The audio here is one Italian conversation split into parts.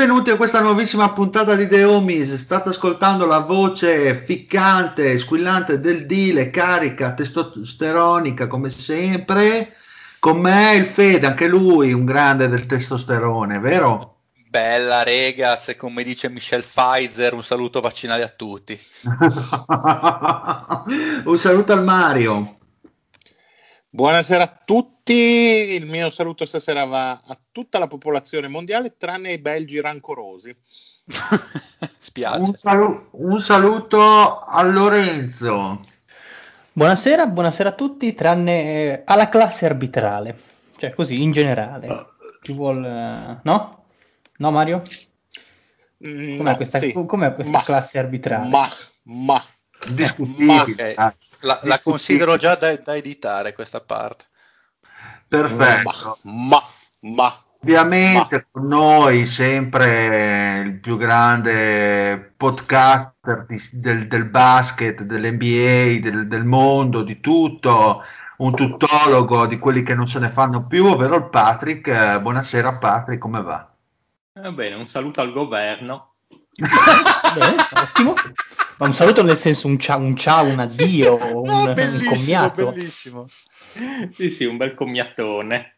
Benvenuti a questa nuovissima puntata di The Homies. State ascoltando la voce ficcante, squillante del Dile, carica, testosteronica come sempre. Con me il Fede, anche lui un grande del testosterone, vero? Bella rega, se come dice Michelle Pfizer, un saluto vaccinale a tutti. un saluto al Mario. Buonasera a tutti, il mio saluto stasera va a tutta la popolazione mondiale tranne i belgi rancorosi. Spiace. Un, salu- un, saluto a Lorenzo. Buonasera, buonasera a tutti tranne eh, alla classe arbitrale, cioè così in generale. Chi vuol... Uh, no? No Mario? Mm, com'è no, questa, sì. com'è questa ma, classe arbitrale? Ma, ma, discutibile. Ma, la, la, considero già da, da, editare questa parte. Perfetto. Ma, ma, Ovviamente ma. con noi sempre il più grande podcaster di, del, del, basket, dell'NBA, del, del mondo, di tutto, un tuttologo di quelli che non se ne fanno più, ovvero il Patrick. Buonasera Patrick, come va? Va bene, un saluto al governo. Bene, ottimo. Ma un saluto nel senso un ciao, un, ciao, un addio, un, no, un commiato. Bellissimo. Sì, sì, un bel commiatone.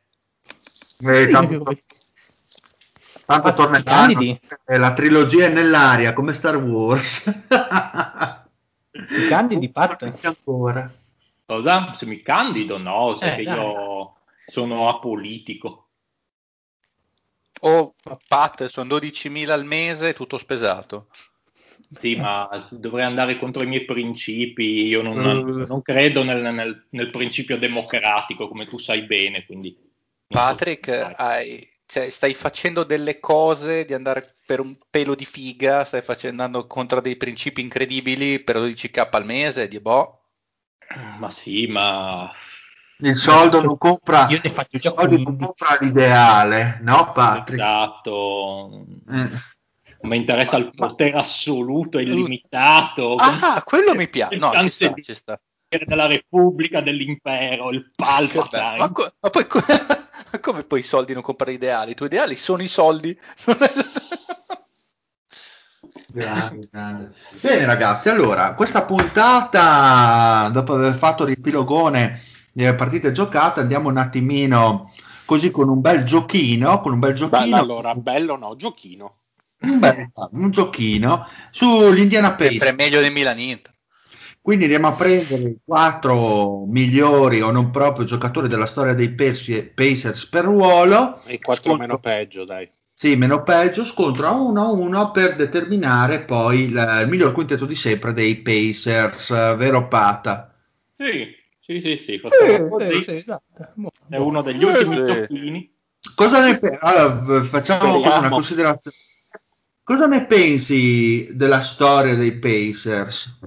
Eh, tanto, tanto Ah, tornerà candidi? la trilogia è nell'aria come Star Wars. I candidi, Pat? ancora. Cosa? Se mi candido? No, se Eh, io sono apolitico. Oh, Pat, sono 12.000 al mese, tutto spesato. Sì, ma dovrei andare contro i miei principi. Io non, Uh. non credo nel, nel- nel principio democratico, come tu sai bene. Quindi Patrick, hai- cioè, stai facendo delle cose di andare per un pelo di figa, stai facendo, andando contro dei principi incredibili per 12k al mese, di boh. Ma sì, ma Il soldo non compra, Io ne faccio il soldo non 15. compra l'ideale, no Patrick? esatto. Eh. Mi interessa il potere assoluto e illimitato. Ah, quello mi piace. No, ci sta, ci sta. della Repubblica, dell'impero, il Palpatine. Ma, co- ma poi co- ma come poi i soldi non comprare ideali? I tuoi ideali sono i soldi. Sono- Grande, grande. Bene ragazzi, allora, questa puntata, dopo aver fatto l'epilogone delle partite giocate, andiamo un attimino così con un bel giochino, con un bel giochino, Bello, allora, bello no, giochino. Un, bel- un giochino sull'Indiana Sempre Pacers. meglio del Milan Inter. Quindi andiamo a prendere i quattro migliori o non proprio giocatori della storia dei Pacers per ruolo. E quattro Scontro- meno peggio, dai. Sì, meno peggio, scontro a 1 a 1 per determinare poi il, il miglior quintetto di sempre dei Pacers, eh, vero Pata? Sì, sì, sì, sì, Sì, sì, sì, esatto. È uno degli Eh, ultimi sì. giochini. Cosa ne pe- allora, eh, facciamo Speriamo. una considerazione. Cosa ne pensi della storia dei Pacers?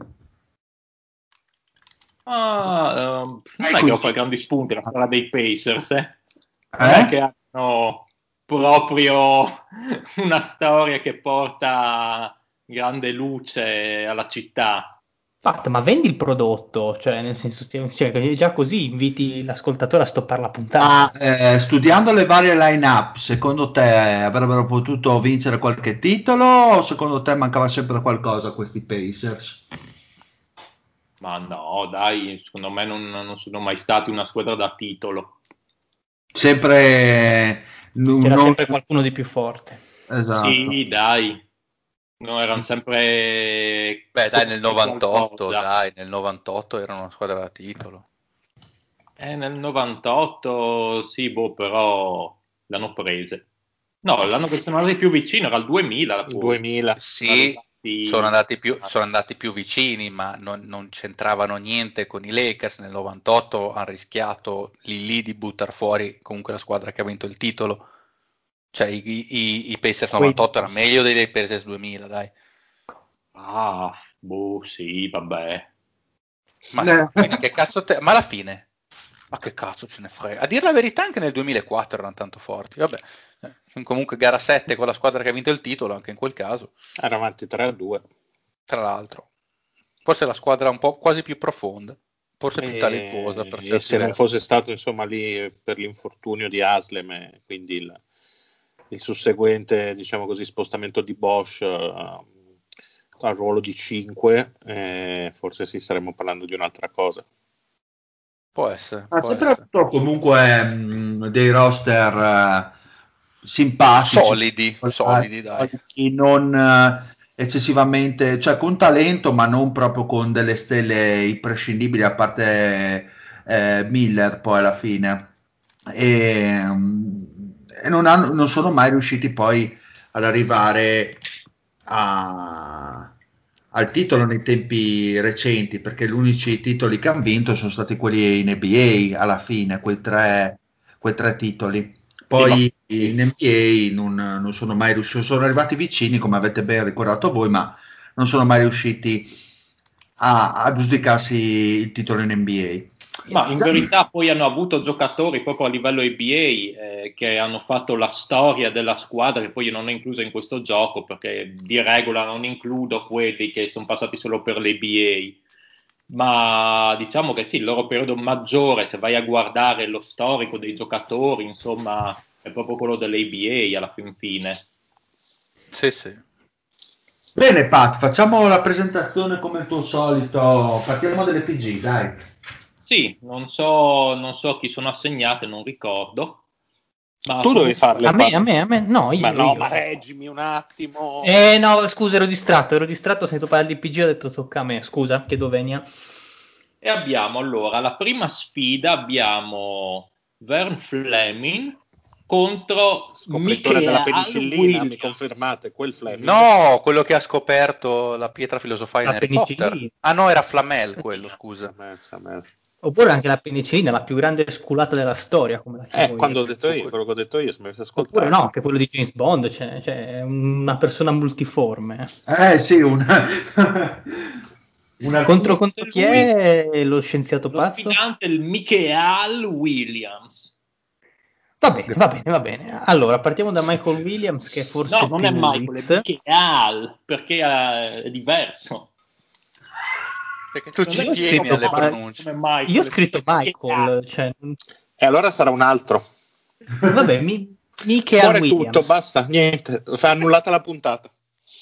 Ah, ehm, non è così. che offre grandi spunti la storia dei Pacers, eh? Non Eh? è che hanno proprio una storia che porta grande luce alla città. Pat, ma vendi il prodotto, cioè nel senso, cioè, già così inviti l'ascoltatore a stoppare la puntata. Ma eh, studiando le varie line-up, secondo te avrebbero potuto vincere qualche titolo o secondo te mancava sempre qualcosa a questi Pacers? Ma no, dai, secondo me non, non sono mai stati una squadra da titolo. Sempre... n- C'era non- sempre qualcuno di più forte. Esatto. Sì, dai. No, erano sempre... Beh, dai, nel 98, qualcosa. dai, nel 98 erano una squadra da titolo. Eh, nel 98, sì, boh, però l'hanno prese. No, l'anno che sono andati più vicino era il 2000. Il poi. 2000. Sì, Sì. sono andati più, sono andati più vicini, ma non, non c'entravano niente con i Lakers. Nel 98 hanno rischiato lì lì di buttare fuori comunque la squadra che ha vinto il titolo. Cioè i, i, i Pacers 98 erano meglio dei Pacers 2000, dai. Ah, boh, sì, vabbè. Ma, Eh. quindi che cazzo te... Ma alla fine? Ma che cazzo ce ne frega? A dire la verità anche nel 2004 erano tanto forti. Vabbè, eh, comunque gara 7 con la squadra che ha vinto il titolo, anche in quel caso, Era avanti 3 a 2. tra l'altro. Forse la squadra un po' quasi più profonda, forse più E- talentuosa per e se non fosse stato insomma lì per l'infortunio di Aslem quindi il, il susseguente diciamo così spostamento di Bosch eh, al ruolo di 5 eh, forse sì staremmo parlando di un'altra cosa Può essere. Ha sempre essere. avuto comunque mh, dei roster eh, simpatici, Solidi, solidi, dai. non eh, eccessivamente, cioè con talento, ma non proprio con delle stelle imprescindibili, a parte eh, Miller poi alla fine. E, mh, e non, hanno- non sono mai riusciti poi ad arrivare a- al titolo nei tempi recenti, perché gli unici titoli che hanno vinto sono stati quelli in NBA alla fine, quei tre, quei tre titoli. Poi in NBA non, non sono mai riusciti, sono arrivati vicini, come avete ben ricordato voi, ma non sono mai riusciti a, a giudicarsi il titolo in NBA. Ma in verità poi hanno avuto giocatori proprio a livello NBA eh, che hanno fatto la storia della squadra che poi io non ho incluso in questo gioco perché di regola non includo quelli che sono passati solo per l'NBA. Ma diciamo che sì, il loro periodo maggiore, se vai a guardare lo storico dei giocatori, insomma, è proprio quello dell'ABA alla fin fine. Sì, sì. Bene Pat, facciamo la presentazione come il tuo solito, partiamo dalle PG, dai. Sì, non so, non so chi sono assegnate, non ricordo. Ma tu dovevi farle A me, a me, a me, no, io. ma no io. ma reggimi un attimo Eh no, scusa, ero distratto, ero distratto, ho sentito parlare di PG, ho detto tocca a me, scusa, chiedo venia. E abbiamo allora la prima sfida abbiamo Vern Fleming contro scopritore della Michael penicillina mi confermate quel Fleming No, quello che ha scoperto la pietra filosofale La in Harry penicillina. Potter. Ah no, era Flamel quello, scusa. A me. Oppure anche la penicillina, la più grande sculata della storia, come la chiamo eh quando ho detto io quello che ho detto io se mi avessi ascoltato Oppure no, anche quello di James Bond, cioè, cioè, è una persona multiforme. Eh sì, una... una Contro, contro chi è lo scienziato Lo pazzo? è il Michael Williams. Va bene, va bene, va bene. Allora, partiamo da Michael Williams, che forse No, non è Michael, X. è Michael, perché è diverso. Perché tu ci tieni alle Michael, pronunce. Michael, Io ho scritto Michael, cioè, e allora sarà un altro vabbè, mi, Michael fuori Williams. tutto basta niente fa annullata la puntata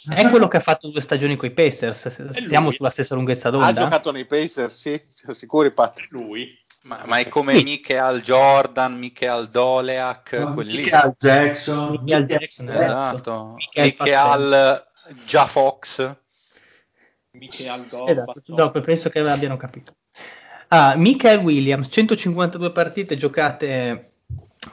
È quello che ha fatto due stagioni con i Pacers. Siamo sulla stessa lunghezza ha d'onda. giocato nei Pacers sì siamo sicuri Pat lui. Ma, ma è come Sì. Michael Jordan, Michael Doleac, quelli lì. Michael Jackson, Michael Jackson, Esatto. Michael Michael Già Fox. Michael Esatto, Gorbaciov. dopo penso che abbiano capito. Ah, Michael Williams, 152 partite giocate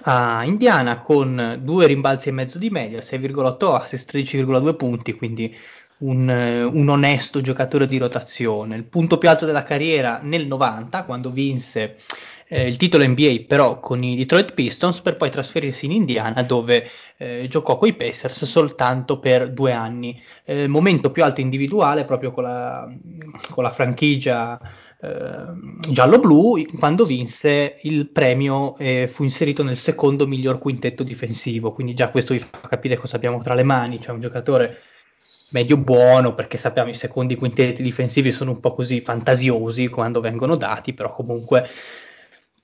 a Indiana con due rimbalzi e mezzo di media, 6,8 assist, 13,2 punti, quindi un, un onesto giocatore di rotazione. Il punto più alto della carriera nel 90, quando vinse eh, il titolo NBA però con i Detroit Pistons, per poi trasferirsi in Indiana dove eh, giocò con i Pacers soltanto per due anni. Eh, momento più alto individuale proprio con la, con la franchigia eh, giallo-blu quando vinse il premio e fu inserito nel secondo miglior quintetto difensivo quindi già questo vi fa capire cosa abbiamo tra le mani c'è un giocatore medio buono, perché sappiamo i secondi quintetti difensivi sono un po' così fantasiosi quando vengono dati, però comunque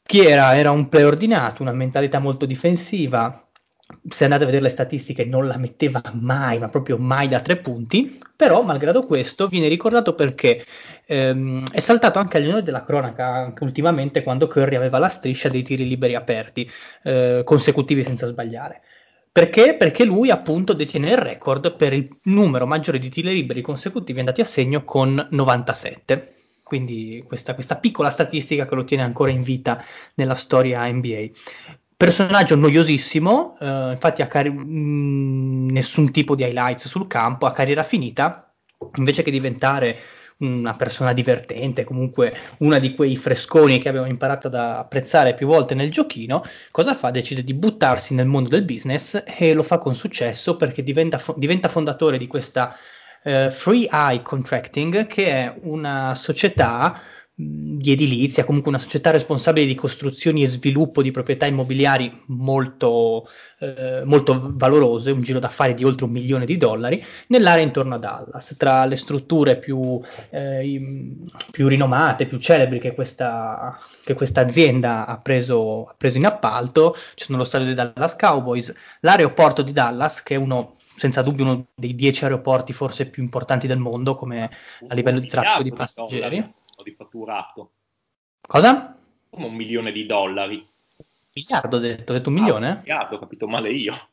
chi era? Era un preordinato, una mentalità molto difensiva, se andate a vedere le statistiche non la metteva mai, ma proprio mai da tre punti, però malgrado questo viene ricordato perché ehm, è saltato anche agli onori della cronaca anche ultimamente quando Curry aveva la striscia dei tiri liberi aperti, eh, consecutivi senza sbagliare. Perché? Perché lui appunto detiene il record per il numero maggiore di tiri liberi consecutivi andati a segno con 97. Quindi questa, questa piccola statistica che lo tiene ancora in vita nella storia NBA. Personaggio noiosissimo, eh, infatti ha car- mm, nessun tipo di highlights sul campo, ha carriera finita, invece che diventare una persona divertente, comunque una di quei fresconi che abbiamo imparato ad apprezzare più volte nel giochino, cosa fa? Decide di buttarsi nel mondo del business e lo fa con successo perché diventa, fo- diventa fondatore di questa uh, Free Eye Contracting, che è una società di edilizia, comunque una società responsabile di costruzioni e sviluppo di proprietà immobiliari molto, eh, molto valorose, un giro d'affari di oltre un milione di dollari, nell'area intorno a Dallas. Tra le strutture più, eh, più rinomate, più celebri che questa, che questa azienda ha preso, ha preso, in appalto, ci sono lo stadio dei Dallas Cowboys, l'aeroporto di Dallas, che è uno senza dubbio uno dei dieci aeroporti forse più importanti del mondo come a livello di traffico di passeggeri di fatturato. Cosa? Come un milione di dollari. Miliardo ho detto, ho detto un milione? Ah, un miliardo, ho capito male io.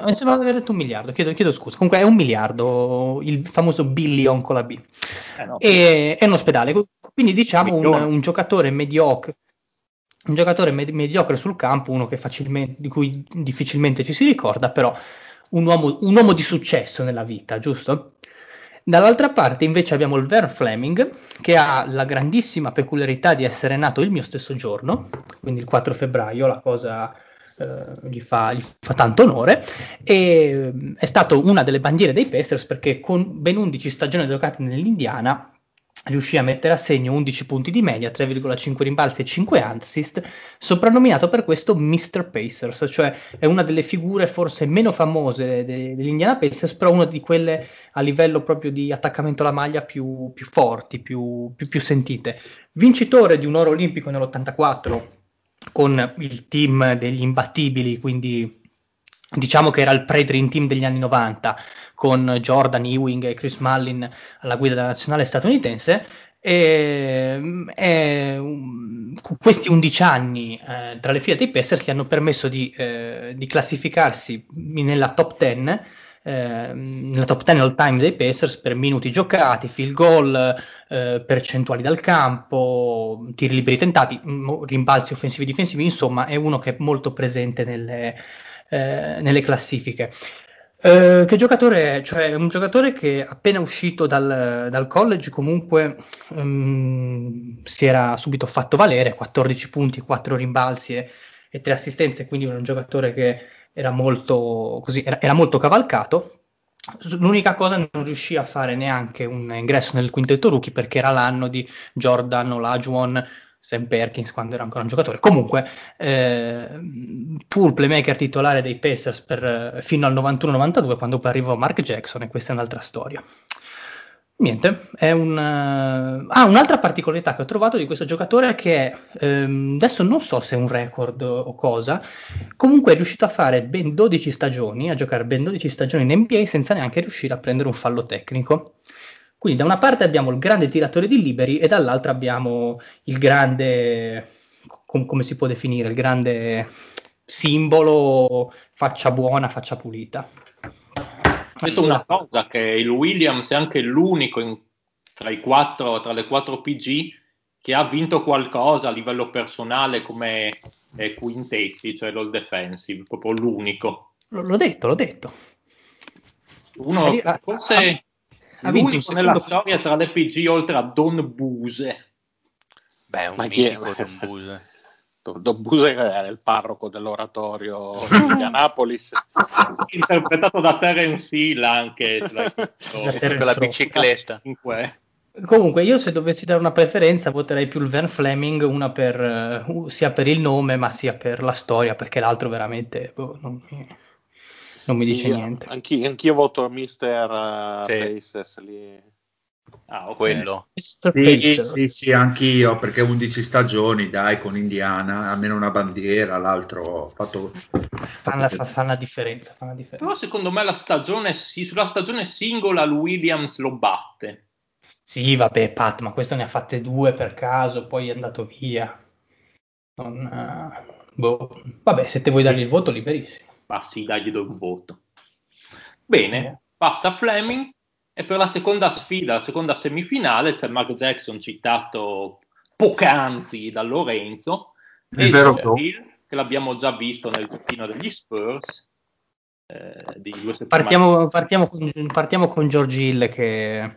Mi sembra di aver detto un miliardo, chiedo, chiedo, scusa. Comunque è un miliardo, il famoso billion con la B. Eh no, e, è un ospedale, quindi diciamo un, un, giocatore mediocre. Un giocatore med- mediocre sul campo, uno di cui difficilmente ci si ricorda, però un uomo, un uomo di successo nella vita, giusto? Dall'altra parte invece abbiamo il Vern Fleming, che ha la grandissima peculiarità di essere nato il mio stesso giorno, quindi il 4 febbraio, la cosa eh, gli, fa, gli, fa, tanto onore, e è stato una delle bandiere dei Pacers perché con ben 11 stagioni giocate nell'Indiana riuscì a mettere a segno 11 punti di media, 3,5 rimbalzi e 5 assist, soprannominato per questo Mr. Pacers, cioè è una delle figure forse meno famose de- degli Indiana Pacers, però una di quelle a livello proprio di attaccamento alla maglia più, più forti, più, più, più sentite. Vincitore di un oro olimpico nell'84 con il team degli imbattibili, quindi diciamo che era il pre-dream team degli anni 90, con Jordan, Ewing e Chris Mullin alla guida della nazionale statunitense. E, e, questi 11 anni eh, tra le file dei Pacers gli hanno permesso di, eh, di classificarsi nella top 10 eh, nella top 10 all time dei Pacers per minuti giocati, field goal, eh, percentuali dal campo, tiri liberi tentati, rimbalzi offensivi e difensivi, insomma è uno che è molto presente nelle, eh, nelle classifiche. Eh, che giocatore è? Cioè, è un giocatore che appena uscito dal, dal college comunque um, si era subito fatto valere, 14 punti, 4 rimbalzi e, e 3 assistenze, quindi un giocatore che era molto, così, era, era molto cavalcato. L'unica cosa non riuscì a fare neanche un ingresso nel quintetto rookie perché era l'anno di Jordan Olajuwon Sam Perkins quando era ancora un giocatore. Comunque, eh, pur playmaker titolare dei Pacers per, fino al 91-92, quando poi arrivò Mark Jackson, e questa è un'altra storia. Niente, è un... Uh... Ah, un'altra particolarità che ho trovato di questo giocatore è che ehm, adesso non so se è un record o cosa, comunque è riuscito a fare ben 12 stagioni, a giocare ben 12 stagioni in NBA senza neanche riuscire a prendere un fallo tecnico. Quindi da una parte abbiamo il grande tiratore di liberi e dall'altra abbiamo il grande, com- come si può definire, il grande simbolo faccia buona, faccia pulita. Ho detto una cosa, che il Williams è anche l'unico in, tra, i quattro, tra le quattro PG che ha vinto qualcosa a livello personale come eh, quintetti, cioè l'all defensive, proprio l'unico. L- l'ho detto, l'ho detto. Uno, forse ha vinto nella storia tra le PG oltre a Don Buse. Beh, un Ma mitico Don Buse. Don Buse era il parroco dell'oratorio di Anapolis. Interpretato da Terence Hill anche. con la bicicletta. Comunque, io se dovessi dare una preferenza voterei più il Van Fleming, una per, uh, sia per il nome ma sia per la storia, perché l'altro veramente... Boh, non... non mi Sì, dice niente. Anch'io, anch'io voto Mister uh, Sì. Paces lì. Ah, ok. Quello. Mr. Sì, Pacer. sì, sì, anch'io, perché 11 stagioni, dai, con Indiana, almeno una bandiera, l'altro ha fatto... Fanno la, fa- fanno la differenza, fanno la differenza. Però secondo me la stagione, sì, sulla stagione singola il Williams lo batte. Sì, vabbè, Pat, ma questo ne ha fatte due per caso, poi è andato via. Non, eh, boh. Vabbè, se te vuoi dargli il voto, liberissimo. Ma sì, dai, gli do il voto. Bene, passa Fleming e per la seconda sfida, la seconda semifinale, c'è Mark Jackson citato poc'anzi da Lorenzo È e Hill, che l'abbiamo già visto nel giochino degli Spurs eh, di due settimane Partiamo, partiamo con, partiamo con George Hill che...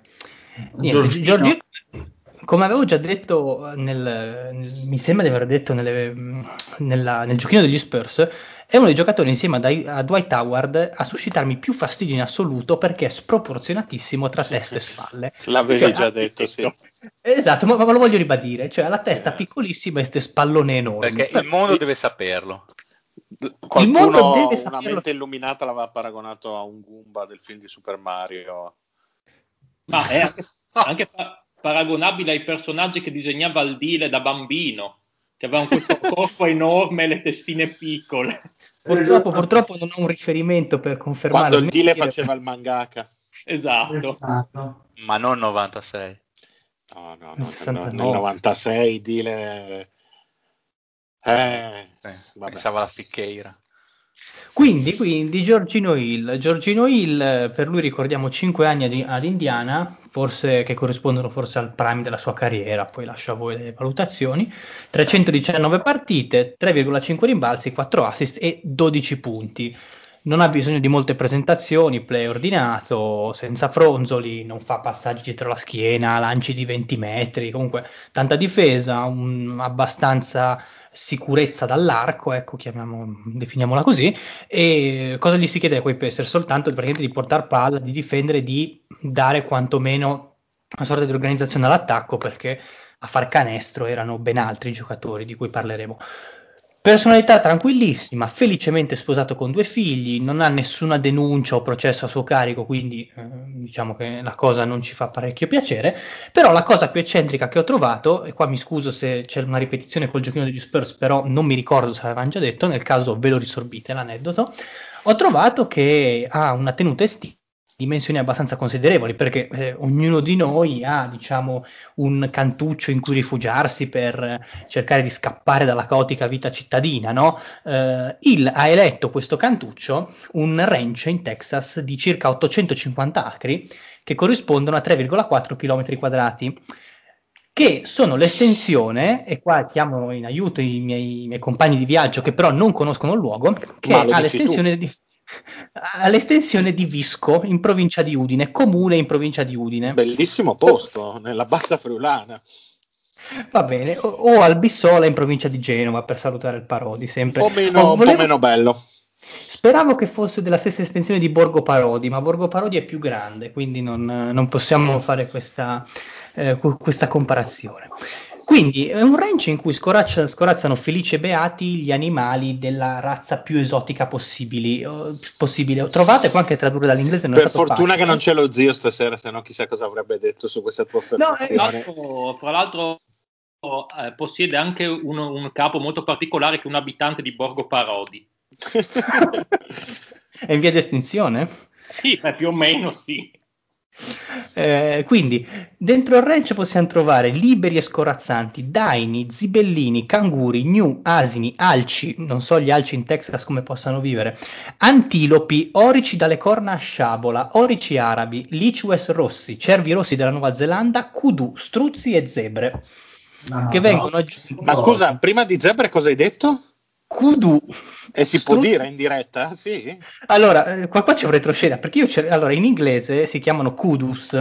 Niente, Giorgino. George Hill, come avevo già detto, nel, mi sembra di aver detto nelle- nella- nel giochino degli Spurs, è uno dei giocatori insieme a, Dai- a Dwight Howard a suscitarmi più fastidio in assoluto perché è sproporzionatissimo tra testa e spalle. L'avevi Cioè, già detto, sì. Esatto, ma, ma lo voglio ribadire, cioè ha la testa piccolissima e queste spallone enormi. Perché il mondo deve saperlo. Qualcuno, mondo deve una saperlo. mente illuminata l'aveva paragonato a un Goomba del film di Super Mario. Ma è anche, anche pa- paragonabile ai personaggi che disegnava il Dile da bambino, che avevano questo corpo enorme e le testine piccole. Purtroppo, purtroppo non ho un riferimento per confermare. Quando il Dile faceva il mangaka. Esatto. Esatto. Ma non 96. No, no, no, Nel nel, 69. nel 96 Dile... Eh, Eh, vabbè. pensavo alla Ficcheira. Quindi, quindi Giorgino Hill. Giorgino Hill, per lui ricordiamo 5 anni ad, ad Indiana, forse che corrispondono forse al prime della sua carriera, poi lascio a voi le valutazioni. 319 partite, 3,5 rimbalzi, 4 assist e 12 punti. Non ha bisogno di molte presentazioni, play ordinato, senza fronzoli, non fa passaggi dietro la schiena, lanci di 20 metri, comunque tanta difesa, un- abbastanza sicurezza dall'arco, ecco, definiamola così. E cosa gli si chiede a quei Pacers? Soltanto praticamente di portare palla, di difendere, di dare quantomeno una sorta di organizzazione all'attacco, perché a far canestro erano ben altri giocatori di cui parleremo. Personalità tranquillissima, felicemente sposato con due figli, non ha nessuna denuncia o processo a suo carico, quindi eh, diciamo che la cosa non ci fa parecchio piacere. Però la cosa più eccentrica che ho trovato, e qua mi scuso se c'è una ripetizione col giochino degli Spurs, però non mi ricordo se avevano già detto, nel caso ve lo risorbite l'aneddoto, ho trovato che ha una tenuta estiva dimensioni abbastanza considerevoli perché eh, ognuno di noi ha diciamo un cantuccio in cui rifugiarsi per cercare di scappare dalla caotica vita cittadina no? Eh, Hill ha eletto questo cantuccio un ranch in Texas di circa 850 acri che corrispondono a 3,4 km quadrati che sono l'estensione, e qua chiamo in aiuto i miei, i miei compagni di viaggio che però non conoscono il luogo, che ha l'estensione di, ha l'estensione di Visco in provincia di Udine, comune in provincia di Udine. Bellissimo posto, nella bassa friulana. Va bene, o, o al Bissola in provincia di Genova per salutare il Parodi Un sempre. po' meno, Oh, un po' volevo- meno bello. Speravo che fosse della stessa estensione di Borgo Parodi, ma Borgo Parodi è più grande, quindi non, non possiamo fare questa, eh, questa comparazione. Quindi è un ranch in cui scoraccia- scorazzano felici e beati gli animali della razza più esotica possibili, possibile. Trovate qua anche tradurre dall'inglese. Non è Per stato fortuna facile. che non c'è lo zio stasera, se no chissà cosa avrebbe detto su questa tua No, eh, Tra affermazione. l'altro, tra l'altro, eh, possiede anche uno- un capo molto particolare che è un abitante di Borgo Parodi. È in via di estinzione? Sì, più o meno sì. Eh, quindi dentro il ranch possiamo trovare liberi e scorazzanti, daini, zibellini, canguri, gnu, asini, alci, non so gli alci in Texas come possano vivere, antilopi, orici dalle corna a sciabola, orici arabi, lichues rossi, cervi rossi della Nuova Zelanda, kudu, struzzi e zebre No, che no. vengono aggiunti. Ma scusa, prima di zebre cosa hai detto? Kudu. E si può Struzzi- dire in diretta? Sì. Allora, eh, qua, qua c'è un retroscena, perché io cer- allora in inglese si chiamano kudus.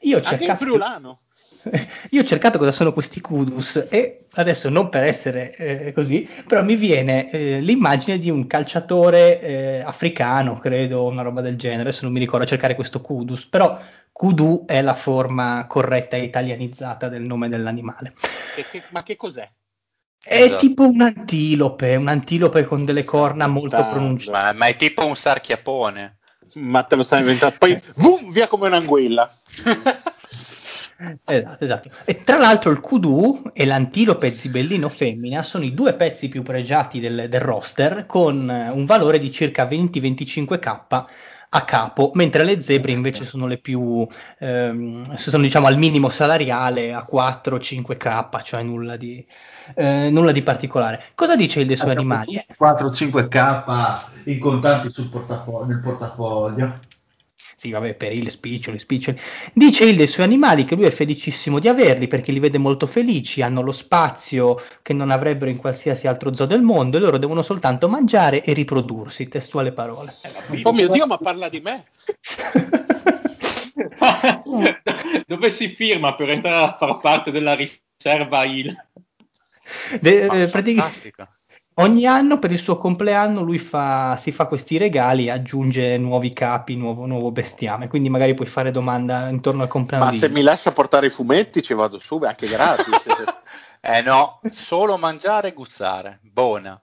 Io ho Anche in cercato friulano. Io ho cercato cosa sono questi kudus e adesso non per essere eh, così, però mi viene eh, l'immagine di un calciatore eh, africano, credo, una roba del genere, adesso non mi ricordo a cercare questo kudus, però kudu è la forma corretta e italianizzata del nome dell'animale. Che- che- ma che cos'è? È Esatto. tipo un'antilope, un'antilope con delle corna molto Tanto. pronunciate. Ma, ma è tipo un sarchiapone. Ma te lo stai inventando. Poi, vum, via come un'anguilla. Esatto, esatto. E tra l'altro il kudu e l'antilope zibellino femmina sono i due pezzi più pregiati del, del roster con eh, un valore di circa 20-25k a capo, mentre le zebre invece sono le più, ehm, sono diciamo al minimo salariale a 4-5k, cioè nulla di, eh, nulla di particolare. Cosa dice il dei suoi animali? 4-5k in contanti sul portafoglio, nel portafoglio. Sì, vabbè, per il spiccioli, spiccioli. Dice il dei suoi animali che lui è felicissimo di averli perché li vede molto felici, hanno lo spazio che non avrebbero in qualsiasi altro zoo del mondo e loro devono soltanto mangiare e riprodursi, testuale parole. Oh mio Dio, ma parla di me. Dove si firma per entrare a far parte della riserva IL? De- eh, pratica- fantastico. Ogni anno per il suo compleanno lui fa, si fa questi regali aggiunge nuovi capi, nuovo, nuovo bestiame, quindi magari puoi fare domanda intorno al compleanno Ma se mi lascia portare i fumetti ci vado su, anche gratis. Eh no, solo mangiare e guzzare. Buona.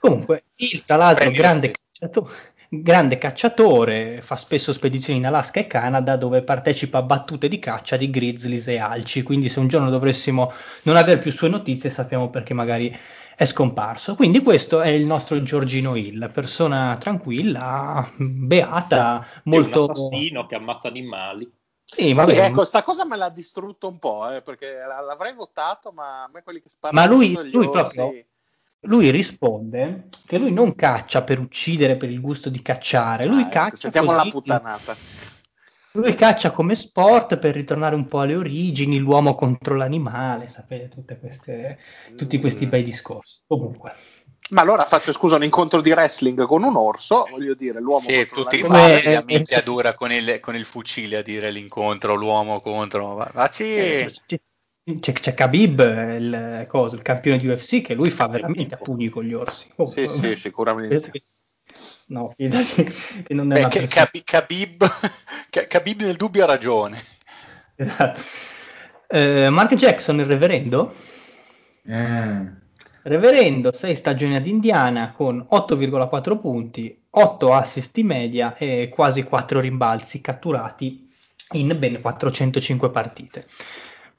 Comunque, il tra l'altro Prendi grande lo cacciato- grande cacciatore, fa spesso spedizioni in Alaska e Canada dove partecipa a battute di caccia di grizzlies e alci, quindi se un giorno dovessimo non avere più sue notizie sappiamo perché magari è scomparso. Quindi questo è il nostro Giorgino Hill, persona tranquilla, beata, Molto... molto... un assassino che ammazza animali. Sì, Sì, ecco, sta cosa me l'ha distrutto un po', eh, perché l'avrei votato, ma a me quelli che sparano Ma lui- lui orsi- proprio- lui risponde che lui non caccia per uccidere per il gusto di cacciare, lui Ah, ecco, caccia Sentiamo così- la puttanata. Lui caccia come sport per ritornare un po' alle origini, l'uomo contro l'animale, sapete, tutte queste, tutti questi Mm. bei discorsi. Comunque, Ma allora faccio scusa un incontro di wrestling con un orso, voglio dire, l'uomo Sì, contro tutti l'animale. Come- quanti a minchia dura con il, con il fucile a dire l'incontro, l'uomo contro. Ma, ma sì. eh, c'è, c'è, c'è Khabib, il, cosa, il campione di UFC, che lui fa veramente a pugni con gli orsi. Oh, Sì, sì, sicuramente. No, fidati che non è Beh, che- Khabib, Khabib, Khabib nel dubbio ha ragione. Esatto. Eh, Mark Jackson, il reverendo, Eh, Reverendo, 6 stagioni ad Indiana con 8,4 punti, 8 assist di media e quasi 4 rimbalzi catturati in ben 405 partite.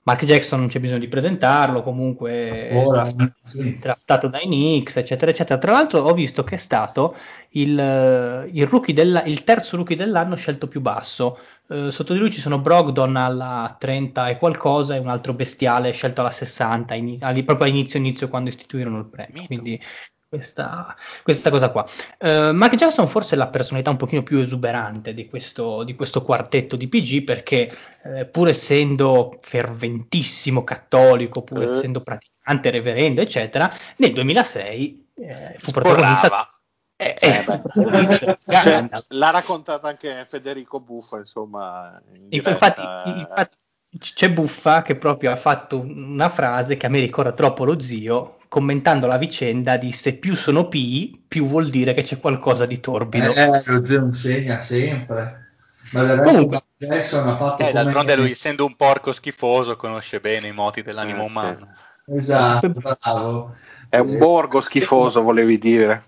Mark Jackson non c'è bisogno di presentarlo, comunque è Ora, stato sì. draftato dai Knicks, eccetera, eccetera. Tra l'altro ho visto che è stato il, il rookie della- il terzo rookie dell'anno scelto più basso. Eh, sotto di lui ci sono Brogdon alla 30 e qualcosa e un altro bestiale scelto alla 60, ini- ali- proprio all'inizio inizio quando istituirono il premio. Mito. Quindi questa, questa cosa qua. Eh, Mark Jackson forse è la personalità un pochino più esuberante di questo, di questo quartetto di PG perché eh, pur essendo ferventissimo cattolico, pur Eh. essendo praticante, reverendo, eccetera, nel 2006 eh, fu protagonista eh, Eh, eh, Cioè, l'ha raccontata anche Federico Buffa, insomma. in Infatti, infatti c'è Buffa che proprio ha fatto una frase che a me ricorda troppo lo zio, commentando la vicenda, disse più sono P, più vuol dire che c'è qualcosa di torbido. eh, lo zio insegna sempre. Ma del Comunque- Jackson ha fatto Eh, d'altronde lui, essendo un porco schifoso, conosce bene i moti dell'animo Eh, sì. umano. Esatto, bravo. È un borgo schifoso, volevi dire.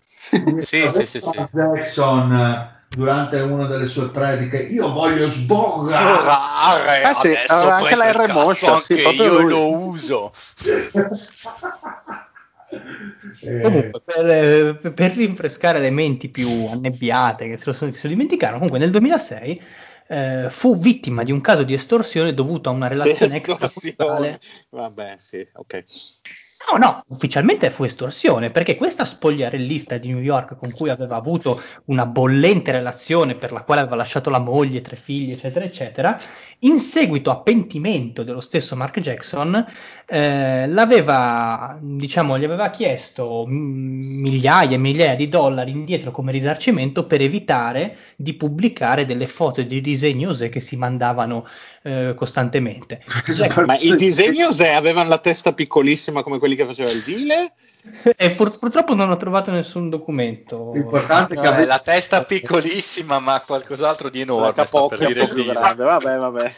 Sì, sì, sì, sì. Jackson eh, durante una delle sue prediche io voglio sborrare Eh sì, anche la R moscia, sì, io lui. lo uso. Eh, Comunque, per, eh, per rinfrescare le menti più annebbiate che se lo, sono- se lo dimenticarono, comunque nel 2006 eh, fu vittima di un caso di estorsione dovuto a una relazione Estorsione. extracongiugale. Vabbè, sì, ok. No, no, ufficialmente fu estorsione, perché questa spogliarellista di New York con cui aveva avuto una bollente relazione per la quale aveva lasciato la moglie, tre figli, eccetera, eccetera, in seguito a pentimento dello stesso Mark Jackson, eh, l'aveva, diciamo, gli aveva chiesto migliaia e migliaia di dollari indietro come risarcimento per evitare di pubblicare delle foto e dei disegni osè che si mandavano eh, costantemente. Ma i disegni Osè avevano la testa piccolissima come quelli che faceva il Dile? E pur- purtroppo non ho trovato nessun documento. L'importante è che avesse- la testa piccolissima, ma qualcos'altro di enorme. La capocchia un dire po' più grande, vabbè, vabbè.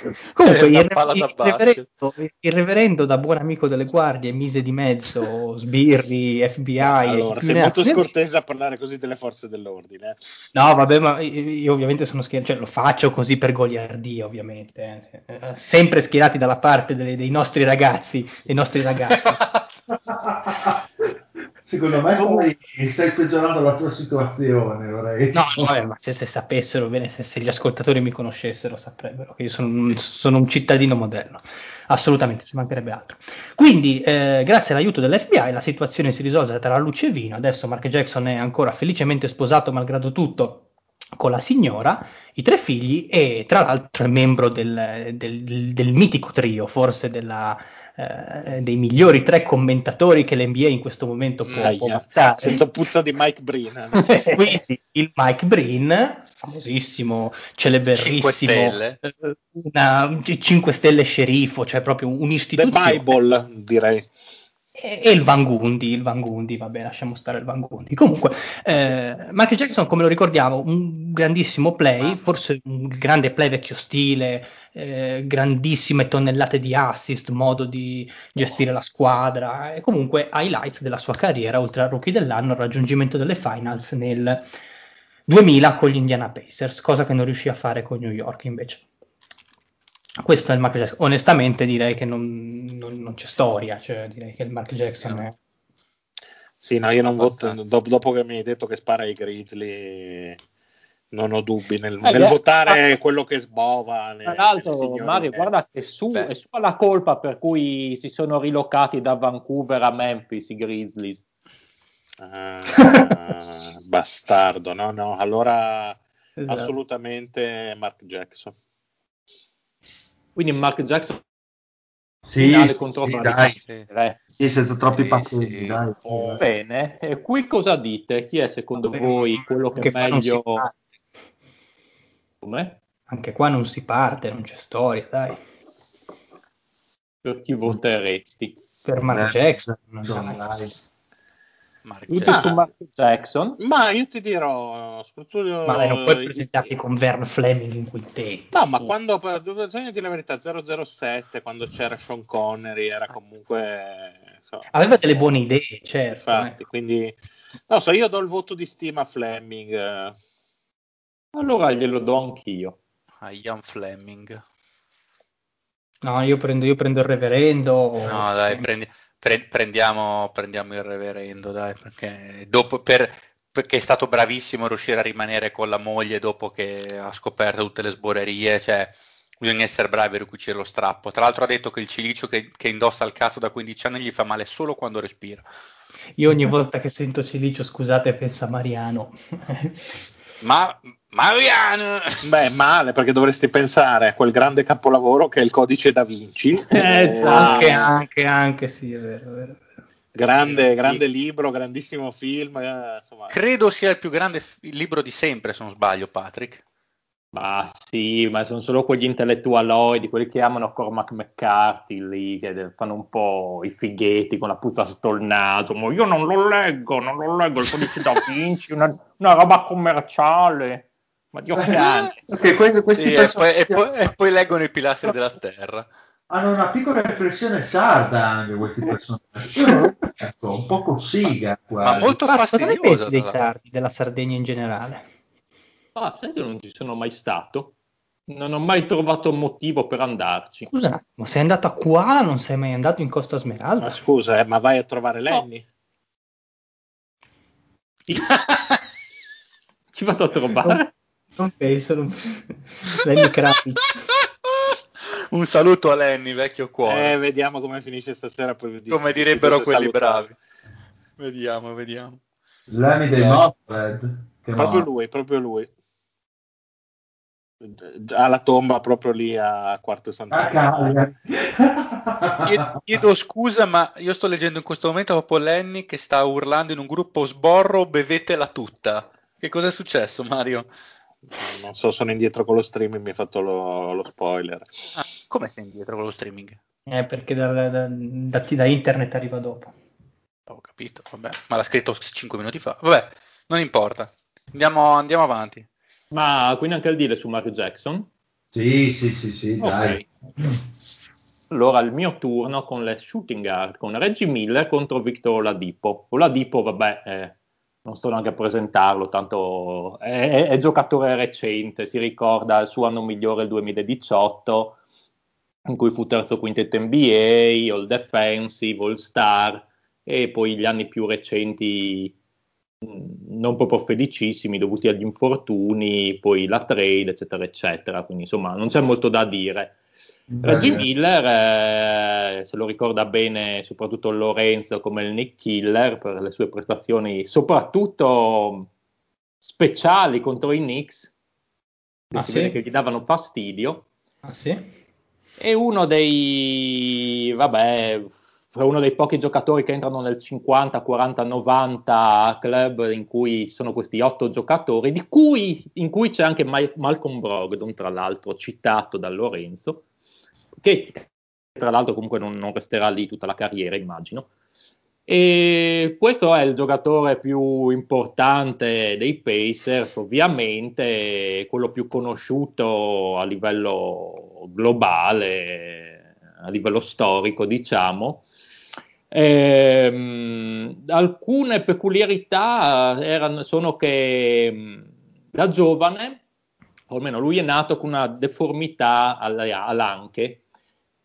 Comunque, il, il reverendo, il reverendo, da buon amico delle guardie, mise di mezzo, sbirri, FBI. allora, sei molto scortese a parlare così delle forze dell'ordine. No, vabbè, ma io ovviamente sono schierato, cioè lo faccio così per goliardia, ovviamente. eh. Eh, Sempre schierati dalla parte delle- dei nostri ragazzi, dei nostri ragazzi. Secondo me stai, stai peggiorando la tua situazione, vorrei. No, vabbè, ma se, se sapessero bene, se, se gli ascoltatori mi conoscessero, saprebbero che io sono un, sono un cittadino modello. Assolutamente, ci mancherebbe altro. Quindi, eh, grazie all'aiuto dell'FBI, la situazione si risolve tra luce e vino. Adesso Mark Jackson è ancora felicemente sposato, malgrado tutto, con la signora, i tre figli e tra l'altro è membro del, del- del- del mitico trio, forse della, eh, dei migliori tre commentatori che l'NBA in questo momento può, può Aia, vantare. sento puzza di Mike Breen. Quindi il Mike Breen, famosissimo, celeberissimo, Cinque stelle. eh, una 5 stelle sceriffo, cioè proprio The un'istituzione. Bible, direi. E, il Van Gundy, il Van Gundy, vabbè, lasciamo stare il Van Gundy. Comunque, eh, Michael Jackson, come lo ricordiamo, un grandissimo play, forse un grande play vecchio stile, eh, grandissime tonnellate di assist, modo di gestire la squadra, e comunque highlights della sua carriera, oltre al rookie dell'anno, il raggiungimento delle finals nel 2000 con gli Indiana Pacers, cosa che non riuscì a fare con New York invece. Questo è il Mark Jackson. Onestamente direi che non, non- non c'è storia, cioè direi che il Mark Jackson è... Sì, no, io non voto. Dopo, dopo che mi hai detto che spara ai Grizzly, non ho dubbi nel, Eh, nel beh, votare quello che sbova. Tra l'altro. Mario, guarda che su, Beh. è sua la colpa per cui si sono rilocati da Vancouver a Memphis i Grizzlies. Ah, bastardo, no, no, allora Esatto. assolutamente Mark Jackson. Quindi Mark Jackson Sì, contro sì, dai, Saint-Germain. sì, senza troppi Sì, patenti, sì. Bene, e qui cosa dite? Chi è secondo Vabbè, voi quello che è non meglio? Come? Anche qua non si parte, non c'è storia, dai. Per chi voteresti? Per Mark Eh, Jackson, Madonna, dai. Mark Jackson. su Mark Jackson. Ma io ti dirò, soprattutto Ma dai, non puoi eh, presentarti con Vern Fleming in quintetto. No, ma quando, bisogna dire la verità, 007, quando c'era Sean Connery, era comunque... insomma, Aveva delle buone idee, certo. Infatti, eh. quindi... Non so, io do il voto di stima a Fleming. eh. Allora glielo do anch'io. a Ian Fleming. No, io prendo, io prendo il reverendo. No, dai, prendi- pre- prendiamo, prendiamo il reverendo, dai, perché dopo per, perché è stato bravissimo riuscire a rimanere con la moglie dopo che ha scoperto tutte le sborerie, cioè bisogna essere bravi a ricucire lo strappo. Tra l'altro ha detto che il cilicio che, che indossa il cazzo da 15 anni gli fa male solo quando respira. Io ogni volta che sento Cilicio, scusate, penso a Mariano. Ma Mariano! Beh, male, perché dovresti pensare a quel grande capolavoro che è il codice da Vinci. Eh, anche, Ah. anche, anche, sì, è vero, è vero. Grande, grande libro, grandissimo film. eh. Credo sia il più grande f- libro di sempre, se non sbaglio, Patrick. Ma sì, ma sono solo quegli intellettualoidi, quelli che amano Cormac McCarthy lì, che fanno un po' i fighetti con la puzza sotto il naso. Ma io non lo leggo, non lo leggo, il codice da Vinci, una, una roba commerciale. Ma Dio cane. Perché questi, questi Sì, e, poi, personaggi e poi- e poi leggono i pilastri della terra. hanno una piccola riflessione sarda anche questi personaggi. Io un po' cosiga quasi. Ma molto Ma cosa ne pensi dei sardi, della Sardegna in generale? Ah, sai che non ci sono mai stato? Non ho mai trovato motivo per andarci. Scusa un attimo, sei andato a Kuala, non sei mai andato in Costa Ma Smeralda? scusa, eh, ma vai a trovare Lenny? Sì. Ci vado a trovare? Non penso, non... Lenny Kravitz. Un saluto a Lenny, vecchio cuore. Eh, vediamo come finisce stasera. Poi Come direbbero quelli salutare. bravi. Vediamo, vediamo. L'anni dei. Che Proprio no. lui, proprio lui. Ha la tomba proprio lì a Quarto Sant'Anna. cavolo. Chiedo, chiedo scusa, ma io sto leggendo in questo momento proprio Lenny che sta urlando in un gruppo sborro, bevetela tutta. Che cosa è successo, Mario? Non so, sono indietro con lo streaming, mi hai fatto lo, lo spoiler. Ah, come sei indietro con lo streaming? Eh, perché da, da- da- da- da internet arriva dopo. Ho capito, vabbè, ma l'ha scritto 5 minuti fa. Vabbè, non importa. Andiamo, andiamo avanti. Ma quindi anche il dire su Mark Jackson? Sì, sì, sì, sì, dai. Allora il mio turno con le shooting guard, con Reggie Miller contro Victor Oladipo. Oladipo, vabbè, eh, non sto neanche a presentarlo, tanto è, è, è, giocatore recente, si ricorda il suo anno migliore il 2018, in cui fu terzo quintetto NBA, All Defensive, All Star, e poi gli anni più recenti non proprio felicissimi dovuti agli infortuni, poi la trade, eccetera, eccetera. Quindi insomma non c'è molto da dire. Reggie Miller eh, se lo ricorda bene soprattutto Lorenzo come il Nick Killer per le sue prestazioni soprattutto speciali contro i Knicks che ah, si sì? vede che gli davano fastidio ah, sì? e uno dei vabbè uno dei pochi giocatori che entrano nel 50, 40, 90 club in cui sono questi otto giocatori, di cui, in cui c'è anche Ma- Malcolm Brogdon, tra l'altro citato da Lorenzo, che tra l'altro comunque non, non resterà lì tutta la carriera, immagino. E questo è il giocatore più importante dei Pacers, ovviamente, quello più conosciuto a livello globale, a livello storico, diciamo. Ehm, alcune peculiarità erano, sono che da giovane, o almeno lui è nato con una deformità all'anche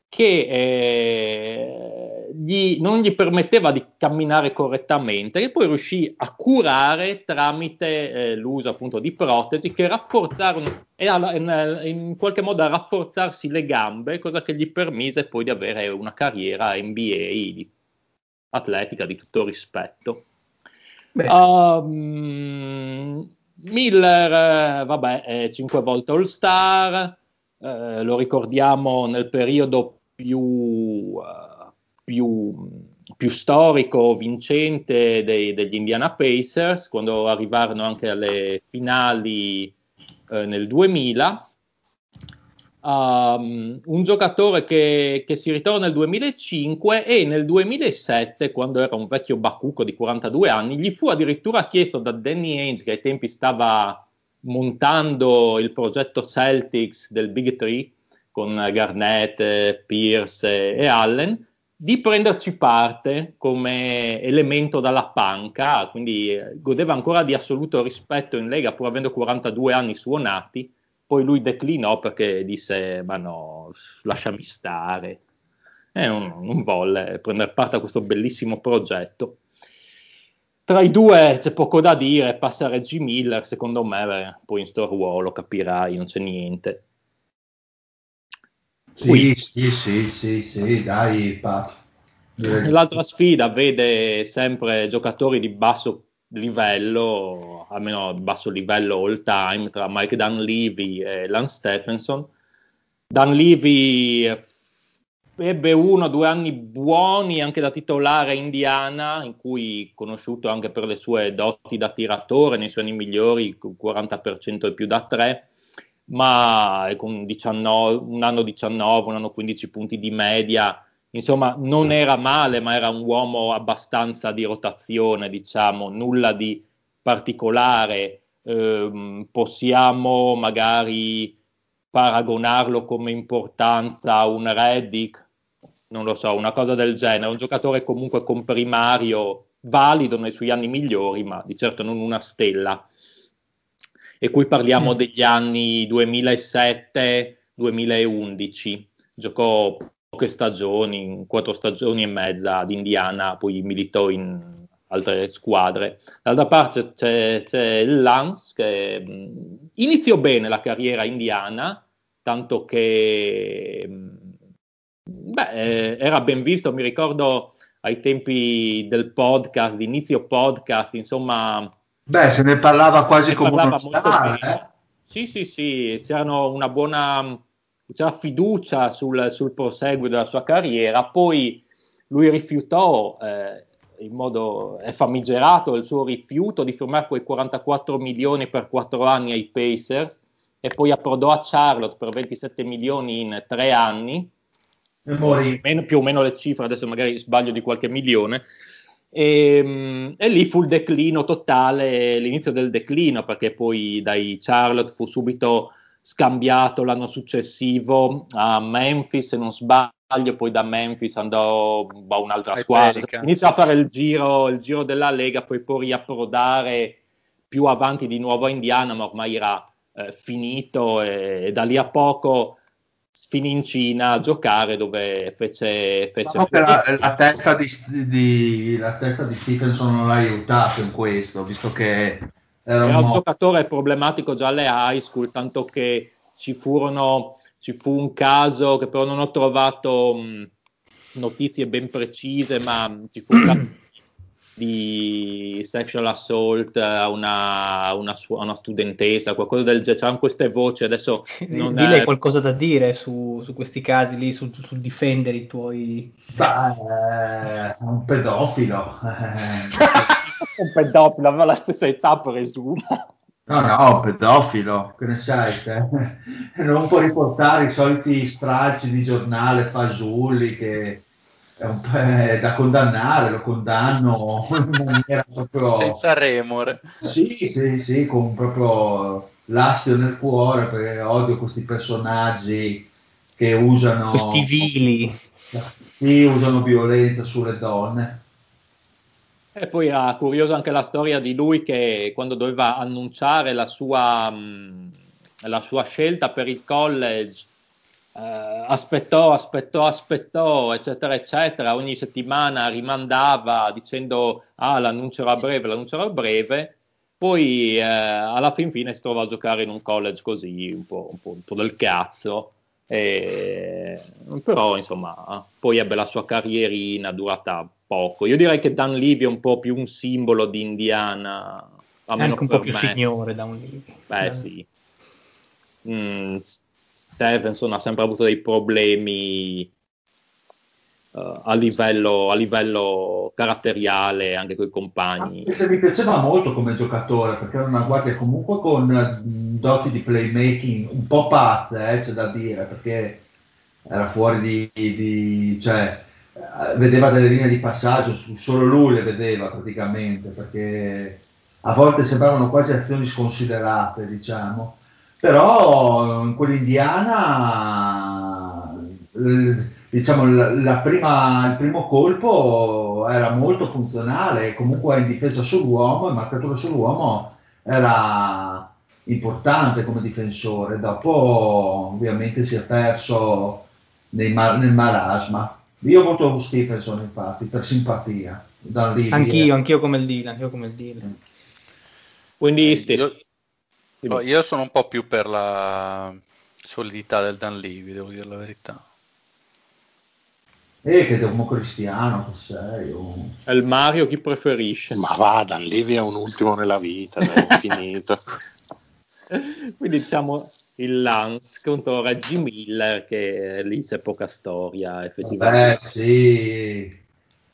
che eh, gli, non gli permetteva di camminare correttamente e poi riuscì a curare tramite eh, l'uso appunto di protesi che rafforzarono in, in, qualche modo a rafforzarsi le gambe, cosa che gli permise poi di avere una carriera NBA di atletica di tutto rispetto. Um, Miller, eh, vabbè, è cinque volte All Star, eh, lo ricordiamo nel periodo più, uh, più, più storico, vincente dei, degli Indiana Pacers, quando arrivarono anche alle finali eh, nel 2000 um, un giocatore che, che, si ritrova nel 2005 e nel 2007, quando era un vecchio bacucco di 42 anni, gli fu addirittura chiesto da Danny Ainge, che ai tempi stava montando il progetto Celtics del Big Three con Garnett, Pierce e Allen, di prenderci parte come elemento dalla panca, quindi eh, godeva ancora di assoluto rispetto in Lega pur avendo 42 anni suonati poi lui declinò perché disse, ma no, lasciami stare. E non, non volle prendere parte a questo bellissimo progetto. Tra i due c'è poco da dire, passa Reggie Miller, secondo me, poi in sto ruolo capirai, non c'è niente. Sì, sì, sì, sì, sì, dai, Pat. L'altra sfida vede sempre giocatori di basso livello, almeno basso livello all time, tra Mike Dunleavy e Lance Stephenson. Dunleavy ebbe uno o due anni buoni anche da titolare Indiana, in cui conosciuto anche per le sue doti da tiratore, nei suoi anni migliori, 40% e più da tre, ma con 19, un anno 19, un anno 15 punti di media, insomma non era male, ma era un uomo abbastanza di rotazione, diciamo, nulla di particolare. Eh, possiamo magari paragonarlo come importanza a un Reddick, non lo so, una cosa del genere, un giocatore comunque comprimario, valido nei suoi anni migliori, ma di certo non una stella. E qui parliamo mm. degli anni 2007-2011. Giocò poche stagioni, quattro stagioni e mezza ad Indiana, poi militò in altre squadre. Dall'altra parte c'è, c'è il Lance che mh, iniziò bene la carriera indiana, tanto che mh, beh, eh, era ben visto, mi ricordo ai tempi del podcast, di inizio podcast, insomma... Beh, se ne parlava quasi come parlava uno star, eh? Sì, sì, sì, c'era una buona c'era fiducia sul, sul proseguo della sua carriera, poi lui rifiutò eh, in modo famigerato il suo rifiuto di firmare quei 44 milioni per 4 anni ai Pacers e poi approdò a Charlotte per 27 milioni in 3 anni. Meno, più o meno le cifre adesso magari sbaglio di qualche milione. E, ehm, e, lì fu il declino totale l'inizio del declino perché poi dai Charlotte fu subito scambiato l'anno successivo a Memphis, se non sbaglio, poi da Memphis andò a un'altra squadra. Inizia a fare il giro, il giro della Lega, poi può riapprodare più avanti di nuovo a Indiana, ma ormai era eh, finito e, e da lì a poco finì in Cina a giocare dove fece... fece Diciamo che la, la testa di, di- la testa di Stevenson non l'ha aiutato in questo, visto che era Era un giocatore problematico già alle high school, tanto che ci furono, ci fu un caso che però non ho trovato mh, notizie ben precise, ma ci fu un caso di sexual assault a una, una, su- a una studentessa, qualcosa del genere, c'erano queste voci, adesso non Dile è- qualcosa da dire su, su questi casi lì, sul, sul difendere i tuoi... Beh, è un pedofilo. un pedofilo, aveva la stessa età presumo. No, no, pedofilo, che ne sai te? Non può riportare i soliti stralci di giornale fasulli che è, un è da condannare, lo condanno in maniera proprio... Senza remore. Sì, sì, sì, con proprio l'astio nel cuore perché odio questi personaggi che usano... Questi vili. Sì, usano violenza sulle donne. E poi era curiosa anche la storia di lui che quando doveva annunciare la sua, mh, la sua scelta per il college, eh, aspettò, aspettò, aspettò, eccetera, eccetera. Ogni settimana rimandava dicendo ah, l'annuncerò a breve, l'annuncerò a breve. Poi eh, alla fin fine si trova a giocare in un college così, un po', un po', un po' del cazzo. E- però insomma poi ebbe la sua carrierina durata poco io direi che Dan Levy è un po' più un simbolo di Indiana È anche un po' più me. signore da un libro. beh sì Mm, Stevenson ha sempre avuto dei problemi eh, a, livello, a livello caratteriale anche con i compagni Anche se mi piaceva molto come giocatore, perché era una guardia comunque con eh, doti di playmaking un po' pazze, eh, c'è da dire, perché era fuori di, di- cioè, vedeva delle linee di passaggio, solo lui le vedeva praticamente, perché a volte sembravano quasi azioni sconsiderate, diciamo. Però in quell'Indiana, eh, diciamo, la, prima, il primo colpo era molto funzionale, comunque in difesa sull'uomo, in marcatura sull'uomo era importante come difensore. Dopo ovviamente si è perso nei ma- nel marasma. Io voto Stephenson infatti, per simpatia. Da lì, Anch'io, anch'io come il Dylan, anch'io come il Dylan. quindi Eh, io, no, io sono un po' più per la solidità del Dan Levy, devo dire la verità. Eh, che democristiano che sei. oh. è il Mario chi preferisce Ma va, Dan Levy è un ultimo nella vita, è finito. Quindi diciamo il Lance contro Reggie Miller, che lì c'è poca storia effettivamente. sì.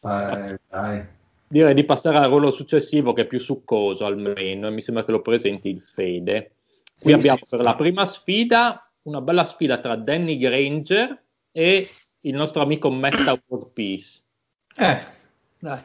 Eh, dai. Direi di passare al ruolo successivo che è più succoso almeno, e mi sembra che lo presenti il Fede. Qui Sì, abbiamo sì, per sì. la prima sfida una bella sfida tra Danny Granger e il nostro amico Metta World Peace. Eh, dai.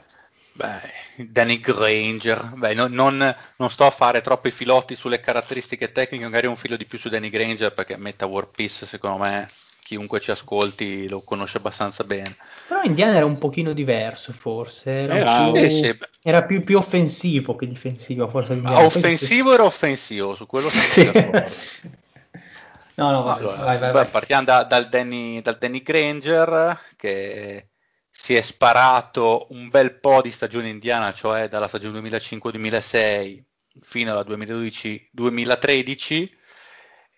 Beh, Danny Granger, beh, no- non, non sto a fare troppi filotti sulle caratteristiche tecniche, magari un filo di più su Danny Granger perché Meta War Peace secondo me chiunque ci ascolti lo conosce abbastanza bene. Però Indiana era un pochino diverso forse, era, Era- più, Sì, era più, più offensivo che difensivo forse Indiana. Poi- offensivo era offensivo, su quello Sì. d'accordo. No, no, vabbè, Allora, vai, vai, beh, vai. partiamo da- dal, Danny, dal Danny Granger che si è sparato un bel po' di stagione indiana, cioè dalla stagione 2005-2006 fino alla 2012-2013.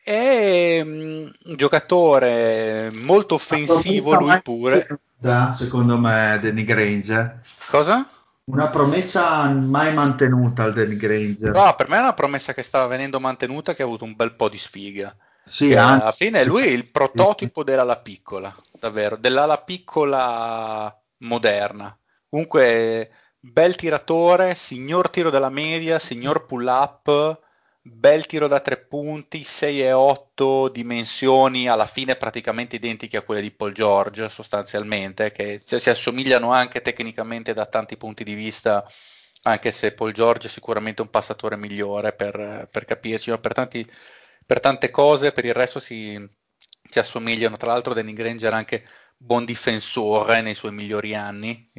È mm, un giocatore molto offensivo, lui pure. mantenuta, secondo me, Danny Granger. Cosa? Una promessa mai mantenuta al Danny Granger. No, per me è una promessa che stava venendo mantenuta, che ha avuto un bel po' di sfiga. Sì, Che anche- alla fine lui è il prototipo dell'ala piccola, davvero, dell'ala piccola moderna. Comunque, bel tiratore, signor tiro della media, signor pull up, bel tiro da tre punti, 6 e 8 dimensioni, alla fine praticamente identiche a quelle di Paul George, sostanzialmente, che si assomigliano anche tecnicamente da tanti punti di vista, anche se Paul George è sicuramente un passatore migliore per, per capirci, ma per tanti per tante cose, per il resto si, si assomigliano. Tra l'altro Danny Granger anche buon difensore nei suoi migliori anni.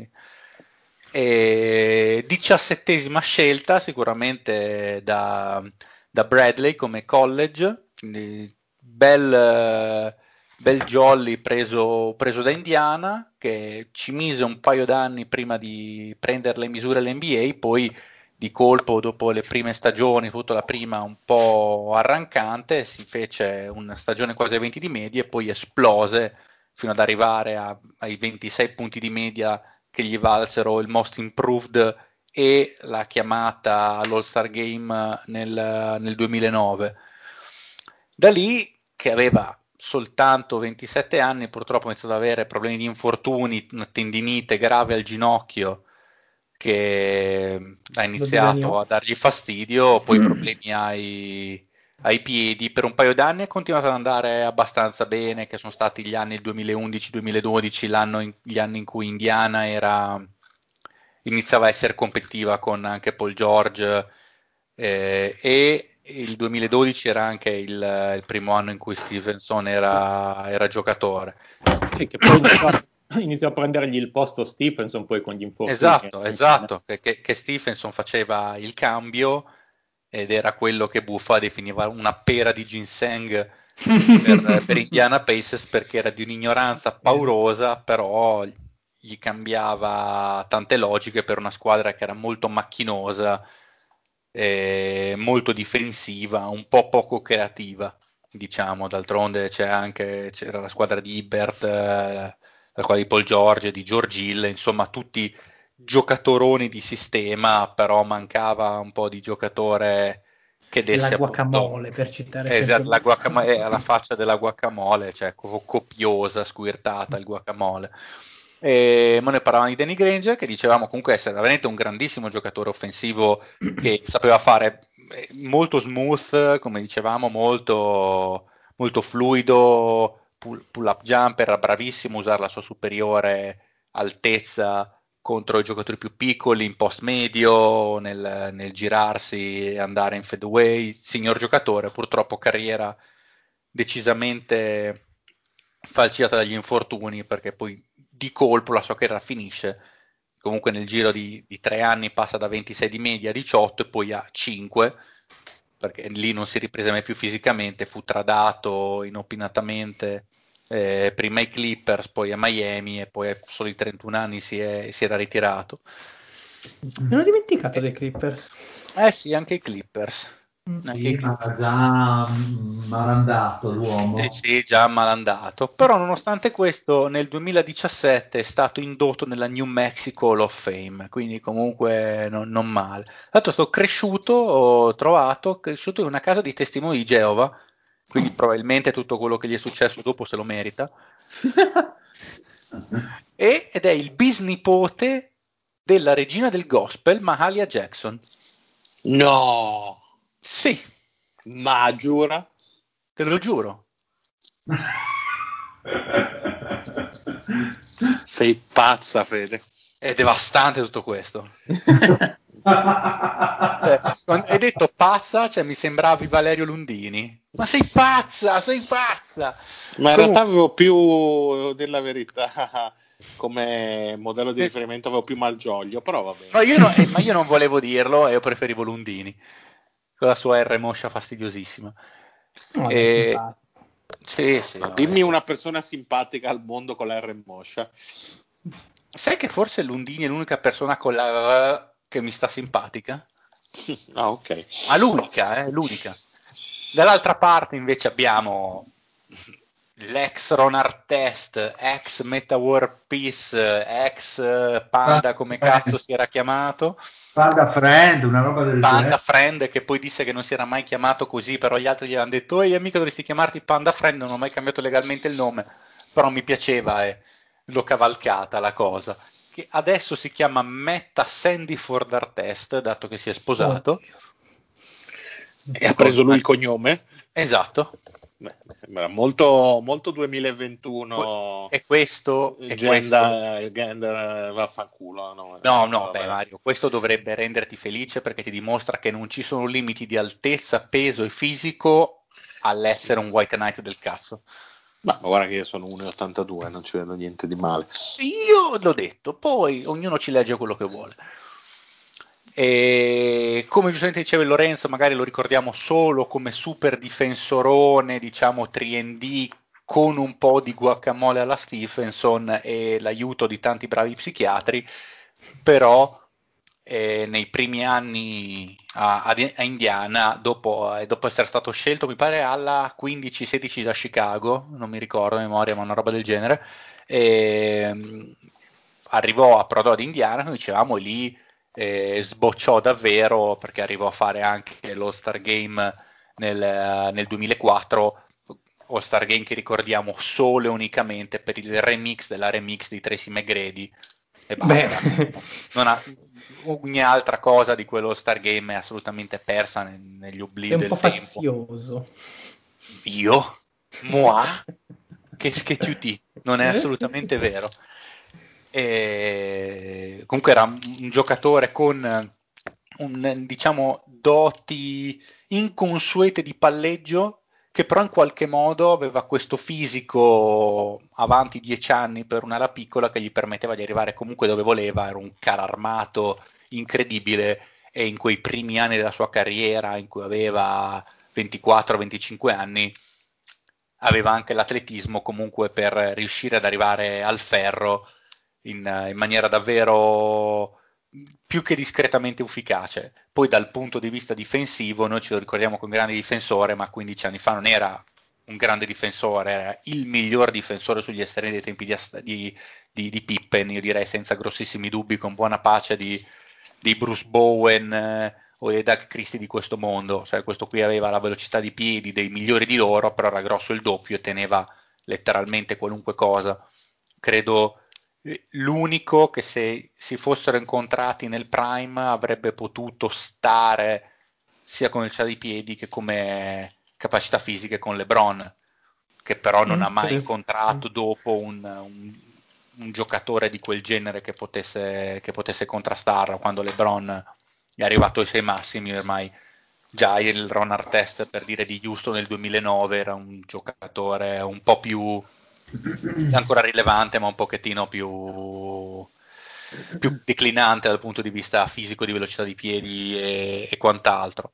E diciassettesima scelta sicuramente da, da Bradley come college, quindi bel, bel jolly preso, preso, da Indiana che ci mise un paio d'anni prima di prendere le misure all'NBA, poi di colpo dopo le prime stagioni, soprattutto la prima un po' arrancante, si fece una stagione quasi a 20 di media e poi esplose fino ad arrivare a, ai 26 punti di media che gli valsero il most improved e la chiamata all'All-Star Game nel, nel 2009. Da lì, che aveva soltanto 27 anni, purtroppo ha iniziato ad avere problemi di infortuni, una tendinite grave al ginocchio che ha iniziato a dargli fastidio, poi problemi ai, ai, piedi. Per un paio d'anni è continuato ad andare abbastanza bene, che sono stati gli anni 2011-2012, in, gli anni in cui Indiana era, iniziava a essere competitiva con anche Paul George eh, e il 2012 era anche il, il, primo anno in cui Stevenson era, era giocatore. Sì, che poi iniziò a prendergli il posto Stephenson poi con gli infortuni. Esatto, esatto, che, che, Stephenson faceva il cambio ed era quello che Buffa definiva una pera di ginseng per, per Indiana Pacers perché era di un'ignoranza paurosa, però gli cambiava tante logiche per una squadra che era molto macchinosa, eh, molto difensiva, un po' poco creativa, diciamo, d'altronde c'è anche, c'era la squadra di Ibert. Eh, la quale di Paul George, di George Hill, insomma tutti giocatoroni di sistema, però mancava un po' di giocatore che desse la guacamole appunto, per citare esatto, la guacamole è alla faccia della guacamole, cioè copiosa, squirtata il guacamole. E noi parlavamo di Danny Granger che dicevamo comunque essere veramente un grandissimo giocatore offensivo che sapeva fare eh, molto smooth, come dicevamo, molto, molto fluido, pull, pull up jumper, era bravissimo a usare la sua superiore altezza contro i giocatori più piccoli in post medio, nel, nel girarsi e andare in fadeaway, signor giocatore, purtroppo carriera decisamente falciata dagli infortuni perché poi di colpo la sua carriera finisce. Comunque nel giro di, di tre anni passa da 26 di media a 18 e poi a 5 perché lì non si riprese mai più fisicamente, fu tradato inopinatamente eh, prima ai Clippers, poi a Miami e poi a soli 31 anni si, è, si era ritirato. Non ho dimenticato dei Clippers. Eh sì, anche i Clippers. Sì, ma già malandato l'uomo. Eh sì, già malandato. Però nonostante questo nel 2017 è stato indotto nella New Mexico Hall of Fame, quindi comunque non, non male. L'altro sto cresciuto, ho trovato, cresciuto in una casa di testimoni di Geova, quindi probabilmente tutto quello che gli è successo dopo se lo merita. e, ed è il bisnipote della regina del gospel, Mahalia Jackson. No! Sì. Ma giura? Te lo giuro. Sei pazza, Fede. È devastante tutto questo. eh, hai detto pazza, cioè mi sembravi Valerio Lundini. Ma sei pazza, sei pazza. Ma in realtà avevo più della verità come modello di riferimento, avevo più Malgioglio, però va bene. No, io no, eh, ma io non volevo dirlo e io preferivo Lundini con la sua R moscia fastidiosissima. No, e... sì, sì, no, Dimmi una persona simpatica al mondo con la R moscia. Sai che forse Lundini è l'unica persona con la R che mi sta simpatica? ah, ok. Ma l'unica, eh, l'unica. Dall'altra parte invece abbiamo l'ex Ron Artest, ex Meta War Peace, ex Panda come cazzo si era chiamato. Panda Friend, una roba del Panda genere. Friend che poi disse che non si era mai chiamato così, però gli altri gli hanno detto ehi amico dovresti chiamarti Panda Friend, non ho mai cambiato legalmente il nome, però mi piaceva e l'ho cavalcata la cosa. Che adesso si chiama Metta Sandyford Artest, dato che si è sposato. Oddio. E ha preso lui il cognome? Esatto. Molto, molto 2021. E questo, e gender, gender vaffanculo. No, no, no beh, Mario, questo dovrebbe renderti felice perché ti dimostra che non ci sono limiti di altezza, peso e fisico all'essere un White Knight del cazzo. Ma guarda che io sono 1,82, non ci vedo niente di male. Io l'ho detto, poi ognuno ci legge quello che vuole. E come giustamente diceva Lorenzo, magari lo ricordiamo solo come super difensorone, diciamo 3D con un po' di guacamole alla Stephenson e l'aiuto di tanti bravi psichiatri, però eh, nei primi anni a, a Indiana, dopo, eh, dopo, essere stato scelto, mi pare alla 15-16 da Chicago, non mi ricordo a memoria, ma una roba del genere, e, arrivò a Prodò ad Indiana, noi dicevamo lì eh, sbocciò davvero perché arrivò a fare anche lo Star Game nel, nel 2004 All Star Game che ricordiamo solo e unicamente per il remix della remix di Tracy McGrady e basta. Non ha, ogni altra cosa di quello Star Game è assolutamente persa ne, negli oblii del tempo. È un po' fazioso. Io? Moi? che schiacciuti? Non è assolutamente vero. E comunque era un giocatore con un, diciamo doti inconsuete di palleggio che però in qualche modo aveva questo fisico avanti dieci anni per un'ala piccola che gli permetteva di arrivare comunque dove voleva, era un caro armato incredibile e in quei primi anni della sua carriera in cui aveva 24-25 anni aveva anche l'atletismo comunque per riuscire ad arrivare al ferro in, in maniera davvero più che discretamente efficace. Poi dal punto di vista difensivo noi ce lo ricordiamo come grande difensore, ma 15 anni fa non era un grande difensore, era il miglior difensore sugli esterni dei tempi di, di, di, di Pippen, io direi senza grossissimi dubbi, con buona pace di, Bruce Bowen eh, o di Doug Christie di questo mondo. Cioè, questo qui aveva la velocità di piedi dei migliori di loro, però era grosso il doppio e teneva letteralmente qualunque cosa. Credo l'unico che se si fossero incontrati nel prime avrebbe potuto stare sia con il di piedi che come capacità fisiche con LeBron, che però non mm, ha mai incontrato dopo un, un, un, giocatore di quel genere che potesse, che potesse contrastarlo quando LeBron è arrivato ai suoi massimi ormai. Già il Ron Artest per dire di Houston nel 2009 era un giocatore un po' più è ancora rilevante, ma un pochettino più, più declinante dal punto di vista fisico, di velocità di piedi e, e quant'altro.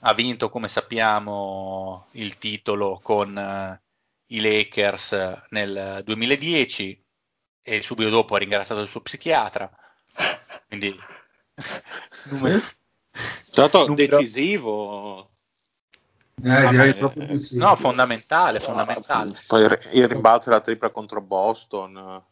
Ha vinto, come sappiamo, il titolo con uh, i Lakers nel 2010 e subito dopo ha ringraziato il suo psichiatra. Quindi, numero, stato numero... decisivo eh, direi proprio di sì. No, fondamentale, fondamentale. Poi il rimbalzo della tripla contro Boston.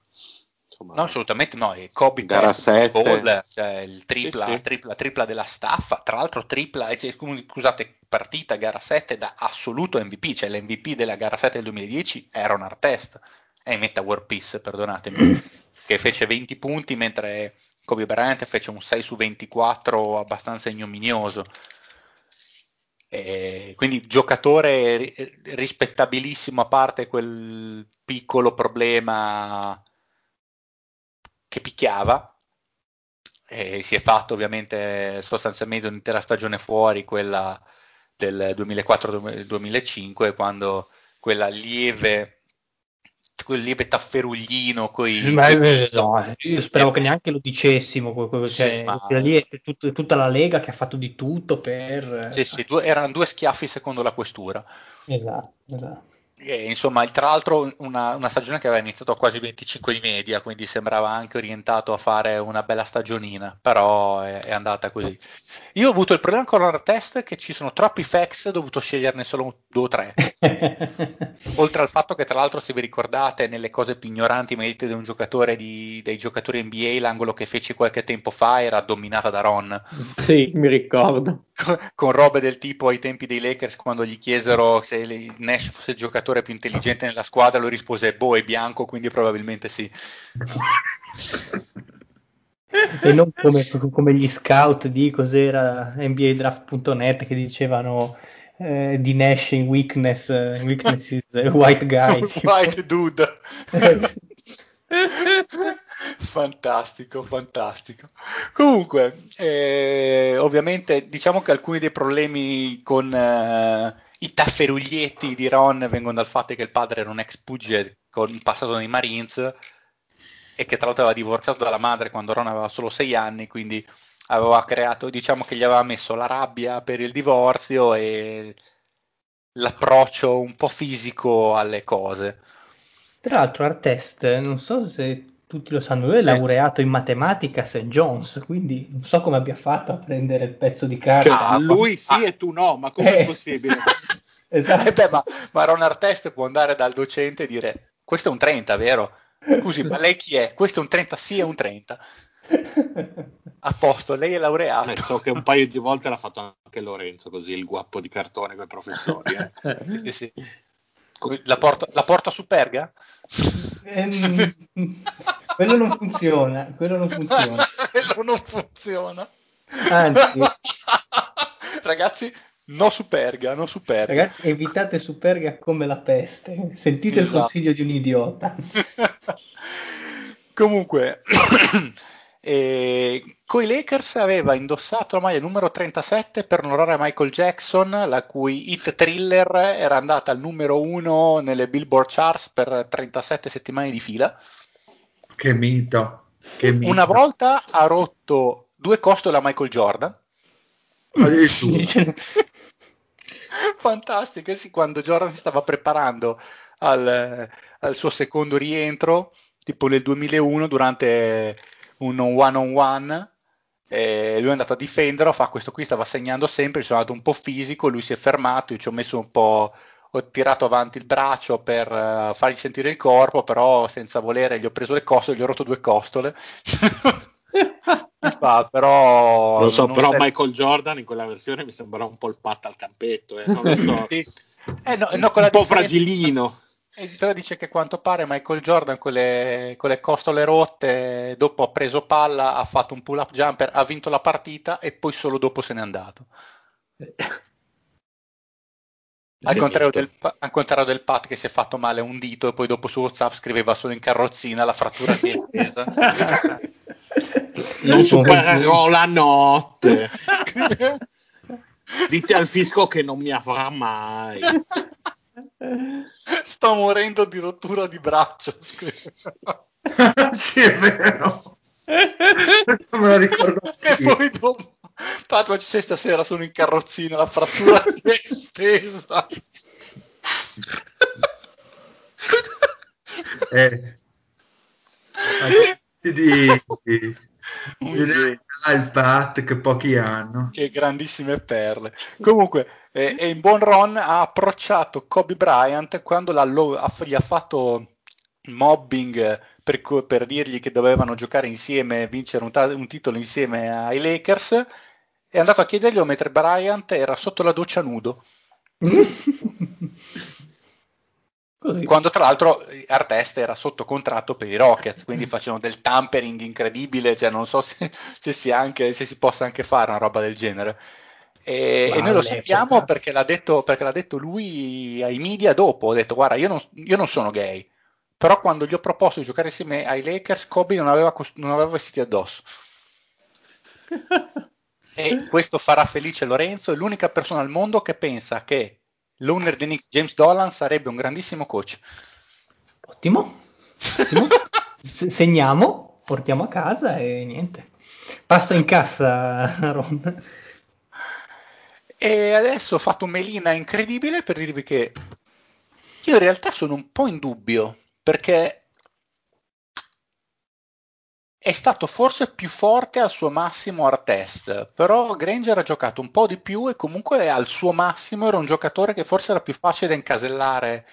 Insomma, no, assolutamente no. Kobe gara 7. Ball, cioè il tripla, sì, sì. tripla, tripla della staffa. Tra l'altro, tripla, eh, cioè, scusate, partita gara 7 da assoluto MVP. Cioè, l'MVP della gara 7 del 2010 era un Artest. E Meta War Peace, perdonatemi, che fece 20 punti mentre Kobe Bryant fece un 6 su 24 abbastanza ignominioso. Eh, quindi giocatore rispettabilissimo a parte quel piccolo problema che picchiava. Eh, si è fatto ovviamente sostanzialmente un'intera stagione fuori, quella del 2004-2005, quando quella lieve quel lieve tafferuglino coi, coi... no, io speravo eh, che neanche lo dicessimo cioè, sì, ma... lì è tut, tutta la Lega che ha fatto di tutto per sì, sì, due, erano due schiaffi secondo la questura esatto, esatto. E, insomma, tra l'altro una, una, stagione che aveva iniziato a quasi 25 di media, quindi sembrava anche orientato a fare una bella stagionina, però è, è andata così. Io ho avuto il problema con l'hard test che ci sono troppi facts, ho dovuto sceglierne solo due o tre. Oltre al fatto che, tra l'altro, se vi ricordate, nelle cose più ignoranti mai dette di un giocatore di, dei giocatori NBA, l'angolo che feci qualche tempo fa era dominata da Ron. Sì, mi ricordo. Con, con robe del tipo ai tempi dei Lakers, quando gli chiesero se Nash fosse il giocatore più intelligente nella squadra, lui rispose: Boh, è bianco, quindi probabilmente sì. e non come, come, gli scout di cos'era NBAdraft.net che dicevano eh, di Nash in weakness, in weakness is white guy white dude fantastico, fantastico. Comunque, eh, ovviamente, diciamo che alcuni dei problemi con eh, i tafferuglietti di Ron vengono dal fatto che il padre era un ex pugile con passato nei Marines e che tra l'altro aveva divorziato dalla madre quando Ron aveva solo sei anni, quindi aveva creato, diciamo che gli aveva messo la rabbia per il divorzio e l'approccio un po' fisico alle cose. Tra l'altro Artest, non so se tutti lo sanno, lui è Sì. laureato in matematica a St. John's, quindi non so come abbia fatto a prendere il pezzo di carta. Ah, lui sì Ah. e tu no, ma com'è Eh. possibile? Esatto. Eh beh, ma, ma Ron Artest può andare dal docente e dire questo è un 30, vero? Scusi, ma lei chi è? Questo è un 30, sì è un 30. A posto, lei è laureato. Eh, so che un paio di volte l'ha fatto anche Lorenzo, così il guappo di cartone con i professori. eh. Sì, sì. La, porto, la porta su Perga? Ehm, quello non funziona, quello non funziona. Quello non funziona. Anzi, Ragazzi, no su Perga, no su Perga. ragazzi, evitate Superga come la peste. Sentite il Esatto. consiglio di un idiota. Comunque, eh, coi Lakers aveva indossato la maglia numero 37 per onorare Michael Jackson, la cui hit thriller era andata al numero 1 nelle Billboard Charts per 37 settimane di fila. Che mito. Che mito. Una volta ha rotto due costole a Michael Jordan. Addirittura. Fantastico, sì, quando Jordan si stava preparando al, al suo secondo rientro, tipo nel 2001, durante un one on one, eh, lui è andato a difenderlo, fa questo qui stava segnando sempre, ci sono andato un po' fisico, lui si è fermato, io ci ho messo un po', ho tirato avanti il braccio per eh, fargli sentire il corpo, però senza volere gli ho preso le costole, gli ho rotto due costole. Fa, però Lo so, non però sei- Michael Jordan in quella versione mi sembra un po' il patta al campetto, eh, non lo so. Sì. Eh, no, no, con la un po' differenza- fragilino. Però dice che a quanto pare Michael Jordan con le, con le costole rotte, dopo ha preso palla, ha fatto un pull-up jumper, ha vinto la partita e poi solo dopo se n'è andato. Al contrario, del, Pa- al contrario del Pat che si è fatto male un dito e poi dopo su WhatsApp scriveva solo in carrozzina la frattura si è estesa. Non supererò la notte. Dite al fisco che non mi avrà mai. Sto morendo di rottura di braccio. sì, è vero. Non me lo ricordo E poi dopo, tra l'altro ci sei stasera, sono in carrozzina, la frattura si è estesa. Eh. Di, di, Un di- genio. ah, il Pat che pochi hanno. Che grandissime perle. Comunque, eh, e in buon Ron ha approcciato Kobe Bryant quando l'ha- lo- ha- gli ha fatto mobbing per, co- per dirgli che dovevano giocare insieme, vincere un, ta- un titolo insieme ai Lakers. È andato a chiederglielo mentre Bryant era sotto la doccia nudo. Così. Quando tra l'altro Artest era sotto contratto per i Rockets, quindi facevano del tampering incredibile, cioè non so se, se sia anche- se si possa anche fare una roba del genere. E, Wow, e noi lo sappiamo perché l'ha, detto, perché l'ha detto lui ai media dopo, ha detto guarda io non, io non sono gay, però quando gli ho proposto di giocare insieme ai Lakers Kobe non aveva, cost- non aveva vestiti addosso. E questo farà felice Lorenzo, è l'unica persona al mondo che pensa che l'owner di Knicks, James Dolan, sarebbe un grandissimo coach. Ottimo. Ottimo. Se- segniamo, portiamo a casa e niente. Passa in cassa, Ron. E adesso ho fatto un melina incredibile per dirvi che io in realtà sono un po' in dubbio perché è stato forse più forte al suo massimo art test, però Granger ha giocato un po' di più e comunque al suo massimo era un giocatore che forse era più facile da incasellare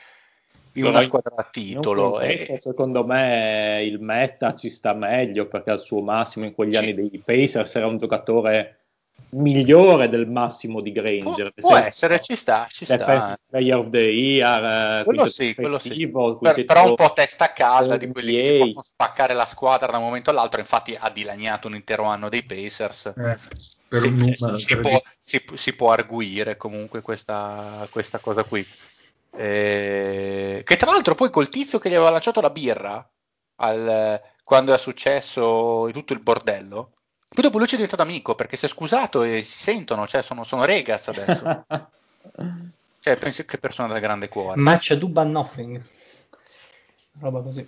in Però una squadra a titolo. E- secondo me il meta ci sta meglio perché al suo massimo in quegli anni dei Pacers era un giocatore migliore del massimo di Granger. può essere, ci sta, ci sta. Player of the Year, eh, Quello sì, quello sì. Per- però un po' testa a casa di quelli che possono spaccare la squadra da un momento all'altro. Infatti, ha dilaniato un intero anno dei Pacers. Eh, Si, numero si può, si- si può arguire comunque questa, questa cosa qui. Eh, che tra l'altro, poi col tizio che gli aveva lanciato la birra al- quando è successo tutto il bordello, poi dopo lui ci è diventato amico perché si è scusato e si sentono, cioè sono, sono regas adesso. cioè, pensi che persona da grande cuore. Match a Duba Nothing. Roba così.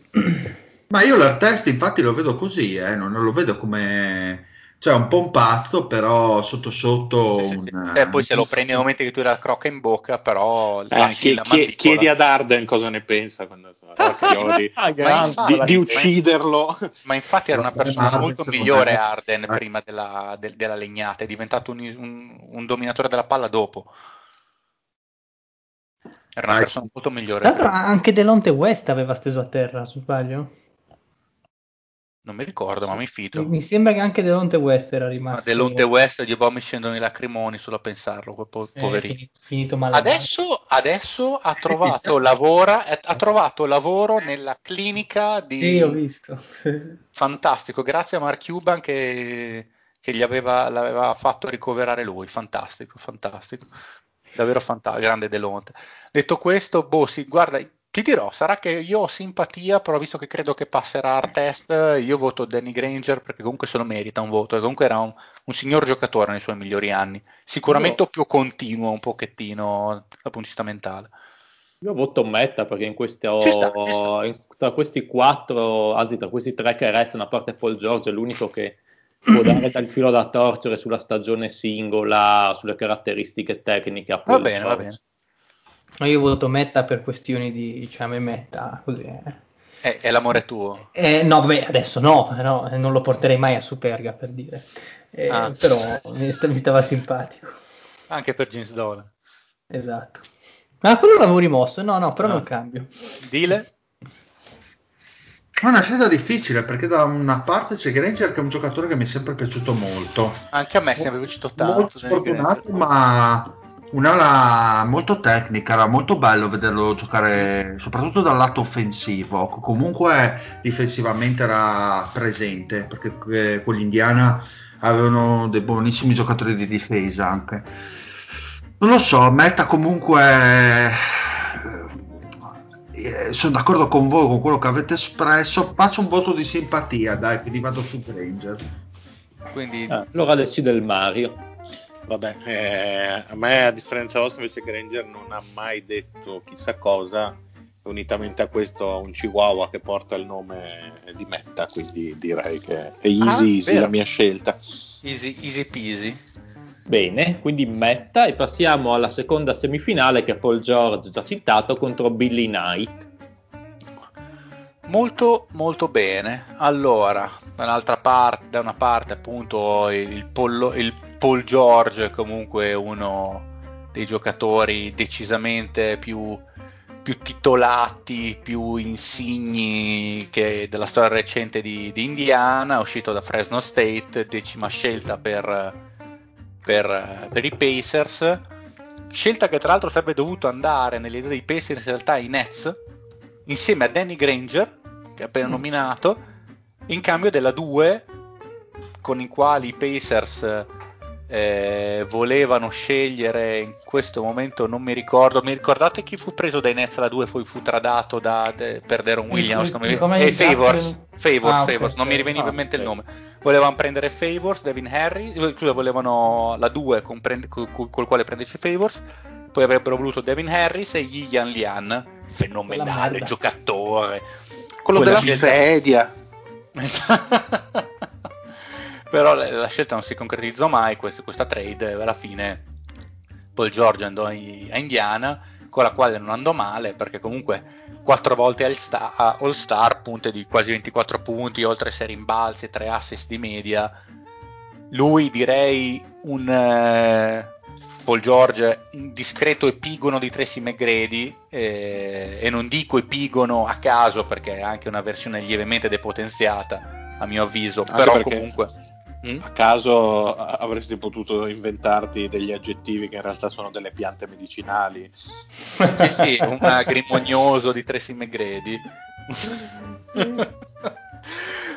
Ma io l'artist infatti lo vedo così, eh, non lo vedo come cioè un po' un pazzo, però sotto sotto. Sì, sì, un, sì. Eh, poi se lo prendi nel momento che tu hai la crocca in bocca, però eh, chie- chie- chiedi ad Arden cosa ne pensa quando di, ma infatti, di, di, ucciderlo. Ma infatti era una persona molto migliore Arden prima della, de- della, legnata, è diventato un, un, un, dominatore della palla dopo. Era una persona molto migliore. Tra l'altro anche Delonte West aveva steso a terra, se sbaglio. Non mi ricordo, ma mi fido. Mi sembra che anche Delonte West era rimasto. Ma Delonte West gli boh, mi scendono i lacrimoni solo a pensarlo, quel po- eh, poverino. Finito, finito male. Adesso, adesso ha, trovato lavora, ha trovato lavoro nella clinica di... Sì, ho visto. Fantastico, grazie a Mark Cuban che, che gli aveva, l'aveva fatto ricoverare lui. Fantastico, fantastico. Davvero fantastico, grande Delonte. Detto questo, boh, sì, guarda, ti dirò, sarà che io ho simpatia, però visto che credo che passerà Art Test, io voto Danny Granger perché comunque se lo merita un voto, comunque era un, un, signor giocatore nei suoi migliori anni, sicuramente io... più continuo un pochettino dal punto di vista mentale. Io voto Metta perché in questi, sta, in, tra questi quattro, anzi tra questi tre che restano, a parte Paul George, è l'unico che può dare dal filo da torcere sulla stagione singola, sulle caratteristiche tecniche va bene. Va bene. Io voto Metta per questioni di, diciamo, Metta, così. Eh. È, è, l'amore tuo? Eh, no, vabbè, adesso no, no, non lo porterei mai a Superga per dire. Eh, ah. Però mi, st- mi, stava simpatico. Anche per James Dolan. Esatto. Ma quello l'avevo rimosso, no, no, però ah. non cambio. Dile? È una scelta difficile perché da una parte c'è Granger che è un giocatore che mi è sempre piaciuto molto. Anche a me è sempre piaciuto tanto. Molto sfortunato, ma Un'ala molto tecnica, era molto bello vederlo giocare soprattutto dal lato offensivo, comunque difensivamente era presente perché eh, con l'Indiana avevano dei buonissimi giocatori di difesa anche. Non lo so, Meta comunque eh, sono d'accordo con voi con quello che avete espresso, faccio un voto di simpatia, dai, quindi vado su Granger. Quindi ah, allora decide il Mario. Vabbè, eh, a me a differenza vostra invece Granger non ha mai detto chissà cosa, unitamente a questo ha un chihuahua che porta il nome di Metta, quindi direi che è easy ah, easy vero. la mia scelta. Easy, easy peasy. Bene, quindi Metta e passiamo alla seconda semifinale che Paul George già citato contro Billy Knight. Molto molto bene. Allora, dall'altra parte, da una parte appunto il, pollo, il Paul George è comunque uno dei giocatori decisamente più, più titolati, più insigni della storia recente di, di, Indiana, uscito da Fresno State, decima scelta per, per, per, i Pacers, scelta che tra l'altro sarebbe dovuto andare nelle idee dei Pacers in realtà ai Nets, insieme a Danny Granger, che è appena mm. nominato, in cambio della 2 con i quali i Pacers eh, volevano scegliere in questo momento non mi ricordo. Mi ricordate chi fu preso dai Nets alla 2 poi fu tradato da, de, per Deron Williams non mi, eh, Favors, Favors, ah, Favors okay, non mi riveniva ah, in mente okay. il nome. Volevano prendere Favors Devin Harry scusa volevano la 2 con, col, col quale prendersi Favors poi avrebbero voluto Devin Harris e Yian Lian fenomenale giocatore. Quello Quella della sedia però la scelta non si concretizzò mai, questa, questa trade alla fine Paul George andò a Indiana con la quale non andò male perché comunque quattro volte all star, all star punte di quasi 24 punti, oltre 6 rimbalzi, 3 assist di media. Lui direi un eh, Paul George un discreto epigono di Tracy McGrady eh, e non dico epigono a caso perché è anche una versione lievemente depotenziata a mio avviso, anche però comunque Mm? A caso avresti potuto inventarti degli aggettivi che in realtà sono delle piante medicinali. sì, sì, un agrimonioso di Tracy McGrady.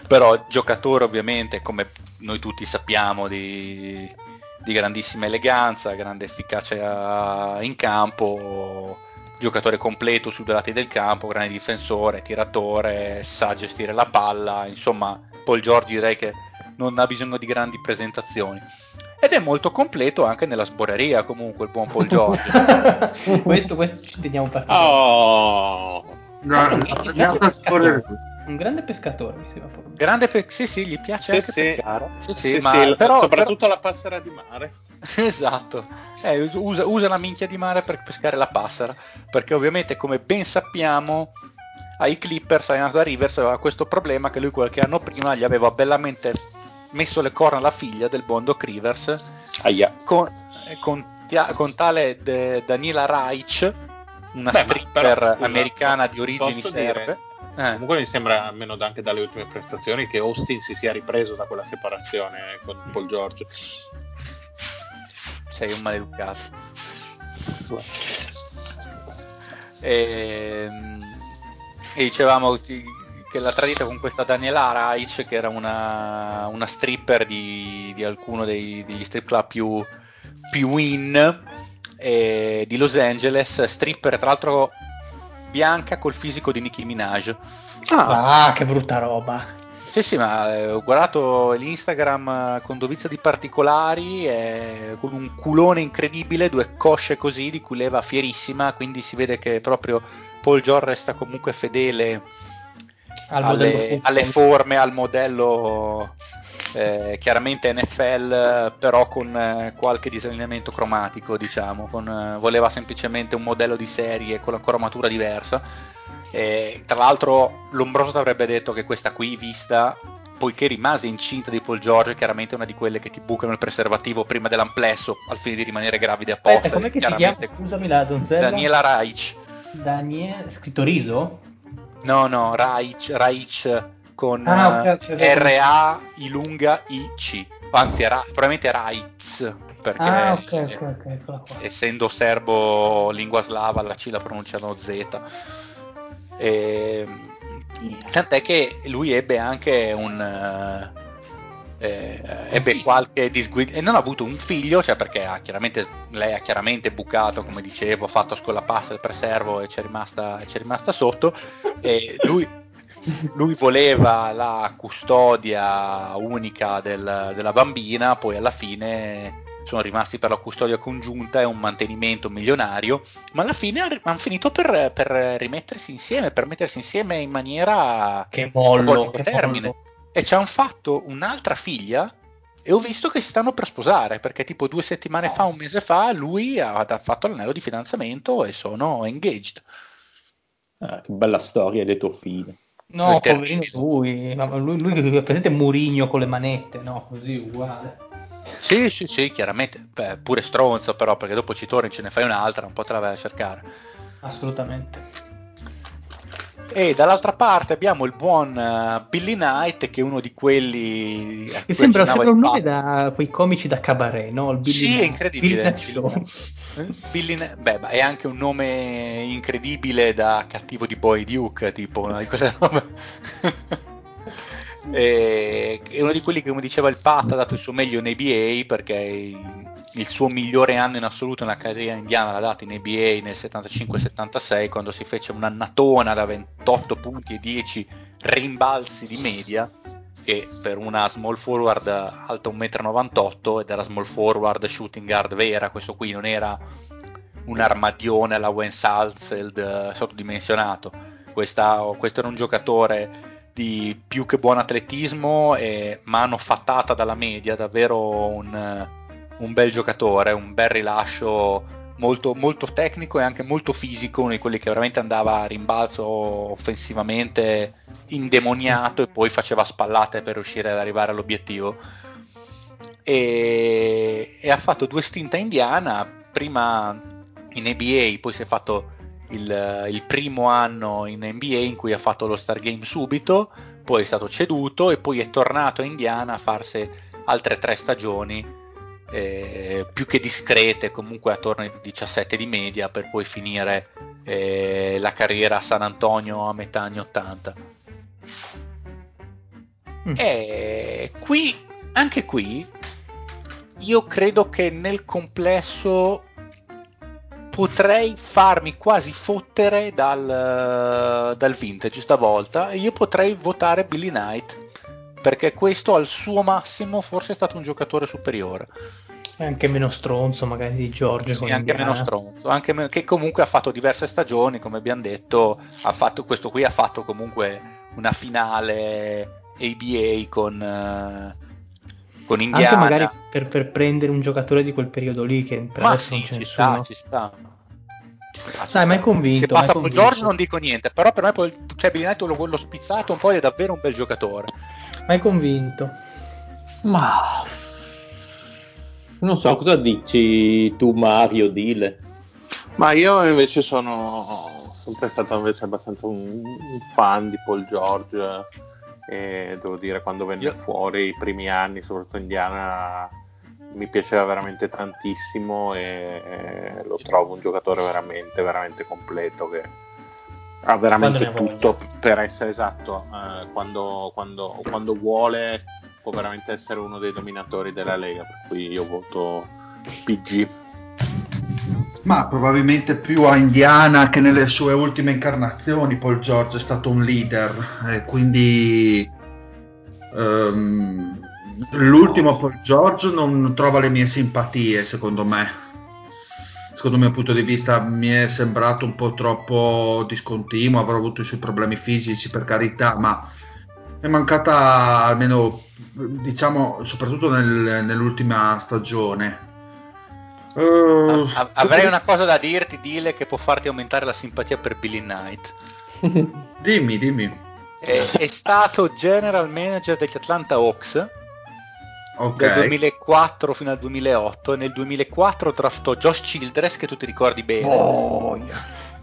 Però giocatore ovviamente, come noi tutti sappiamo, di, di grandissima eleganza, grande efficacia in campo, giocatore completo su due lati del campo, grande difensore, tiratore, sa gestire la palla, insomma Paul George direi che non ha bisogno di grandi presentazioni. Ed è molto completo anche nella sboreria comunque il buon Paul George. questo, questo ci teniamo per Oh, No, un, no, grande un grande pescatore, mi sembra. proprio. Grande pe- sì, sì, gli piace Sì, anche sì. pescare. Sì, sì, sì, ma sì, però, soprattutto la passera di mare. però- esatto. Eh, usa, usa la minchia di mare per pescare la passera, perché ovviamente come ben sappiamo ai Clippers, allenato da Rivers, aveva questo problema che lui qualche anno prima gli aveva bellamente messo le corna alla figlia del buon Doc Rivers Aia. con, eh, con, con tale de- Daniela Reich, una Beh, stripper però, scusa, americana di origini serbe. Eh, Comunque mi sembra, almeno anche dalle ultime prestazioni, che Austin si sia ripreso da quella separazione con Paul George. sei un maleducato. E, e dicevamo ti- che la tradita con questa Daniela Reich, che era una, una stripper di, di alcuno dei- degli strip club più, più in eh, di Los Angeles, stripper tra l'altro bianca col fisico di Nicki Minaj. Ah, che brutta roba. Sì, sì, ma eh, ho guardato l'Instagram con dovizia di particolari, eh, con un culone incredibile, due cosce così, di cui leva fierissima, quindi si vede che proprio Paul George resta comunque fedele Al alle, alle forme, al modello eh, chiaramente NFL, però con eh, qualche disallineamento cromatico, diciamo, con, eh, voleva semplicemente un modello di serie con la cromatura diversa. E, tra l'altro Lombroso ti avrebbe detto che questa qui vista, poiché rimase incinta di Paul George, chiaramente è una di quelle che ti bucano il preservativo prima dell'amplesso al fine di rimanere gravide apposta. Aspetta, com'è che si chiama? Scusami la donzella. Daniela Reich. Daniele, scritto riso? No, no, Reich, Reich con Ah, ok, eh, ok, ok. R-A I lunga I-C. Anzi, era, probabilmente Reitz, perché Ah, ok, eh, ok, ok, eccola qua. essendo serbo lingua slava la C la pronunciano Z. E, tant'è che lui ebbe anche un... eh, ebbe figlio. qualche disguido e non ha avuto un figlio, cioè perché ha chiaramente, lei ha chiaramente bucato, come dicevo, ha fatto scolapasta il preservo e c'è rimasta, c'è rimasta sotto. E lui, lui voleva la custodia unica del- della bambina, poi alla fine sono rimasti per la custodia congiunta e un mantenimento milionario, ma alla fine hanno finito per, per rimettersi insieme, per mettersi insieme in maniera Che a buon mollo, che termine. mollo. E ci hanno fatto un'altra figlia e ho visto che si stanno per sposare perché tipo due settimane fa, un mese fa, lui ha, ha fatto l'anello di fidanzamento e sono engaged. Ah, che bella storia, lieto fine. No, poverino lui, ma lui, lui che è presente Murigno con le manette, no, così uguale. Sì, sì, sì, chiaramente, Beh, pure stronzo però perché dopo ci torni, ce ne fai un'altra, un po' te la vai a cercare. Assolutamente. E dall'altra parte abbiamo il buon eh, Billy Knight che è uno di quelli... Che cui sembra, sembra un nome da quei comici da cabaret, no? Sì, è incredibile. Billy Show. Billy beh, ma è anche un nome incredibile da cattivo di Boy Duke, tipo una di quelle robe. E- è uno di quelli che, come diceva il Pat, ha dato il suo meglio in ABA perché il, suo migliore anno in assoluto nella carriera indiana l'ha dato in ABA nel 75-76 quando si fece un'annatona da 28 punti e 10 rimbalzi di media che per una small forward alta 1,98 m ed era small forward shooting guard vera, questo qui non era un armadione alla Wayne Salzeld eh, sottodimensionato, questo era un giocatore di più che buon atletismo e mano fattata dalla media, davvero un, un bel giocatore, un bel rilascio molto, molto tecnico e anche molto fisico, uno di quelli che veramente andava a rimbalzo offensivamente indemoniato e poi faceva spallate per riuscire ad arrivare all'obiettivo. E, e ha fatto due stint a Indiana, prima in ABA, poi si è fatto il, il primo anno in NBA in cui ha fatto lo Star Game subito, poi è stato ceduto e poi è tornato a Indiana a farsi altre tre stagioni eh, più che discrete, comunque attorno ai 17 di media, per poi finire eh, la carriera a San Antonio a metà anni 80. Mm. E qui, anche qui, io credo che nel complesso potrei farmi quasi fottere dal, dal vintage stavolta e io potrei votare Billy Knight perché questo al suo massimo forse è stato un giocatore superiore. Anche meno stronzo magari di Giorgio. Sì, anche meno stronzo, anche meno, che comunque ha fatto diverse stagioni, come abbiamo detto, ha fatto, questo qui ha fatto comunque una finale ABA con, uh, con Indiana. Anche magari per, per, prendere un giocatore di quel periodo lì che per Ma adesso sì, non c'è ci nessuno. sta, ci sta. Ah, Dai, ma è convinto. Se passa con con Giorgio non dico niente, però per me poi, cioè, Knight l'ho, l'ho spizzato un po' è davvero un bel giocatore. Ma è convinto. Ma non so cosa dici tu Mario, dile. Ma io invece sono sempre stato invece abbastanza un, un fan di Paul George e devo dire quando venne Io- fuori i primi anni, soprattutto Indiana, mi piaceva veramente tantissimo e, e lo trovo un giocatore veramente, veramente completo che ha veramente tutto per essere esatto, eh, quando, quando- quando vuole può veramente essere uno dei dominatori della Lega, per cui io voto PG. Ma probabilmente più a Indiana che nelle sue ultime incarnazioni Paul George è stato un leader, e quindi ehm, l'ultimo Paul George non trova le mie simpatie, secondo me. Secondo il mio punto di vista mi è sembrato un po' troppo discontinuo, avrò avuto i suoi problemi fisici per carità, ma è mancata almeno, diciamo, soprattutto nel- nell'ultima stagione. Eh, A- avrei una cosa da dirti, dile che può farti aumentare la simpatia per Billy Knight. Dimmi, dimmi. È, è stato general manager degli Atlanta Hawks Ok. dal 2004 fino al 2008 e nel 2004 draftò Josh Childress che tu ti ricordi bene. Oh,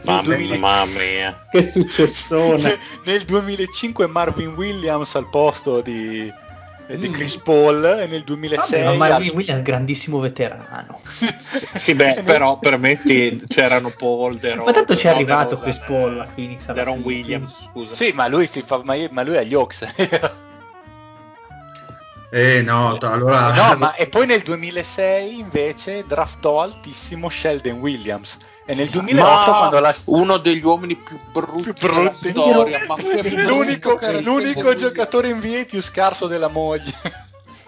Mamma, 2000 mamma mia. Che successone. nel 2005 Marvin Williams al posto di, di Mm. Chris Paul e nel 2006 Vabbè, ma Marvin Williams è un grandissimo veterano. Sì, beh, però permetti, c'erano Paul, Deron, Ma tanto ci è no, arrivato DeRozan, Chris Paul a Phoenix. Deron. Williams, scusa. Sì, ma lui, si fa, ma, ma lui è agli Hawks. Eh no, t- allora... no, ma e poi nel 2006 invece draftò altissimo Sheldon Williams e nel 2008 Ma quando la uno degli uomini più brutti, più brutti. della storia, l'unico, l'unico giocatore NBA più scarso della moglie.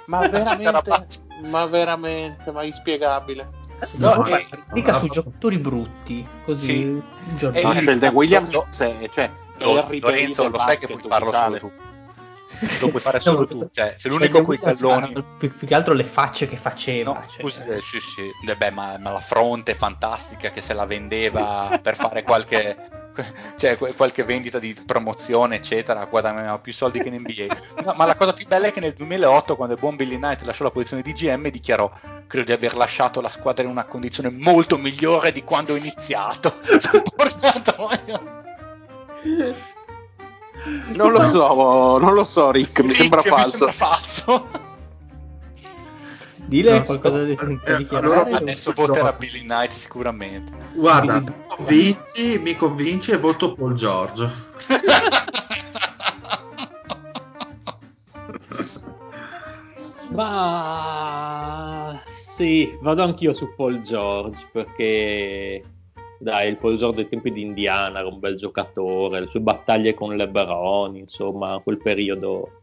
Ma veramente, ma veramente, ma inspiegabile. No, No, eh, mica no, su no. giocatori brutti, così Sì. il E giornale. Ma il- Sheldon Williams Lo- è, cioè, Lo- Lorenzo, lo sai che puoi farlo solo tu. Lo puoi fare solo tu. Cioè, sei l'unico Cioè, con i ha Più, più che altro le facce che faceva. No, cioè. scusi, eh, sì, sì. Eh, beh, ma, ma la fronte fantastica che se la vendeva per fare qualche, cioè, qualche vendita di promozione, eccetera, guadagnava più soldi che in NBA. No, ma la cosa più bella è che nel 2008, quando il buon Billy Knight lasciò la posizione di GM, dichiarò: Credo di aver lasciato la squadra in una condizione molto migliore di quando ho iniziato. Porcatoio. Non lo so, non lo so, Rick, mi sembra falso. Mi sembra falso. Dile Non so. qualcosa di, Eh, allora- Adesso voterà Billy Knight sicuramente. Guarda, mi convinci, mi convinci e voto Paul George. Ma sì, vado anch'io su Paul George perché dai, il Paul George dei tempi di Indiana era un bel giocatore, le sue battaglie con LeBron, insomma, quel periodo.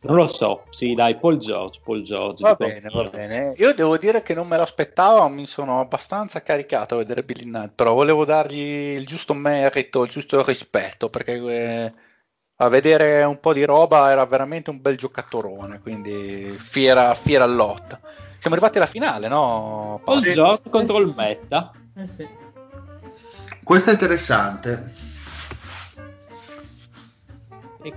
Non lo so, sì, dai, Paul George, Paul George. Va bene, va bene. Io devo dire che non me l'aspettavo, mi sono abbastanza caricato a vedere Billy Knight, però volevo dargli il giusto merito, il giusto rispetto, perché eh, a vedere un po' di roba era veramente un bel giocatorone, quindi fiera, fiera lotta. Siamo arrivati alla finale, no? Paul. George contro il Meta. Eh sì. Questo è interessante. E-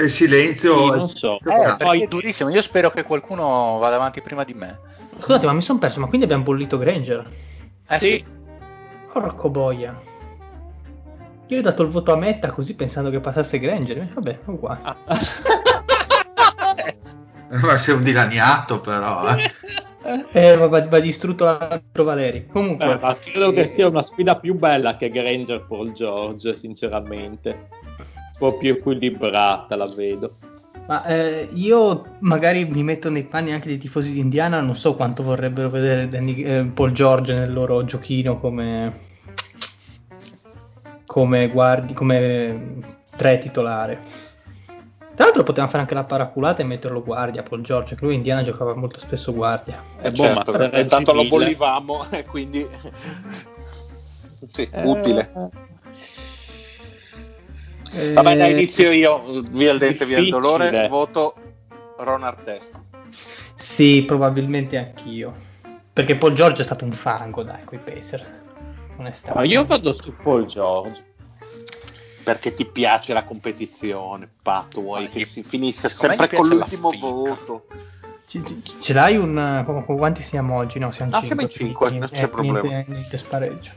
E silenzio. Sì, non so. Eh, Poi- perché è durissimo, io spero che qualcuno vada avanti prima di me. Scusate, ma mi sono perso, ma quindi abbiamo bollito Granger? Eh Sì. sì. Porco boia. Io ho dato il voto a Metta così pensando che passasse Granger. Vabbè, uguale. Ah. Ma sei un dilaniato, però. eh. Eh, ma va, va distrutto l'altro Valeri. Comunque, Eh, ma credo che eh, sia una sfida più bella che Granger Paul George, sinceramente. Un po' più equilibrata, la vedo. Ma eh, io magari mi metto nei panni anche dei tifosi di Indiana, non so quanto vorrebbero vedere Danny, eh, Paul George nel loro giochino come, come, guardi, come tre titolare. Tra l'altro potevamo fare anche la paraculata e metterlo guardia, Paul George, che lui in Indiana giocava molto spesso guardia. Eh, boh, certo, ma intanto lo bollivamo e quindi sì, utile. Eh, Vabbè, dai, inizio io, via il dente, via il dolore, voto Ron Artest. Sì, probabilmente anch'io. Perché Paul George è stato un fango, dai, coi Pacers. Ma io vado su Paul George. Perché ti piace la competizione, Pato, vuoi ah, che si finisca sempre con l'ultimo voto. Ce, ce l'hai un... quanti siamo oggi? No, siamo ah, 5. 5, non c'è eh, problema. Niente, niente spareggio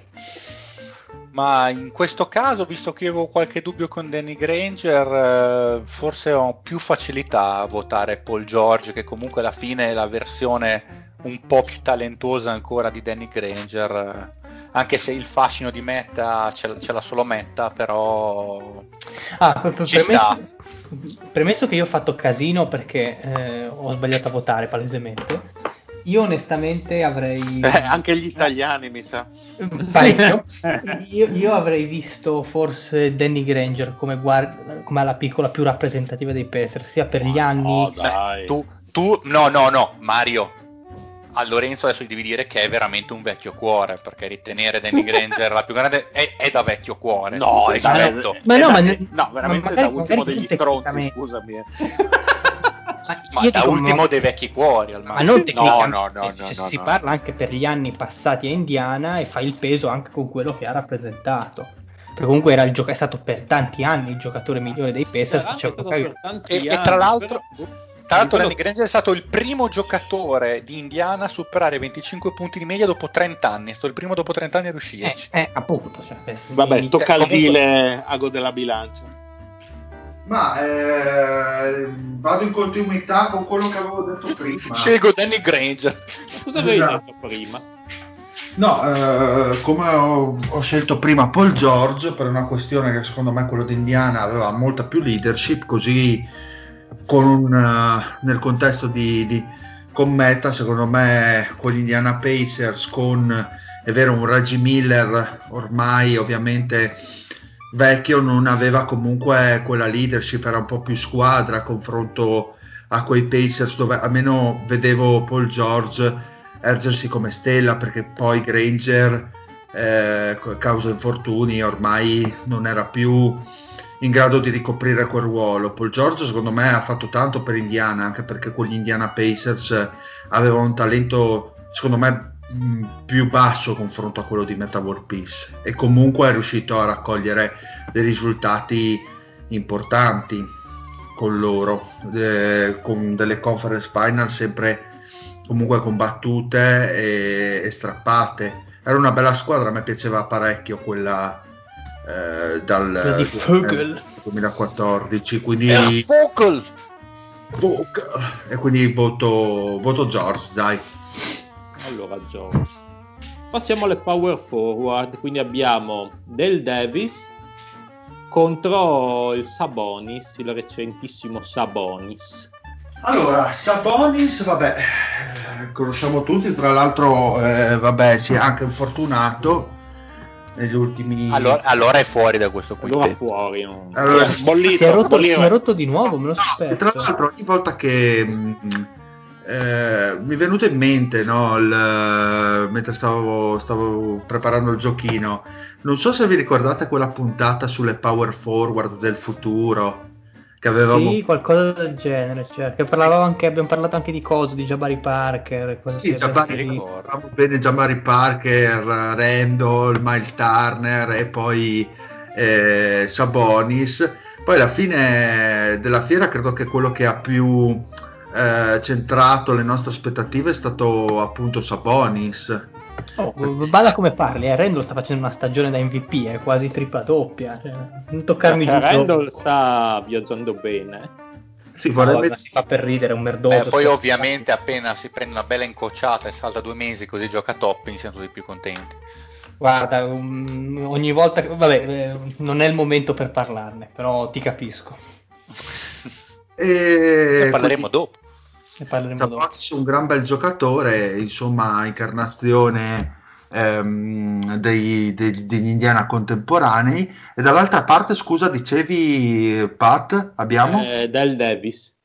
ma in questo caso, visto che avevo qualche dubbio con Danny Granger, eh, forse ho più facilità a votare Paul George, che comunque alla fine è la versione un po' più talentuosa ancora di Danny Granger, eh, anche se il fascino di Metta ce, ce l'ha solo Metta, però ah, per, per, ci premesso, sta. Premesso che io ho fatto casino perché eh, ho sbagliato a votare palesemente io onestamente avrei... Eh, anche gli italiani mi sa. Parecchio. io, io, avrei visto forse Danny Granger come, guard- come la piccola più rappresentativa dei Pacers, sia per gli anni... Beh, tu, tu, no, no, no, Mario. A Lorenzo adesso gli devi dire che è veramente un vecchio cuore, perché ritenere Danny Granger la più grande è, è da vecchio cuore. No, è da, ma no, ma, no, veramente ma magari, da ultimo degli stronzi, scusami. Eh. Ma, da ultimo dei vecchi cuori al Ma non no, no, no, no, si parla anche per gli anni passati a Indiana e fa il peso anche con quello che ha rappresentato. Perché comunque era il gioco- è stato per tanti anni il giocatore migliore dei Pacers. Cioè, e, e, tra l'altro, però... tra l'altro Danny Granger è stato il primo giocatore di Indiana a superare 25 punti di media dopo 30 anni. È stato il primo dopo 30 anni a riuscirci. Eh, eh appunto. Cioè, Vabbè, tocca al dile ago della bilancia. Ma eh, vado in continuità con quello che avevo detto prima. Scelgo Danny Granger. Cosa avevi esatto. detto prima? No, eh, come ho, ho, scelto prima Paul George per una questione che secondo me quello di Indiana aveva molta più leadership, così un, uh, nel contesto di, di, con Meta, secondo me con gli Indiana Pacers, con è vero un Reggie Miller ormai ovviamente vecchio non aveva comunque quella leadership, era un po' più squadra a confronto a quei Pacers dove almeno vedevo Paul George ergersi come stella perché poi Granger eh, causa infortuni ormai non era più in grado di ricoprire quel ruolo. Paul George secondo me ha fatto tanto per Indiana anche perché con gli Indiana Pacers aveva un talento secondo me più basso confronto a quello di Meta World Peace e comunque è riuscito a raccogliere dei risultati importanti con loro eh, con delle conference final sempre comunque combattute e, e, strappate era una bella squadra a me piaceva parecchio quella eh, dal di Vogel. 2014 quindi Vogel. Vogel. e quindi voto, voto George dai allora, George. Passiamo alle power forward, quindi abbiamo Del Davis contro il Sabonis, il recentissimo Sabonis. Allora, Sabonis, vabbè, eh, conosciamo tutti, tra l'altro, eh, vabbè, si è anche infortunato negli ultimi... Allora, allora è fuori da questo qui. Allora fuori. No? Allora, bollito, si, è rotto, si è rotto di nuovo, me lo no, Tra l'altro, ogni volta che... Mh, mm, eh, mi è venuto in mente no, il, mentre stavo, stavo, preparando il giochino. Non so se vi ricordate quella puntata sulle power forward del futuro. Che avevamo... Sì, qualcosa del genere. Cioè, che parlavamo anche, abbiamo parlato anche di cose, di Jabari Parker. Sì, Jabari, bene Jabari Parker, Randall, Miles Turner e poi eh, Sabonis. Poi alla fine della fiera credo che quello che ha più eh, centrato le nostre aspettative è stato appunto Sabonis. Oh, bada come parli, eh, Randall sta facendo una stagione da MVP, è quasi tripla doppia. Cioè, non toccarmi giù. Randall sta viaggiando bene. Sì, vorrebbe... si fa per ridere, un merdoso. Eh, poi ovviamente appena si prende una bella incocciata e salta due mesi così gioca top, mi sento di più contenti. Guarda, um, ogni volta che... Vabbè, eh, non è il momento per parlarne, però ti capisco. E Ne parleremo quindi- dopo. Ne parleremo dopo. Sabonis un gran bel giocatore, insomma, incarnazione ehm, dei- dei- degli Indiana contemporanei. E dall'altra parte, scusa, dicevi Pat, abbiamo? Eh, Del Davis.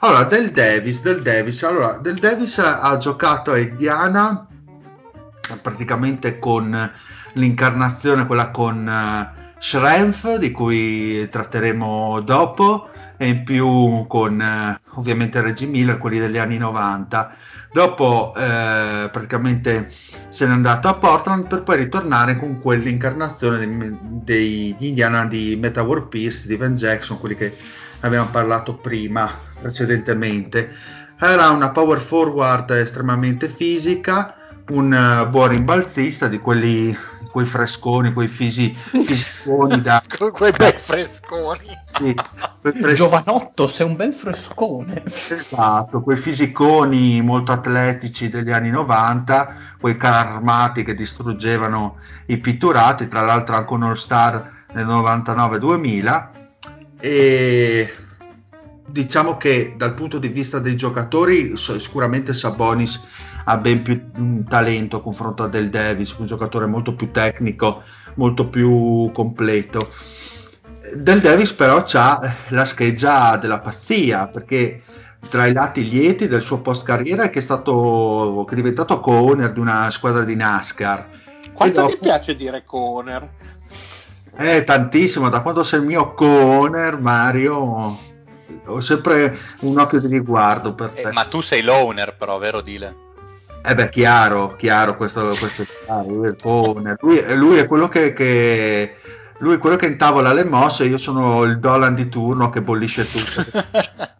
Allora, Del Davis, Del Davis, allora, Del Davis ha giocato a Indiana praticamente con l'incarnazione, quella con eh, Schrempf, di cui tratteremo dopo, e in più con eh, ovviamente Reggie Miller, quelli degli anni 90. Dopo eh, praticamente se n'è andato a Portland per poi ritornare con quell'incarnazione degli Indiana di Meta War Peace, Steven Jackson, quelli che abbiamo parlato prima, precedentemente. Era una power forward estremamente fisica, un eh, buon rimbalzista di quelli, quei fresconi, quei fisi, fisiconi da... Quei bei fresconi. Sì, quei fres- Giovanotto, sei un bel frescone. Esatto, quei fisiconi molto atletici degli anni 90, quei carri armati che distruggevano i pitturati, tra l'altro anche un All-Star nel 99-2000 e diciamo che dal punto di vista dei giocatori sicuramente Sabonis ha ben più mm, talento a confronto a Del Davis, un giocatore molto più tecnico, molto più completo. Del Davis però ha la scheggia della pazzia perché tra i lati lieti del suo post carriera è che è stato che è diventato co-owner di una squadra di NASCAR Quanto E ti dopo- piace dire Conner? eh, tantissimo, da quando sei il mio co-owner Mario ho sempre un occhio di riguardo per te Eh, ma tu sei l'owner però, vero Dile? Eh beh, chiaro, chiaro, questo, questo è chiaro, lui è. Lui, lui è quello che, che- lui è quello che intavola le mosse, io sono il Dolan di turno che bollisce tutto,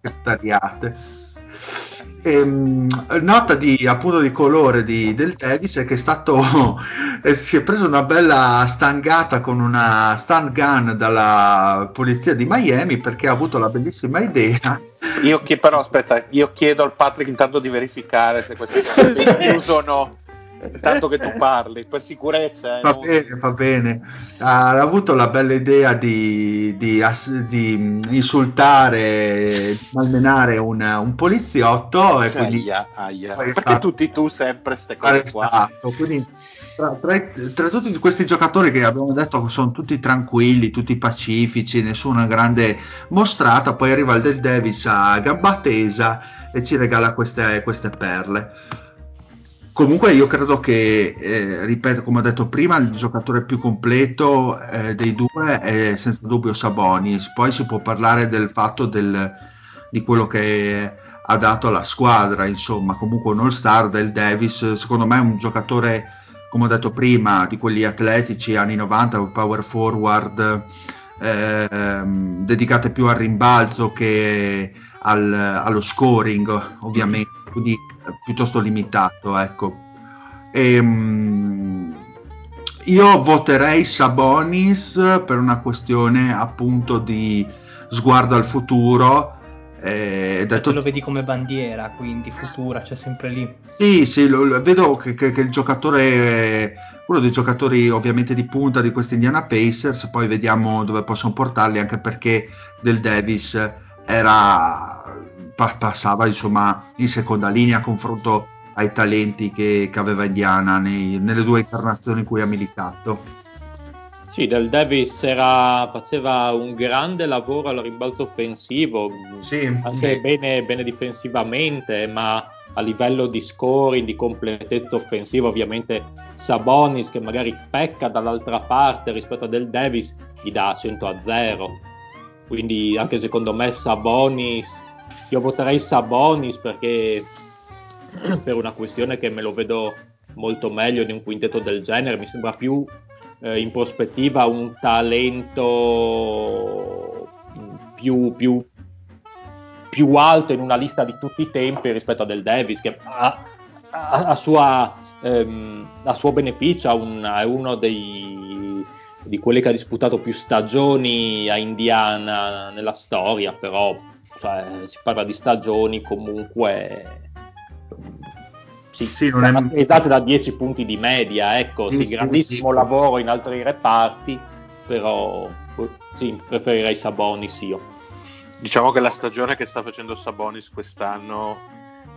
che tagliate. Ehm, nota di, appunto di colore di, del Davis è che è stato si è preso una bella stangata con una stun gun dalla polizia di Miami perché ha avuto la bellissima idea Io che però aspetta, io chiedo al Patrick intanto di verificare se queste cose sono in uso o no. Intanto che tu parli, per sicurezza. eh, Va non- bene, va bene. Ha avuto la bella idea di, di di, insultare, di malmenare un, un poliziotto e quindi Aia, aia. Perché stato- tutti tu sempre ste cose qua? Quindi tra, tra tra tutti questi giocatori che abbiamo detto sono tutti tranquilli, tutti pacifici, nessuna grande mostrata, poi arriva il Del Davis a gamba tesa e ci regala queste, queste perle. Comunque io credo che, eh, ripeto, come ho detto prima, il giocatore più completo eh, dei due è senza dubbio Sabonis. Poi si può parlare del fatto del- di quello che ha dato alla squadra, insomma, comunque un all-star del Davis, secondo me è un giocatore, come ho detto prima, di quelli atletici anni 90, un power forward ehm, dedicate più al rimbalzo che al- allo scoring, ovviamente, quindi eh, piuttosto limitato, ecco. Ehm, io voterei Sabonis per una questione appunto di sguardo al futuro. eh, detto Lo vedi come bandiera, quindi futura, c'è sempre lì. sì, sì, lo- lo- vedo che, che- che il giocatore, è uno dei giocatori ovviamente di punta di questi Indiana Pacers, poi vediamo dove possono portarli, anche perché Del Davis era, pa- passava insomma in seconda linea a confronto ai talenti che, che aveva Indiana nei- nelle due incarnazioni in cui ha militato. Sì, Del Davis era- faceva un grande lavoro al rimbalzo offensivo, Sì, anche sì. bene, bene difensivamente, ma a livello di scoring, di completezza offensiva, ovviamente Sabonis, che magari pecca dall'altra parte rispetto a Del Davis, gli dà 100 a 0. Quindi anche secondo me Sabonis, io voterei Sabonis perché per una questione che me lo vedo molto meglio di un quintetto del genere, mi sembra più eh, in prospettiva un talento più, più, più alto in una lista di tutti i tempi rispetto a Del Davis che a, a- a sua, ehm, a suo beneficio è uno dei, di quelli che ha disputato più stagioni a Indiana nella storia, però cioè, si parla di stagioni comunque sì, Sì, non è- caratterizzate da 10 punti di media, ecco, Sì, sì, sì, grandissimo sì. lavoro in altri reparti, però sì, preferirei Sabonis io. Diciamo che la stagione che sta facendo Sabonis quest'anno,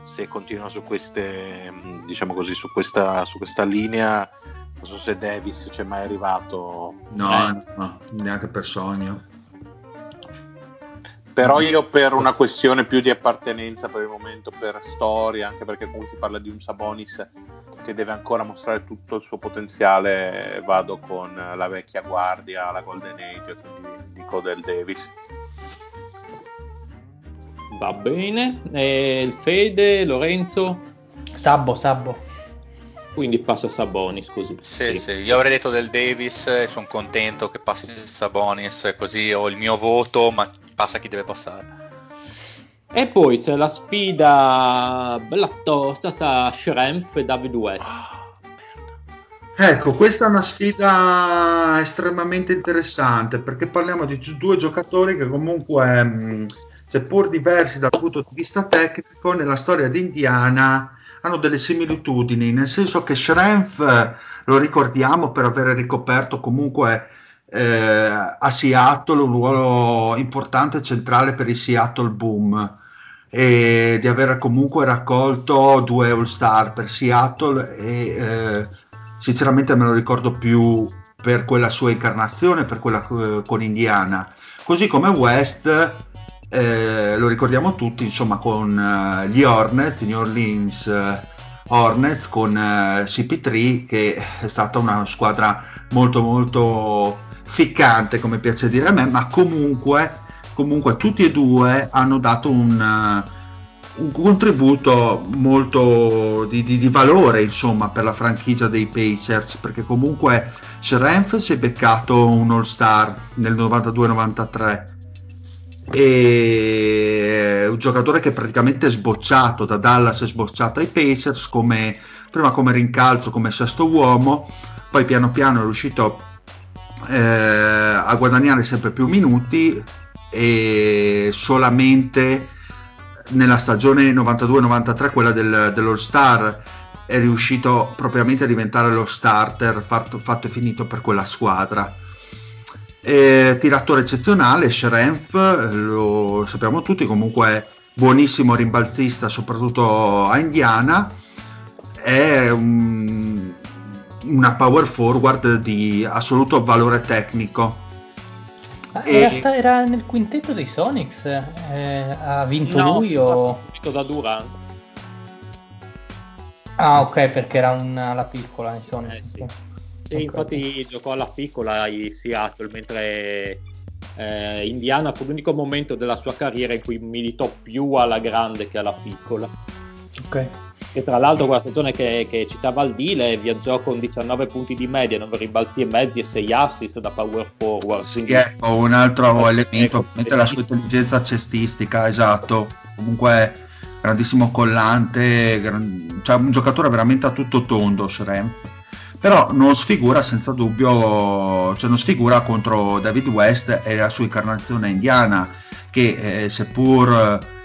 se continua su queste, diciamo così, su questa, su questa linea, non so se Davis c'è mai arrivato. No, eh. no neanche per sogno. Però io per una questione più di appartenenza per il momento, per storia, anche perché comunque si parla di un Sabonis che deve ancora mostrare tutto il suo potenziale, vado con la vecchia guardia, la Golden Age, quindi dico del Davis. Va bene, e il Fede, Lorenzo? Sabbo, Sabbo. Quindi passa Sabonis così. Sì, sì, sì. io avrei detto del Davis e sono contento che passi Sabonis, così ho il mio voto, ma passa chi deve passare. E poi c'è la sfida bella tosta tra Schrempf e David West. Oh, ecco, questa è una sfida estremamente interessante perché parliamo di due giocatori che comunque mh, seppur diversi dal punto di vista tecnico, nella storia di Indiana hanno delle similitudini, nel senso che Schrempf lo ricordiamo per aver ricoperto comunque eh, a Seattle un ruolo importante e centrale per il Seattle Boom e di aver comunque raccolto due All-Star per Seattle e eh, sinceramente me lo ricordo più per quella sua incarnazione, per quella eh, con Indiana. Così come West eh, lo ricordiamo tutti, insomma, con uh, gli Hornets, New Orleans uh, Hornets, con uh, CP3, che è stata una squadra molto molto ficcante, come piace dire a me, ma comunque, comunque tutti e due hanno dato un, un contributo molto di, di, di, valore, insomma, per la franchigia dei Pacers, perché comunque Schrempf si è beccato un All-Star nel 92-93 e un giocatore che praticamente è sbocciato da Dallas è sbocciato ai Pacers come, prima come rincalzo come sesto uomo poi piano piano è riuscito eh, a guadagnare sempre più minuti e solamente nella stagione 92-93 quella del, dell'All Star è riuscito propriamente a diventare lo starter fatto, fatto e finito per quella squadra eh, tiratore eccezionale, Schrempf, lo sappiamo tutti, comunque buonissimo rimbalzista, soprattutto a Indiana. È un, una power forward di assoluto valore tecnico. Era, sta, era, nel quintetto dei Sonics? Eh, ha vinto no, lui o... vinto da Durant. Ah ok, perché era una la piccola in Sonics. Eh, sì. Sì, infatti giocò alla piccola in Seattle, mentre eh, Indiana fu l'unico momento della sua carriera in cui militò più alla grande che alla piccola. Ok. E tra l'altro quella stagione che, che citava al Dile viaggiò con 19 punti di media, 9 rimbalzi e mezzi e 6 assist da power forward. Sì, quindi... ecco, un altro elemento, ovviamente la sua intelligenza cestistica, esatto. Comunque grandissimo collante, gran... cioè un giocatore veramente a tutto tondo, Schrempf però non sfigura senza dubbio, cioè non sfigura contro David West e la sua incarnazione indiana che eh, seppur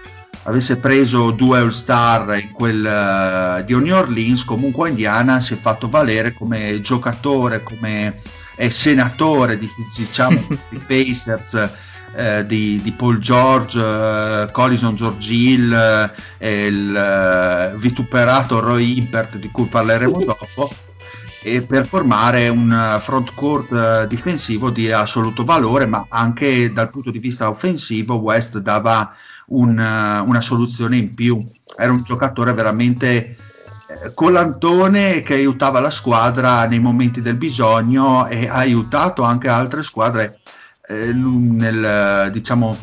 avesse preso due All-Star in quel uh, di New Orleans, comunque Indiana si è fatto valere come giocatore, come eh, senatore di, diciamo, di Pacers. Eh, di, di, Paul George, eh, Collison George Hill e il eh, vituperato Roy Impert di cui parleremo dopo e per formare un front court eh, difensivo di assoluto valore, ma anche dal punto di vista offensivo West dava un, eh, una soluzione in più. Era un giocatore veramente eh, collantone che aiutava la squadra nei momenti del bisogno e ha aiutato anche altre squadre eh, nel, diciamo,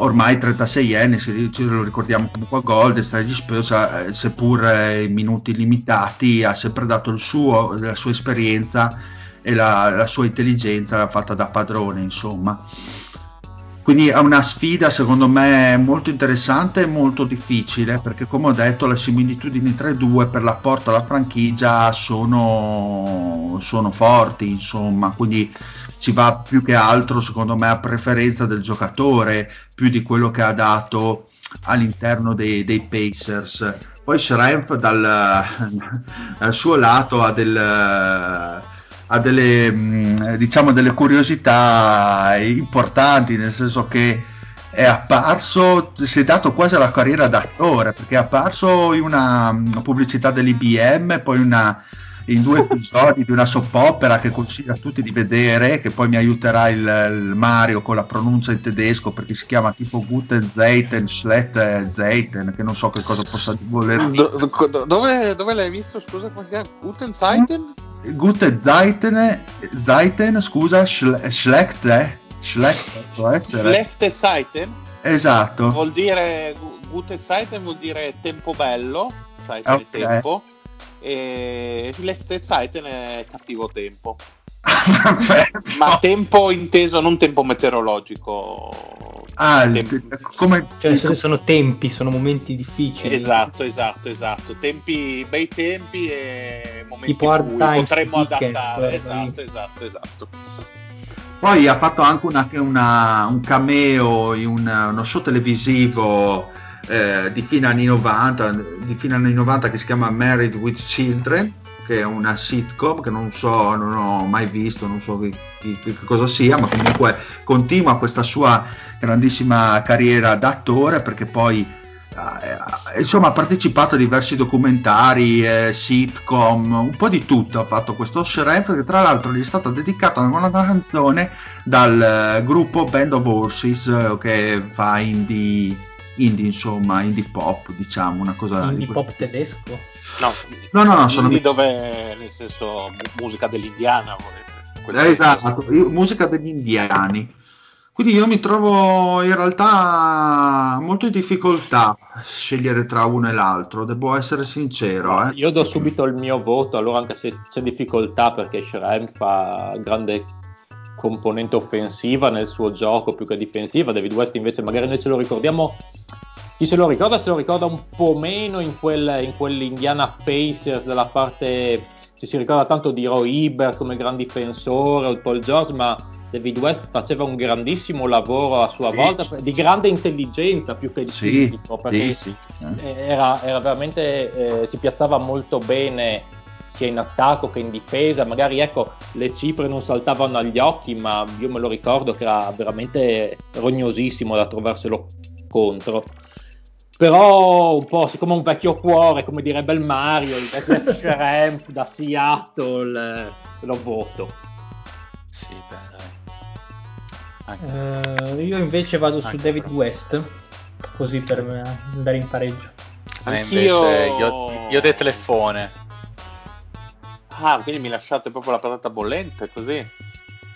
ormai 36enne, se ce lo ricordiamo comunque a Gold, Stragi Spurs, eh, seppur eh, in minuti limitati, ha sempre dato suo, la sua esperienza e la, la sua intelligenza, l'ha fatta da padrone, insomma. Quindi è una sfida secondo me molto interessante e molto difficile perché come ho detto le similitudini tra i due per l'apporto alla franchigia sono, sono forti, insomma, quindi si va più che altro secondo me a preferenza del giocatore più di quello che ha dato all'interno dei, dei Pacers. Poi Schrempf dal, dal, suo lato ha, del, ha delle, diciamo, delle curiosità importanti, nel senso che è apparso, si è dato quasi alla carriera d'attore, perché è apparso in una pubblicità dell'IBM, poi una, in due episodi di una soap opera che consiglio a tutti di vedere, che poi mi aiuterà il, il Mario con la pronuncia in tedesco, perché si chiama tipo Guten Zeiten, Schlet Zeiten, che non so che cosa possa voler dire. Do- do- dove, dove l'hai visto? Scusa, come si chiama? Guten Zeiten? Guten Zeiten, Zeiten scusa, Schle- Schlecht, eh? Schlecht può essere. Schlechte Zeiten? Esatto. Vuol dire Gute Zeiten vuol dire tempo bello, Zeiten Ok. è tempo, e Schlechte Zeiten è cattivo tempo. Ma tempo inteso non tempo meteorologico. Ah, Tempo- come Cioè, sono, sono tempi, sono momenti difficili. Esatto, esatto, esatto. Tempi, bei tempi e momenti Tipo Hard in cui Times potremmo adattare. Esatto, esatto, esatto. Poi ha fatto anche una- una- un cameo in un- uno show televisivo eh, di fine anni 90, di fine anni 90 che si chiama Married with Children, che è una sitcom che non so, non ho mai visto, non so che, che- che cosa sia, ma comunque continua questa sua grandissima carriera d'attore perché poi eh, insomma ha partecipato a diversi documentari, eh, sitcom, un po' di tutto ha fatto questo Sheriff che tra l'altro gli è stata dedicata una canzone dal eh, gruppo Band of Horses eh, che fa indie, indie insomma, indie pop diciamo, una cosa di Indie questo pop tedesco. No, No, no, no, sono indie dove nel senso mu- musica dell'Indiana. Eh, esatto, io- musica degli indiani. Quindi io mi trovo in realtà molto in difficoltà a scegliere tra uno e l'altro, devo essere sincero. Eh. Io do subito il mio voto, allora anche se c'è difficoltà perché Shrem fa grande componente offensiva nel suo gioco più che difensiva, David West invece magari noi ce lo ricordiamo, chi se lo ricorda se lo ricorda un po' meno in, quel, in quell'Indiana Pacers della parte, ci si ricorda tanto di Roy Hibbert come gran difensore o Paul George, ma David West faceva un grandissimo lavoro a sua Sì, volta, di grande intelligenza più che di Sì, fisico, perché sì, sì. eh. era, era veramente eh, si piazzava molto bene sia in attacco che in difesa magari ecco le cifre non saltavano agli occhi ma io me lo ricordo che era veramente rognosissimo da trovarselo contro però un po' siccome un vecchio cuore come direbbe il Mario il vecchio Shrimp da Seattle eh, lo voto Sì, beh, Eh, io invece vado su Anche David però. West, così per andare in pareggio. Anch'io- invece io, io dei telefone. Ah, quindi mi lasciate proprio la patata bollente così?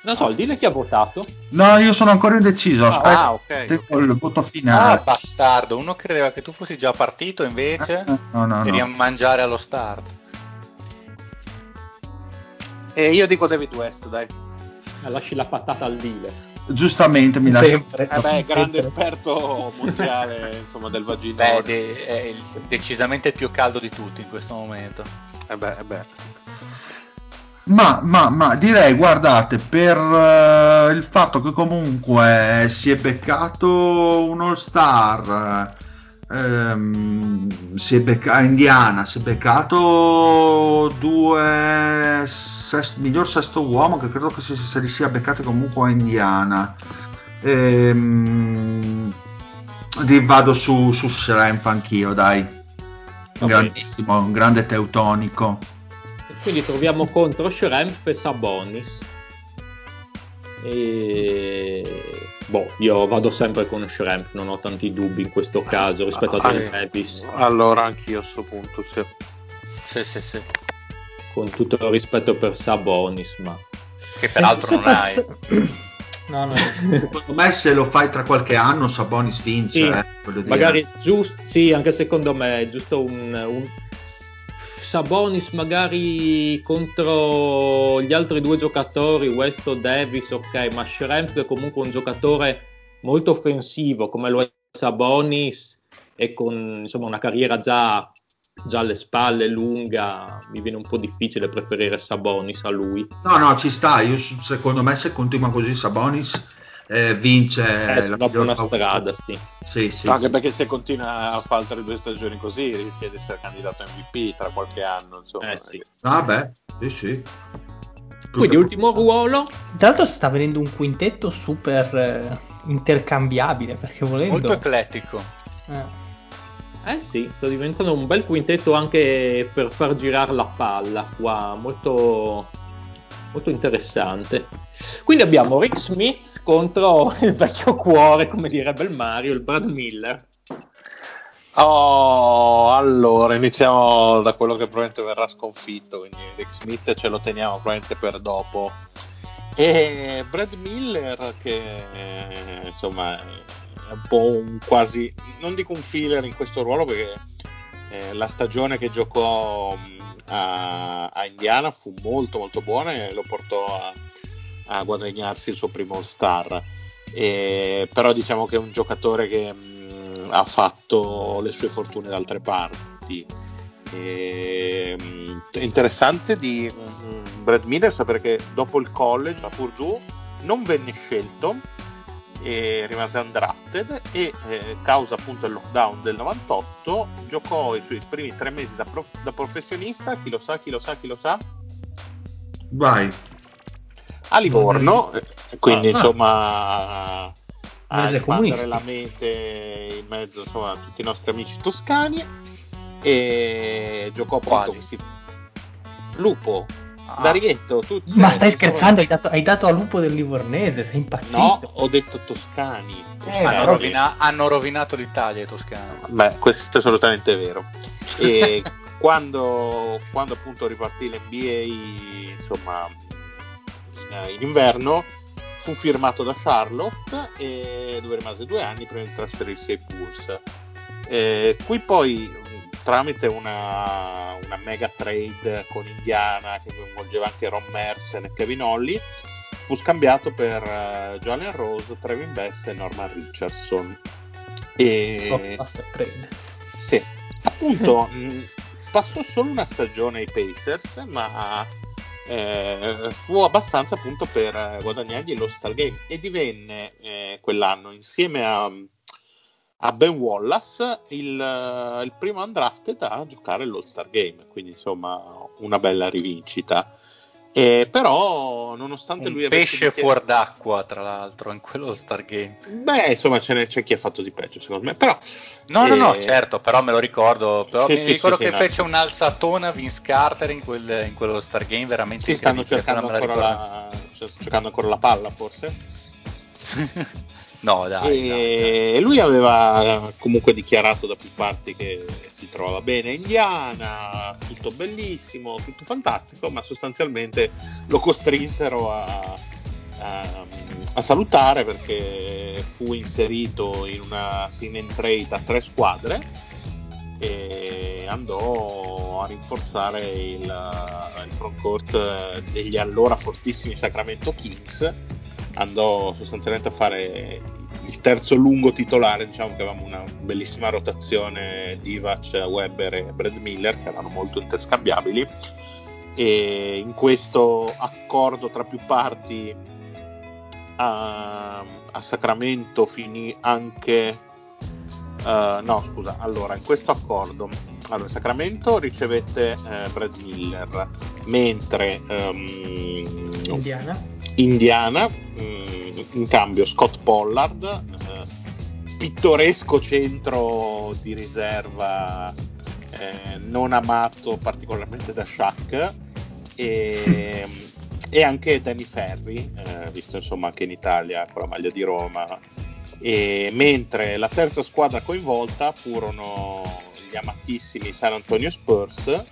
non so il dire chi ha votato No, io sono ancora indeciso. Aspetta, Ah, ok. dico il voto Ah, finale. bastardo, uno credeva che tu fossi già partito invece no, no, eri a no. mangiare allo start. E io dico David West, dai. Eh, lasci la patata al dealer Giustamente mi lascio. Sempre. Eh beh, grande sempre. esperto mondiale, insomma, del Beh, vaginale. de- è decisamente il più caldo di tutti in questo momento. Eh beh, eh beh. Ma, ma, ma direi, guardate, per eh, il fatto che comunque si è beccato un all-star, ehm, si è becca- Indiana, si è beccato due ses- miglior sesto uomo che credo che si, se li sia beccati comunque a Indiana. Ehm, vado su, su Shrimp anch'io, dai. Ok. Grandissimo, un grande teutonico. Quindi troviamo contro Schrempf e Sabonis. E... Boh, io vado sempre con Schrempf, non ho tanti dubbi in questo caso rispetto a Ah, John sì. Davis. Allora, anch'io a questo punto, sì. Sì, sì, sì. Con tutto il rispetto per Sabonis, ma Che peraltro non hai. No, no. Secondo me se lo fai tra qualche anno Sabonis vince. Sì, eh, magari giusto, sì, anche secondo me è giusto un, un- Sabonis magari contro gli altri due giocatori, West o Davis, ok, ma Schrempf è comunque un giocatore molto offensivo come lo è Sabonis e con insomma una carriera già, già alle spalle lunga, mi viene un po' difficile preferire Sabonis a lui. No, no, ci sta. Io, secondo me se continua così Sabonis eh, vince È la buona strada, sì. Sì, sì, Anche sì. perché se continua a fare altre due stagioni così rischia di essere candidato a MVP tra qualche anno. Insomma. Eh, sì. Vabbè, sì, sì. Quindi ultimo ruolo. Tra l'altro sta venendo un quintetto super eh, intercambiabile perché volendo... Molto eclettico. Eh. Eh sì, sta diventando un bel quintetto anche per far girare la palla qua, molto, molto interessante. Quindi abbiamo Rick Smith contro il vecchio cuore, come direbbe il Mario, il Brad Miller. Oh, allora iniziamo da quello che probabilmente verrà sconfitto, quindi Rick Smith ce lo teniamo probabilmente per dopo. E Brad Miller che eh, insomma un po' un quasi, non dico un filler in questo ruolo perché eh, la stagione che giocò mh, a, a, Indiana fu molto molto buona e lo portò a, a guadagnarsi il suo primo All-Star. E, però diciamo che è un giocatore che mh, ha fatto le sue fortune da altre parti. E, mh, interessante di Brad Miller sapere che dopo il college a Purdue non venne scelto e rimase undrafted e eh, causa appunto il lockdown del 98 giocò i suoi primi tre mesi da, prof- da, professionista chi lo sa chi lo sa chi lo sa? Vai. A Livorno eh, quindi ah, insomma a espandere la mente in mezzo insomma, a tutti i nostri amici toscani e giocò appunto questi Lupo Ah. D'Arietto, tu Ma stai scherzando? Hai dato, hai dato, a Lupo del Livornese, sei impazzito? No, ho detto Toscani. Eh, hanno, rovina- hanno, rovinato l'Italia i toscani. Beh, questo è assolutamente vero. E quando, quando, appunto ripartì l'NBA, insomma, in, in, inverno, fu firmato da Charlotte e dove rimase due anni prima di trasferirsi ai Bulls. Eh, qui poi tramite una, una, mega trade con Indiana che coinvolgeva anche Ron Mercer e Kevin Holly fu scambiato per uh, Jalen Rose, Trevin Best e Norman Richardson. E oh, trade. Sì, appunto mh, passò solo una stagione ai Pacers ma eh, fu abbastanza appunto per guadagnargli lo Star Game. E divenne eh, quell'anno insieme a a Ben Wallace il, il primo undrafted a giocare l'All-Star Game, quindi insomma una bella rivincita. Eh, però, nonostante un lui pesce fuori d'acqua, tra l'altro, in quello Star Game. Beh, insomma, c'è, c'è, chi ha fatto di peggio, secondo me. Però, no, eh... no, no, certo, però me lo ricordo. Però sì, mi sì, ricordo sì, che fece no. un'alzatona Vince Carter in, quel, in quello Star Game, veramente. Sì, stanno cercando ancora, la, cercando ancora la palla, forse. No, dai. E dai. lui aveva comunque dichiarato da più parti che si trovava bene in Indiana, tutto bellissimo, tutto fantastico, ma sostanzialmente lo costrinsero a, a, a salutare perché fu inserito in una sign and trade a tre squadre e andò a rinforzare il, il frontcourt degli allora fortissimi Sacramento Kings andò sostanzialmente a fare il terzo lungo titolare, diciamo che avevamo una bellissima rotazione Divac, Weber e Brad Miller che erano molto interscambiabili. E in questo accordo tra più parti a, a Sacramento finì anche uh, no scusa allora in questo accordo allora, Sacramento ricevette eh, Brad Miller mentre um, Indiana Indiana, mm, in cambio Scott Pollard, eh, pittoresco centro di riserva eh, non amato particolarmente da Shaq e, e anche Danny Ferri, eh, visto insomma anche in Italia con la maglia di Roma. E, mentre la terza squadra coinvolta furono gli amatissimi San Antonio Spurs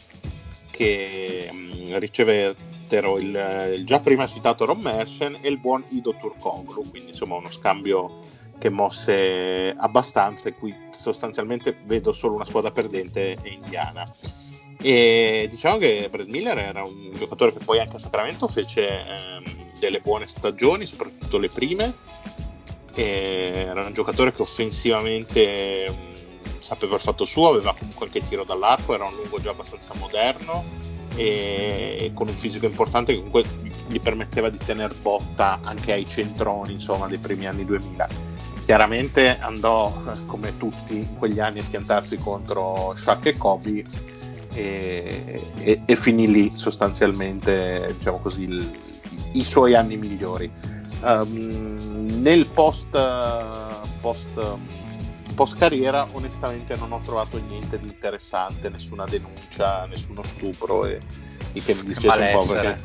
che mh, mm, riceve Twitter il, il, già prima citato Ron Mersen e il buon Ido Turkoglu, quindi insomma uno scambio che mosse abbastanza e qui sostanzialmente vedo solo una squadra perdente e indiana. E diciamo che Brad Miller era un giocatore che poi anche a Sacramento fece ehm, delle buone stagioni, soprattutto le prime. E era un giocatore che offensivamente mh, sapeva il fatto suo, aveva comunque anche tiro dall'arco, era un lungo già abbastanza moderno e con un fisico importante che comunque gli permetteva di tenere botta anche ai centroni insomma, dei primi anni 2000 chiaramente andò come tutti in quegli anni a schiantarsi contro Shaq e Kobe e, e, e finì lì sostanzialmente diciamo così il, i suoi anni migliori. Um, nel post, post, post, carriera onestamente non ho trovato niente di interessante, nessuna denuncia, nessuno stupro e il che mi dispiace un po' perché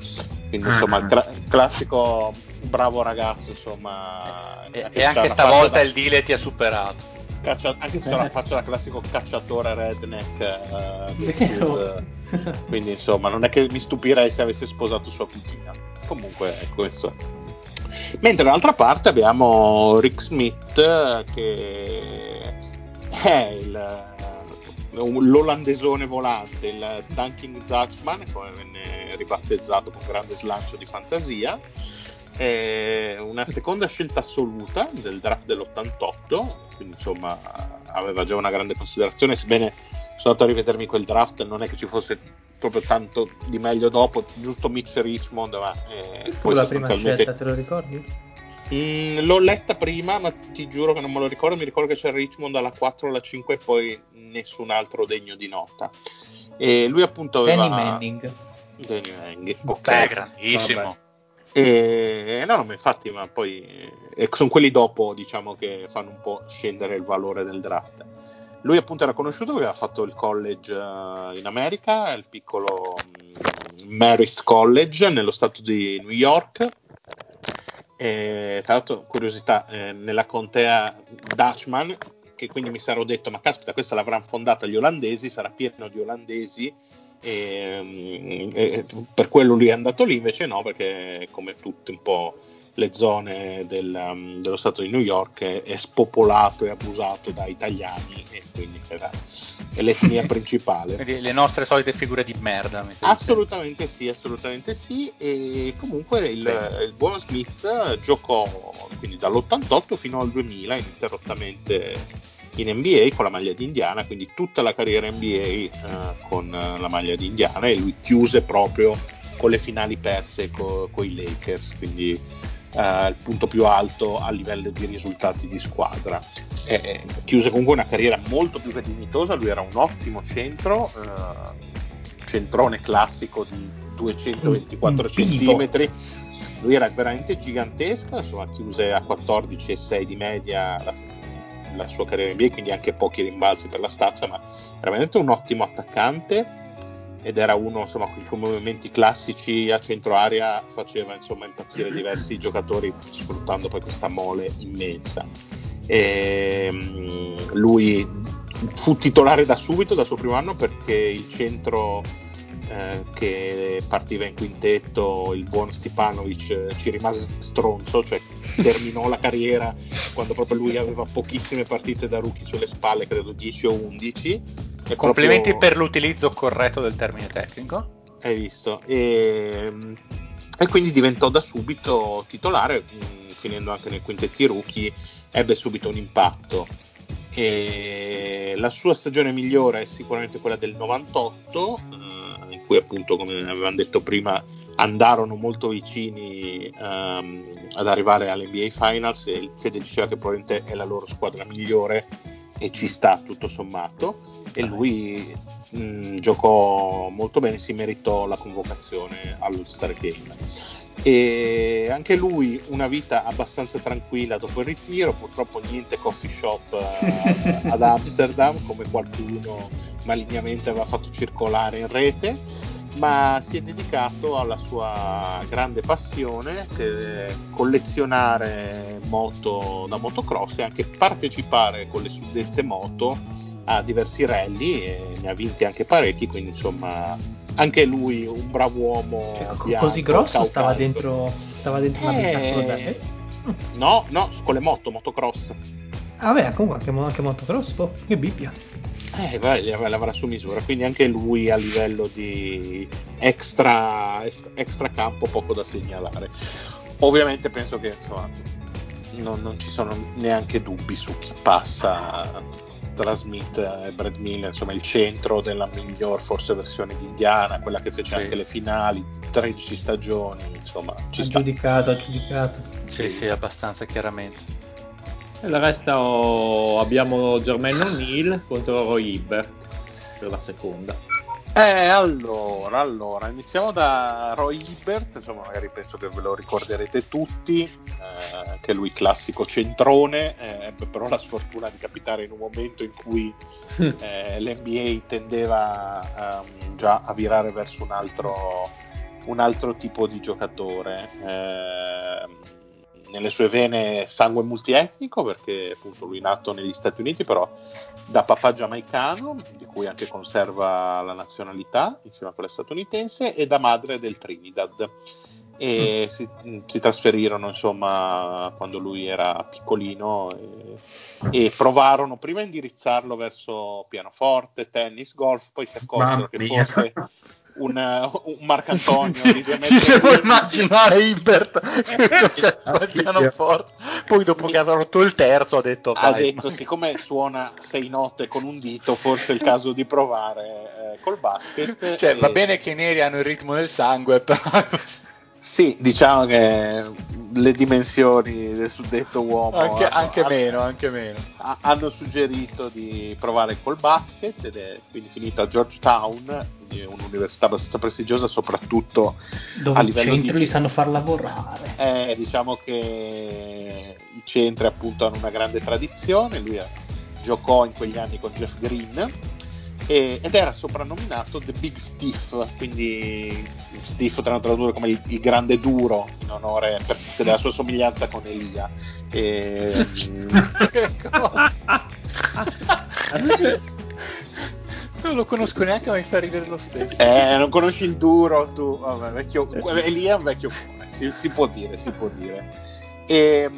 quindi insomma il cla- classico bravo ragazzo insomma e, e anche stavolta da... il deal ti ha superato. Caccia... anche se la faccio da classico cacciatore redneck uh, del sud. Quindi insomma non è che mi stupirei se avesse sposato sua cugina. Comunque è questo. Mentre dall'altra parte abbiamo Rick Smith che è il, l'olandesone volante il Dunking Dutchman come venne ribattezzato con grande slancio di fantasia è una seconda scelta assoluta del draft dell'88 quindi insomma aveva già una grande considerazione sebbene sono andato a rivedermi quel draft non è che ci fosse proprio tanto di meglio dopo giusto Mitch Richmond ma eh, poi la prima scelta te lo ricordi? Mm, l'ho letta prima ma ti giuro che non me lo ricordo mi ricordo che c'era Richmond alla 4 alla 5 e poi nessun altro degno di nota e lui appunto aveva Danny Manning Danny Manning ok Beh, grandissimo Vabbè. E, no, no, infatti, ma poi eh, sono quelli dopo, diciamo, che fanno un po' scendere il valore del draft. Lui appunto era conosciuto perché aveva fatto il college uh, in America, il piccolo um, Marist College nello stato di New York. E, tra l'altro, curiosità, eh, nella contea Dutchman, che quindi mi sarò detto, ma caspita, questa l'avranno fondata gli olandesi, sarà pieno di olandesi e, e, per quello lui è andato lì, invece no, perché come tutte un po' le zone del, um, dello stato di New York è, spopolato e abusato da italiani e quindi era, è l'etnia principale. Le nostre solite figure di merda. assolutamente sì, assolutamente sì. E comunque il, il buon Smith giocò quindi dall'88 fino al 2000 ininterrottamente in NBA con la maglia di Indiana, quindi tutta la carriera NBA eh, con la maglia di Indiana e lui chiuse proprio con le finali perse con i Lakers, quindi eh, il punto più alto a livello di risultati di squadra. Eh, chiuse comunque una carriera molto più che dignitosa, lui era un ottimo centro, eh, centrone classico di 224 cm. Lui era veramente gigantesco, insomma chiuse a 14,6 di media la la sua carriera in NBA, quindi anche pochi rimbalzi per la stazza, ma era veramente un ottimo attaccante ed era uno insomma con i movimenti classici a centro area faceva insomma impazzire diversi giocatori sfruttando poi questa mole immensa. E, um, lui fu titolare da subito dal suo primo anno perché il centro eh, che partiva in quintetto il buon Stipanovic eh, ci rimase stronzo, cioè terminò la carriera quando proprio lui aveva pochissime partite da rookie sulle spalle, credo 10 o 11. Complimenti proprio... per l'utilizzo corretto del termine tecnico. Hai visto. E, e quindi diventò da subito titolare, mm, finendo anche nei quintetti rookie, ebbe subito un impatto. E la sua stagione migliore è sicuramente quella del 98 in cui appunto come avevamo detto prima andarono molto vicini um, ad arrivare all'NBA Finals e Fede diceva che probabilmente è la loro squadra migliore e ci sta tutto sommato. E lui mh, giocò molto bene, si meritò la convocazione all'All-Star Game. E anche lui una vita abbastanza tranquilla dopo il ritiro, purtroppo niente coffee shop uh, ad Amsterdam come qualcuno malignamente aveva fatto circolare in rete, ma si è dedicato alla sua grande passione che è collezionare moto da motocross e anche partecipare con le suddette moto a diversi rally e ne ha vinti anche parecchi, quindi insomma anche lui un bravo uomo. Cioè, così grosso stava dentro, stava dentro eh... una bicicletta? No, no, con le moto, motocross. Ah beh, comunque anche, anche motocross, boh, che bibbia. Eh, beh, l'avrà su misura, quindi anche lui a livello di extra, extra campo poco da segnalare. Ovviamente penso che insomma, non, non, ci sono neanche dubbi su chi passa tra Smith e Brad Miller, insomma il centro della miglior forse versione di Indiana, quella che fece sì. anche le finali, 13 stagioni, insomma ci aggiudicato, sta. aggiudicato. Sì, sì, sì, abbastanza chiaramente. Il resto abbiamo Jermaine O'Neill contro Roy Ibber per la seconda. Eh, allora, allora, iniziamo da Roy Hibbert, insomma, magari penso che ve lo ricorderete tutti, eh, che lui classico centrone, eh, ebbe però la sfortuna di capitare in un momento in cui eh, l'NBA tendeva um, già a virare verso un altro, un altro tipo di giocatore. Eh, nelle sue vene sangue multietnico perché appunto lui è nato negli Stati Uniti però da papà giamaicano di cui anche conserva la nazionalità insieme a quella statunitense e da madre del Trinidad e mm. si, si, trasferirono insomma quando lui era piccolino e, e, provarono prima a indirizzarlo verso pianoforte, tennis, golf, poi si accorsero che fosse un, un Marcantonio di due metri. Ci devo immaginare Ibert al pianoforte. Poi dopo che aveva rotto il terzo ha detto... Ha detto, siccome suona sei note con un dito, forse è il caso di provare eh, col basket. Cioè, e... va bene che i neri hanno il ritmo del sangue, però... Sì, diciamo che le dimensioni del suddetto uomo anche, hanno, anche hanno, meno, anche meno. hanno suggerito di provare col basket ed è quindi finito a Georgetown, un'università abbastanza prestigiosa soprattutto dove a livello i centri di... li sanno far lavorare. Eh, diciamo che i centri appunto hanno una grande tradizione, lui giocò in quegli anni con Jeff Green e, ed era soprannominato The Big Stiff, quindi Stiff tra tradurre come il, il, grande duro in onore per, della sua somiglianza con Elia. E, non lo conosco neanche, ma mi fa ridere lo stesso. Eh, non conosci il duro, tu, vabbè, vecchio, Elia è un vecchio cuore, si, si, può dire, si può dire. E,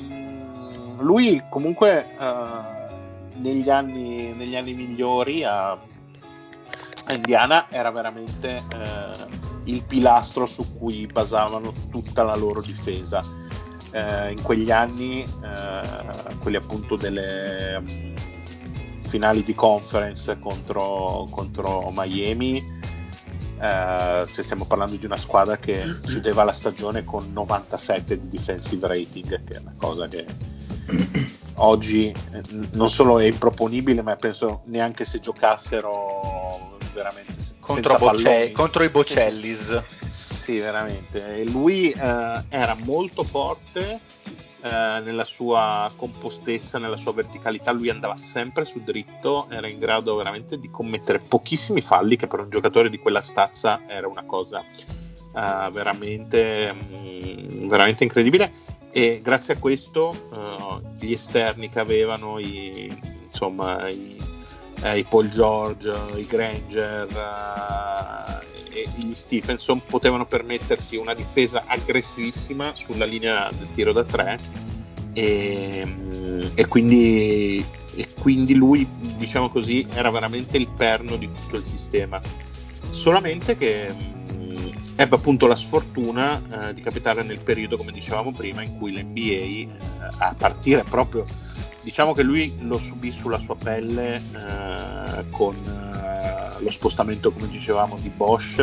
lui comunque uh, negli, anni, negli anni migliori ha Indiana era veramente eh, il pilastro su cui basavano tutta la loro difesa. Eh, in quegli anni, eh, quelli appunto delle um, finali di conference contro, contro Miami, cioè stiamo parlando di una squadra che chiudeva la stagione con 97 di defensive rating, che è una cosa che oggi eh, non solo è improponibile, ma penso neanche se giocassero veramente contro, Boce- contro i Bocellis. Sì, veramente. E lui eh, era molto forte eh, nella sua compostezza, nella sua verticalità. Lui andava sempre su dritto, era in grado veramente di commettere pochissimi falli, che per un giocatore di quella stazza era una cosa eh, veramente, mh, mm, veramente incredibile. E grazie a questo uh, gli esterni che avevano, i, insomma, i, eh, i Paul George, i Granger eh, e gli Stephenson potevano permettersi una difesa aggressivissima sulla linea del tiro da tre e, e, quindi, e quindi lui, diciamo così, era veramente il perno di tutto il sistema. Solamente che mh, ebbe appunto la sfortuna eh, di capitare nel periodo, come dicevamo prima, in cui l'NBA, eh, a partire proprio diciamo che lui lo subì sulla sua pelle eh, con eh, lo spostamento, come dicevamo, di Bosch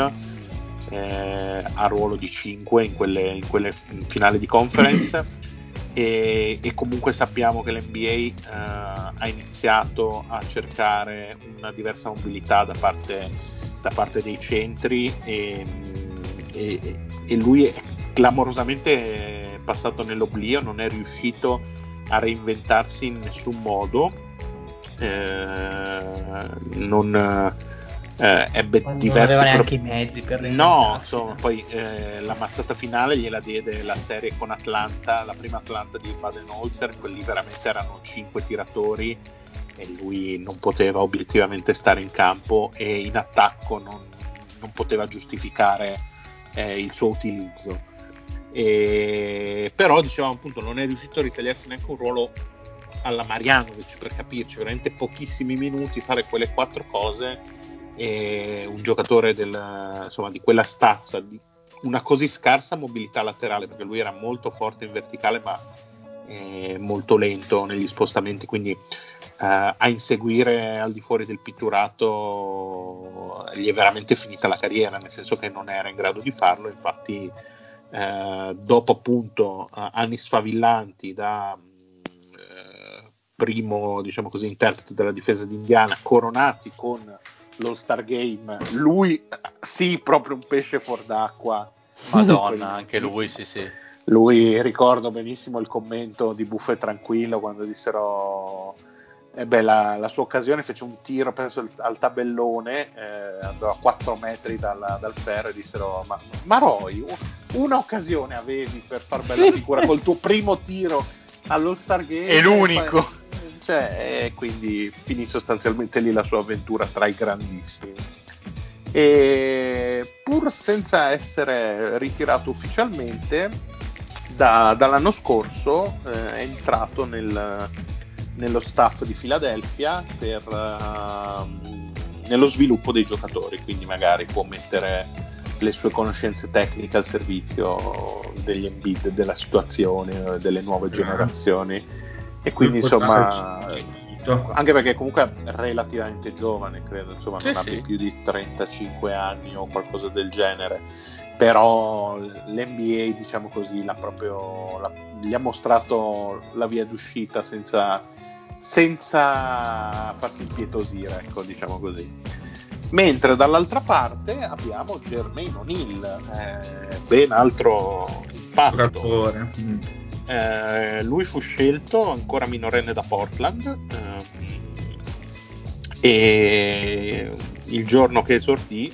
eh, a ruolo di 5 in quelle, in quelle finali di conference. E, e, comunque sappiamo che l'NBA eh, ha iniziato a cercare una diversa mobilità da parte, da parte dei centri e, e, e, lui è clamorosamente passato nell'oblio, non è riuscito a reinventarsi in nessun modo. Eh, non eh, ebbe non diversi aveva neanche pro- i mezzi per no insomma poi eh, la mazzata finale gliela diede la serie con Atlanta la prima Atlanta di Baden-Holzer quelli veramente erano cinque tiratori e lui non poteva obiettivamente stare in campo e in attacco non, non poteva giustificare eh, il suo utilizzo e, però dicevamo appunto non è riuscito a ritagliarsi neanche un ruolo alla Marianovic per capirci, veramente pochissimi minuti fare quelle quattro cose e un giocatore del, insomma, di quella stazza, di una così scarsa mobilità laterale, perché lui era molto forte in verticale ma eh, molto lento negli spostamenti, quindi eh, a inseguire al di fuori del pitturato gli è veramente finita la carriera, nel senso che non era in grado di farlo, infatti eh, dopo appunto anni sfavillanti da eh, primo diciamo così interprete della difesa d'Indiana coronati con l'All-Star Game, lui sì, proprio un pesce fuor d'acqua. Madonna, anche lui, sì, sì. Lui ricordo benissimo il commento di Buffo e Tranquillo quando dissero eh beh, la, la, sua occasione fece un tiro penso al, al tabellone eh, andò a 4 metri dal, dal ferro e dissero ma, ma Roy un'occasione avevi per far bella figura col tuo primo tiro allo Star Game è l'unico. E, cioè, e quindi finì sostanzialmente lì la sua avventura tra i grandissimi. E pur senza essere ritirato ufficialmente da, dall'anno scorso eh, è entrato nel nello staff di Philadelphia per, uh, nello sviluppo dei giocatori, quindi magari può mettere le sue conoscenze tecniche al servizio degli Embiid, della situazione, delle nuove generazioni. E quindi insomma anche perché comunque è relativamente giovane credo insomma non sì, abbia più di 35 anni o qualcosa del genere. Però l'NBA diciamo così l'ha proprio, l'ha, gli ha mostrato la via d'uscita senza senza farsi impietosire, ecco, diciamo così. Mentre dall'altra parte abbiamo Germain O'Neill, eh, ben altro impatto. Mm. Eh, lui fu scelto ancora minorenne da Portland eh, e il giorno che esordì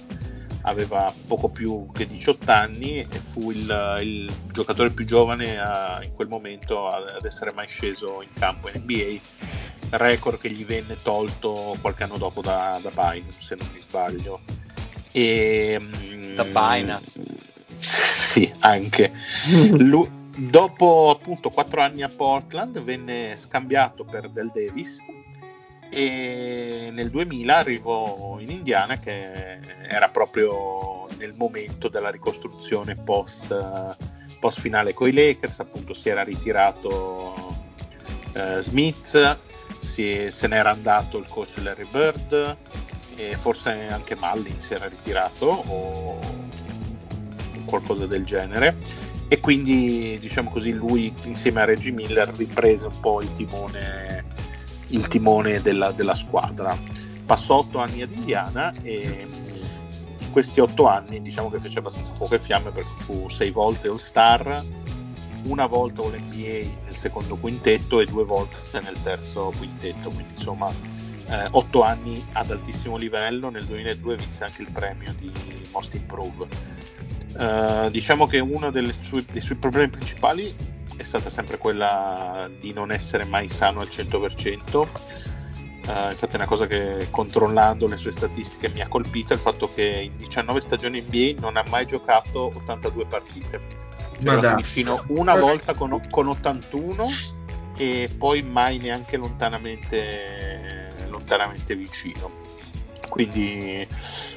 aveva poco più che 18 anni e fu il, il giocatore più giovane a, in quel momento ad essere mai sceso in campo in NBA, record che gli venne tolto qualche anno dopo da, da Binance, se non mi sbaglio. E, mm, da Binance? Sì, anche. Lui, dopo appunto 4 anni a Portland venne scambiato per Del Davis e nel 2000 arrivò in Indiana che era proprio nel momento della ricostruzione post, post finale con i Lakers, appunto si era ritirato eh, Smith, si, se n'era andato il coach Larry Bird e forse anche Mallin si era ritirato o qualcosa del genere e quindi diciamo così lui insieme a Reggie Miller riprese un po' il timone il timone della, della squadra. Passò otto anni ad Indiana e in questi otto anni diciamo che fece abbastanza poche fiamme perché fu sei volte All Star, una volta All NBA nel secondo quintetto e due volte nel terzo quintetto, quindi insomma eh, otto anni ad altissimo livello, nel 2002 vinse anche il premio di Most Improved. Uh, diciamo che uno sue, dei suoi problemi principali è stata sempre quella di non essere mai sano al 100%. Uh, eh, infatti è una cosa che controllando le sue statistiche mi ha colpito il fatto che in 19 stagioni NBA non ha mai giocato 82 partite. Cioè fino una volta con, con 81 e poi mai neanche lontanamente, lontanamente vicino. Quindi,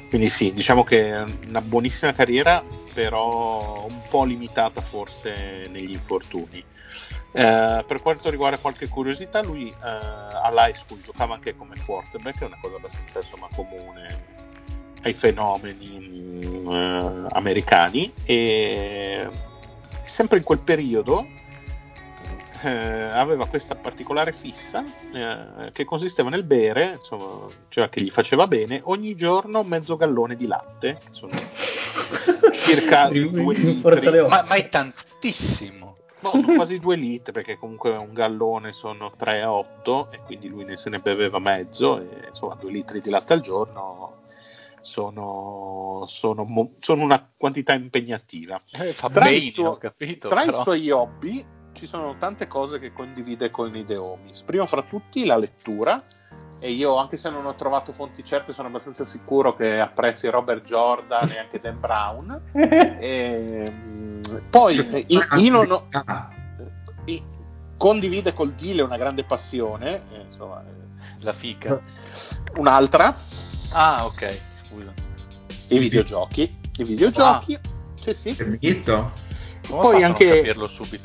quindi sì, diciamo che è una buonissima carriera però un po' limitata forse negli infortuni. Eh, per quanto riguarda qualche curiosità, lui eh, all'high school giocava anche come quarterback, è una cosa abbastanza insomma, comune ai fenomeni eh, americani e sempre in quel periodo eh, aveva questa particolare fissa eh, che consisteva nel bere, insomma, cioè che gli faceva bene, ogni giorno mezzo gallone di latte, che sono circa due litri. Ma, ma, è tantissimo. No, sono quasi due litri perché comunque un gallone sono 3 a 8 e quindi lui ne se ne beveva mezzo e insomma due litri di latte al giorno sono, sono, sono una quantità impegnativa. Eh, fa tra bene, suo, capito, tra i suoi hobby ci sono tante cose che condivide con i The Homies. Prima fra tutti la lettura, e io anche se non ho trovato fonti certe sono abbastanza sicuro che apprezzi Robert Jordan e anche Dan Brown. e, mm, poi io, io non ho, condivide col Dile una grande passione, eh, insomma, la fica. Un'altra. Ah, ok, scusa. I videogiochi. I videogiochi. Ah. Sì, sì. Come Poi anche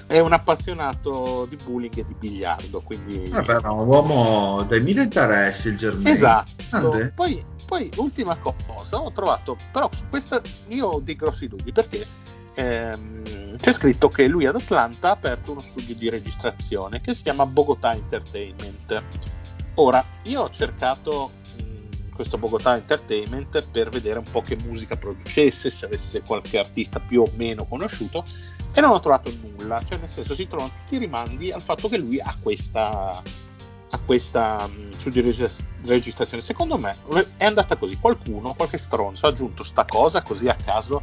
è un appassionato di bowling e di biliardo, quindi... Vabbè, ah, un uomo dai mille interessi il Germania. Esatto. Poi, poi, ultima cosa, ho trovato, però su questa io ho dei grossi dubbi perché ehm, c'è scritto che lui ad Atlanta ha aperto uno studio di registrazione che si chiama Bogotà Entertainment. Ora, io ho cercato questo Bogotà Entertainment per vedere un po' che musica producesse, se avesse qualche artista più o meno conosciuto e non ho trovato nulla, cioè nel senso si trovano tutti i rimandi al fatto che lui ha questa, ha questa mh, su di regis- registrazione. Secondo me è andata così, qualcuno, qualche stronzo ha aggiunto sta cosa così a caso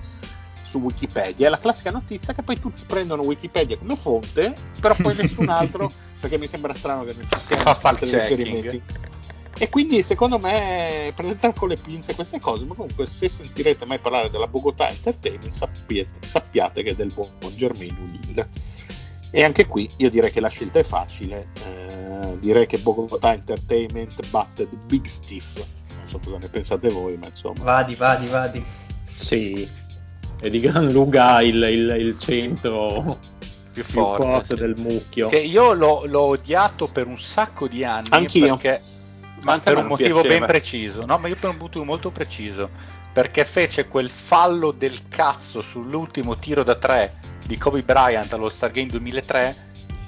su Wikipedia. È la classica notizia che poi tutti prendono Wikipedia come fonte, però poi nessun altro, perché mi sembra strano che non ci siano altri riferimenti. E quindi secondo me prendete con le pinze queste cose, ma comunque se sentirete mai parlare della Bogotà Entertainment sappiate, sappiate che è del buon Germino Unil. E anche qui io direi che la scelta è facile, eh, direi che Bogotà Entertainment batte The Big Stiff, non so cosa ne pensate voi, ma insomma... Vadi, vadi, vadi. Sì, è di gran lunga il, il, il centro più più forte, forte sì. del mucchio. Che io l'ho, l'ho odiato per un sacco di anni. Anch'io. Perché, Ma per un motivo piaceva. ben preciso. No, ma io per un motivo molto preciso. Perché fece quel fallo del cazzo sull'ultimo tiro da tre di Kobe Bryant allo Stargame 2003,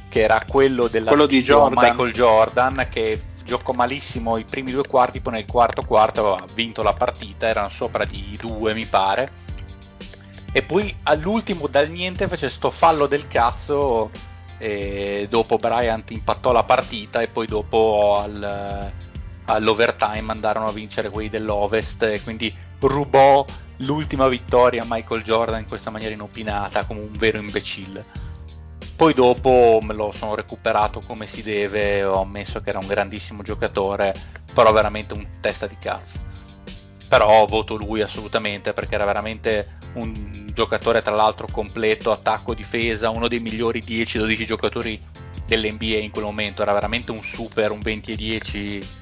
che era quello della Quello di Jordan. Michael Jordan, che giocò malissimo i primi due quarti, poi nel quarto quarto aveva vinto la partita, erano sopra di due mi pare. E poi all'ultimo dal niente fece sto fallo del cazzo e dopo Bryant impattò la partita e poi dopo al- all'overtime andarono a vincere quelli dell'Ovest e quindi rubò l'ultima vittoria a Michael Jordan in questa maniera inopinata come un vero imbecille. Poi dopo me lo sono recuperato come si deve, ho ammesso che era un grandissimo giocatore, però veramente un testa di cazzo. Però voto lui assolutamente perché era veramente un giocatore tra l'altro completo, attacco, difesa, uno dei migliori 10-12 giocatori dell'NBA in quel momento, era veramente un super, un 20 e 10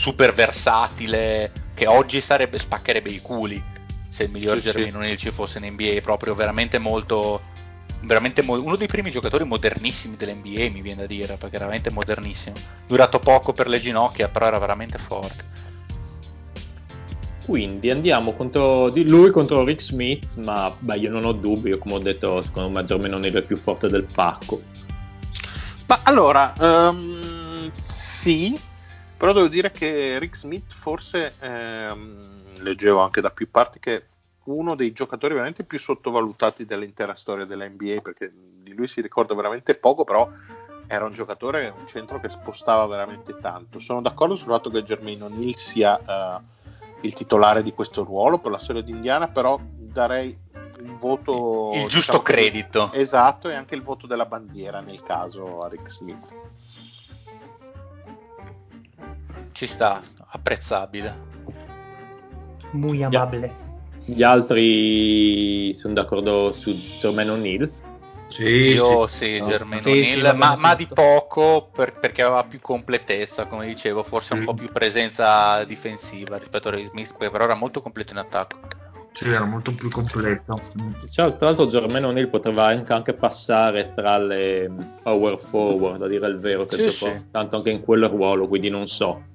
super versatile che oggi sarebbe spaccherebbe i culi se il miglior Sì, sì. Germino O'Neal ci fosse in NBA, proprio veramente molto veramente mo- uno dei primi giocatori modernissimi dell'NBA mi viene da dire, perché era veramente modernissimo. Durato poco per le ginocchia, però era veramente forte. Quindi andiamo contro di lui contro Rick Smith, ma beh, io non ho dubbi, io come ho detto, secondo me Germano non è il più forte del pacco. Ma allora, ehm, sì, però devo dire che Rick Smith forse, ehm, leggevo anche da più parti, che uno dei giocatori veramente più sottovalutati dell'intera storia della NBA, perché di lui si ricorda veramente poco, però era un giocatore, un centro che spostava veramente tanto. Sono d'accordo sul fatto che Jermaine O'Neal sia eh, il titolare di questo ruolo per la storia di Indiana, però darei un voto... Il giusto diciamo credito. Esatto, e anche il voto della bandiera nel caso a Rick Smith. Ci sta, apprezzabile. Muy amable. Gli altri sono d'accordo su Germano O'Neal. Sì, Io sì, sì, no. Germaine Sì, va ma, ma di poco per- perché aveva più completezza, come dicevo, forse un po' più presenza difensiva rispetto a Smith, però era molto completo in attacco. sì, era molto più completo. Cioè, tra l'altro Germano O'Neal poteva anche, anche passare tra le power forward, a dire il vero, che Sì, giocò sì. tanto anche in quel ruolo, quindi non so.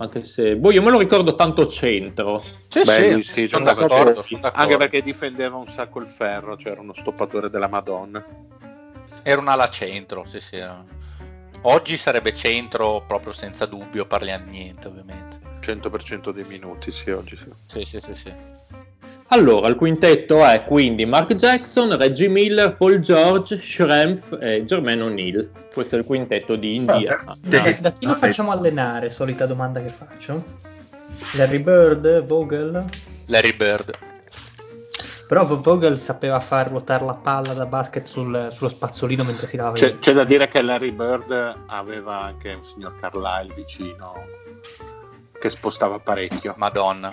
Anche se, boh, io me lo ricordo tanto centro. Sì, Beh, sì, lui sì, sono d'accordo, sempre. sono d'accordo. Anche perché difendeva un sacco il ferro, cioè era uno stoppatore della Madonna. Era un'ala centro, sì, sì. Oggi sarebbe centro proprio senza dubbio, parliamo niente ovviamente. 100% dei minuti, sì, oggi sì. Sì, sì, sì, sì. Allora, il quintetto è quindi Mark Jackson, Reggie Miller, Paul George, Schrempf e Germaine O'Neal. Questo è il quintetto di Indiana. Vabbè, Da, Sì. da chi lo facciamo allenare? Solita domanda che faccio. Larry Bird, Vogel. Larry Bird. Però Vogel sapeva far ruotare la palla da basket sul- sullo spazzolino mentre si lavava i C'è, denti. c'è da dire che Larry Bird aveva anche un signor Carlisle vicino che spostava parecchio. Madonna.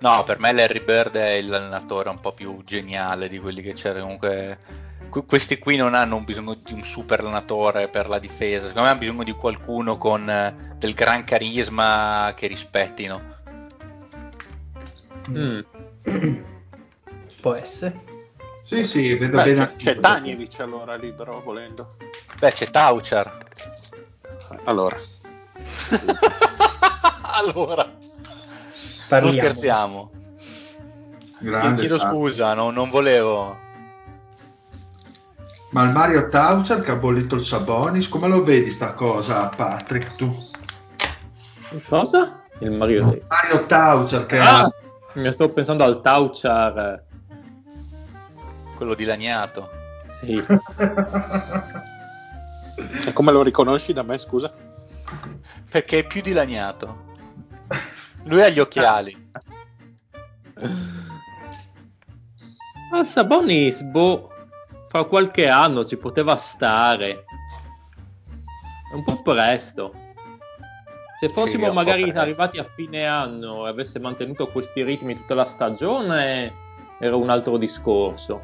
No, per me Larry Bird è l'allenatore un po' più geniale di quelli che c'era. Comunque, que- questi qui non hanno bisogno di un super allenatore per la difesa. Secondo me hanno bisogno di qualcuno con eh, del gran carisma che rispettino. Mm. Può essere. Sì, sì, vedo Beh, bene. c'è, c'è. Tanievic allora libero volendo. Beh, c'è Tauchar. Allora, allora, non Parliamo. scherziamo. Io Grande chiedo Taucher. scusa, no- non volevo. Ma il Mario Taucher che ha abolito il Sabonis, come lo vedi sta cosa, Patrick, tu? Cosa? Il Mario Day. Mario Taucher che Ah, mi sto pensando al Tauchar. Quello dilaniato. Sì. E come lo riconosci da me, scusa? Perché è più dilaniato. Lui ha gli occhiali. Ma Sabonis, boh, fra qualche anno ci poteva stare. È un po' presto. Se fossimo po' magari arrivati a fine anno e avesse mantenuto questi ritmi tutta la stagione, era un altro discorso.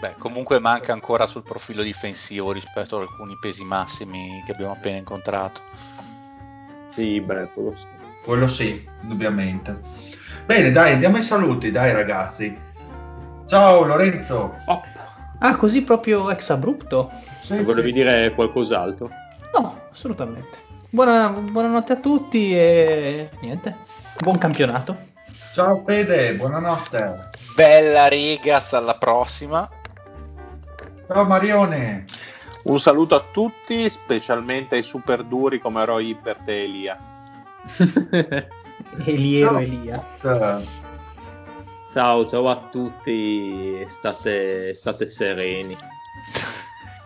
Beh, comunque manca ancora sul profilo difensivo rispetto ad alcuni pesi massimi che abbiamo appena incontrato. Sì, beh, quello sì. Quello sì, indubbiamente. Bene, dai, andiamo ai saluti, dai ragazzi. Ciao Lorenzo. Oh, Ah, così proprio ex abrupto? Sì, volevi sì. dire qualcos'altro? No, assolutamente. Buona- buonanotte a tutti e niente. Buon campionato. Ciao Fede, buonanotte. Bella Rigas, alla prossima. Ciao Marione. Un saluto a tutti, specialmente ai super duri come Roy Hibbert e Elia. Eliero Ciao. Elia. Ciao, ciao a tutti, state, state sereni.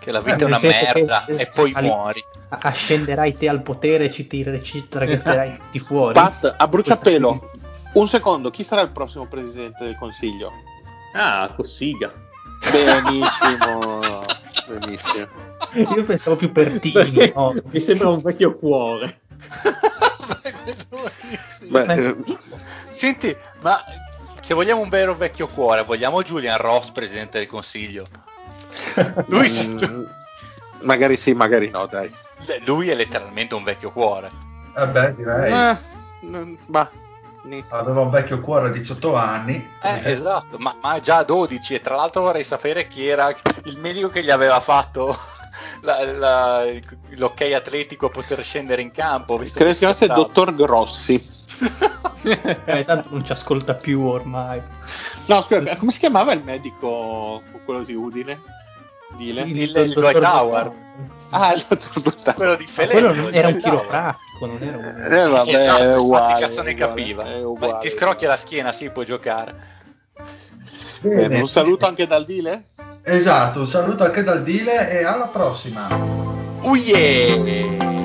Che la vita Eh, è una senso che- merda e poi Ali- muori. Ascenderai te al potere e ci, tir- ci traghetterai tutti fuori. Pat, a bruciapelo, un secondo, chi sarà il prossimo presidente del consiglio? Ah, Cossiga. Benissimo, benissimo. Io pensavo più Pertini. no? Mi sembra un vecchio cuore. Beh, Ma- eh, Senti, ma se vogliamo un vero vecchio cuore, vogliamo Julian Ross, presidente del consiglio. Lui, mm, magari sì, magari no, dai. lui è letteralmente un vecchio cuore. eh beh, direi. Eh, ma. Aveva un vecchio cuore a 18 anni. Eh, esatto, ma, ma già a 12 e tra l'altro vorrei sapere chi era il medico che gli aveva fatto la- la- l'ok atletico a poter scendere in campo. visto Credo che si chiamasse il dottor Grossi. Eh, tanto non ci ascolta più ormai. No, scusa, come si chiamava il medico, quello di Udine? Dile? Il- il dottor Dwight Howard. Ah, il dottor Buttano. Quello di Fele. quello era un chiropratico, non era un... Eh, vabbè, Esatto, è uguale. cazzo ne uguale, capiva. è Beh, uguale. ti scrocchia la schiena, sì, puoi giocare. Bene, un saluto anche dal Dile? Esatto, un saluto anche dal Dile e alla prossima. Oh yeah!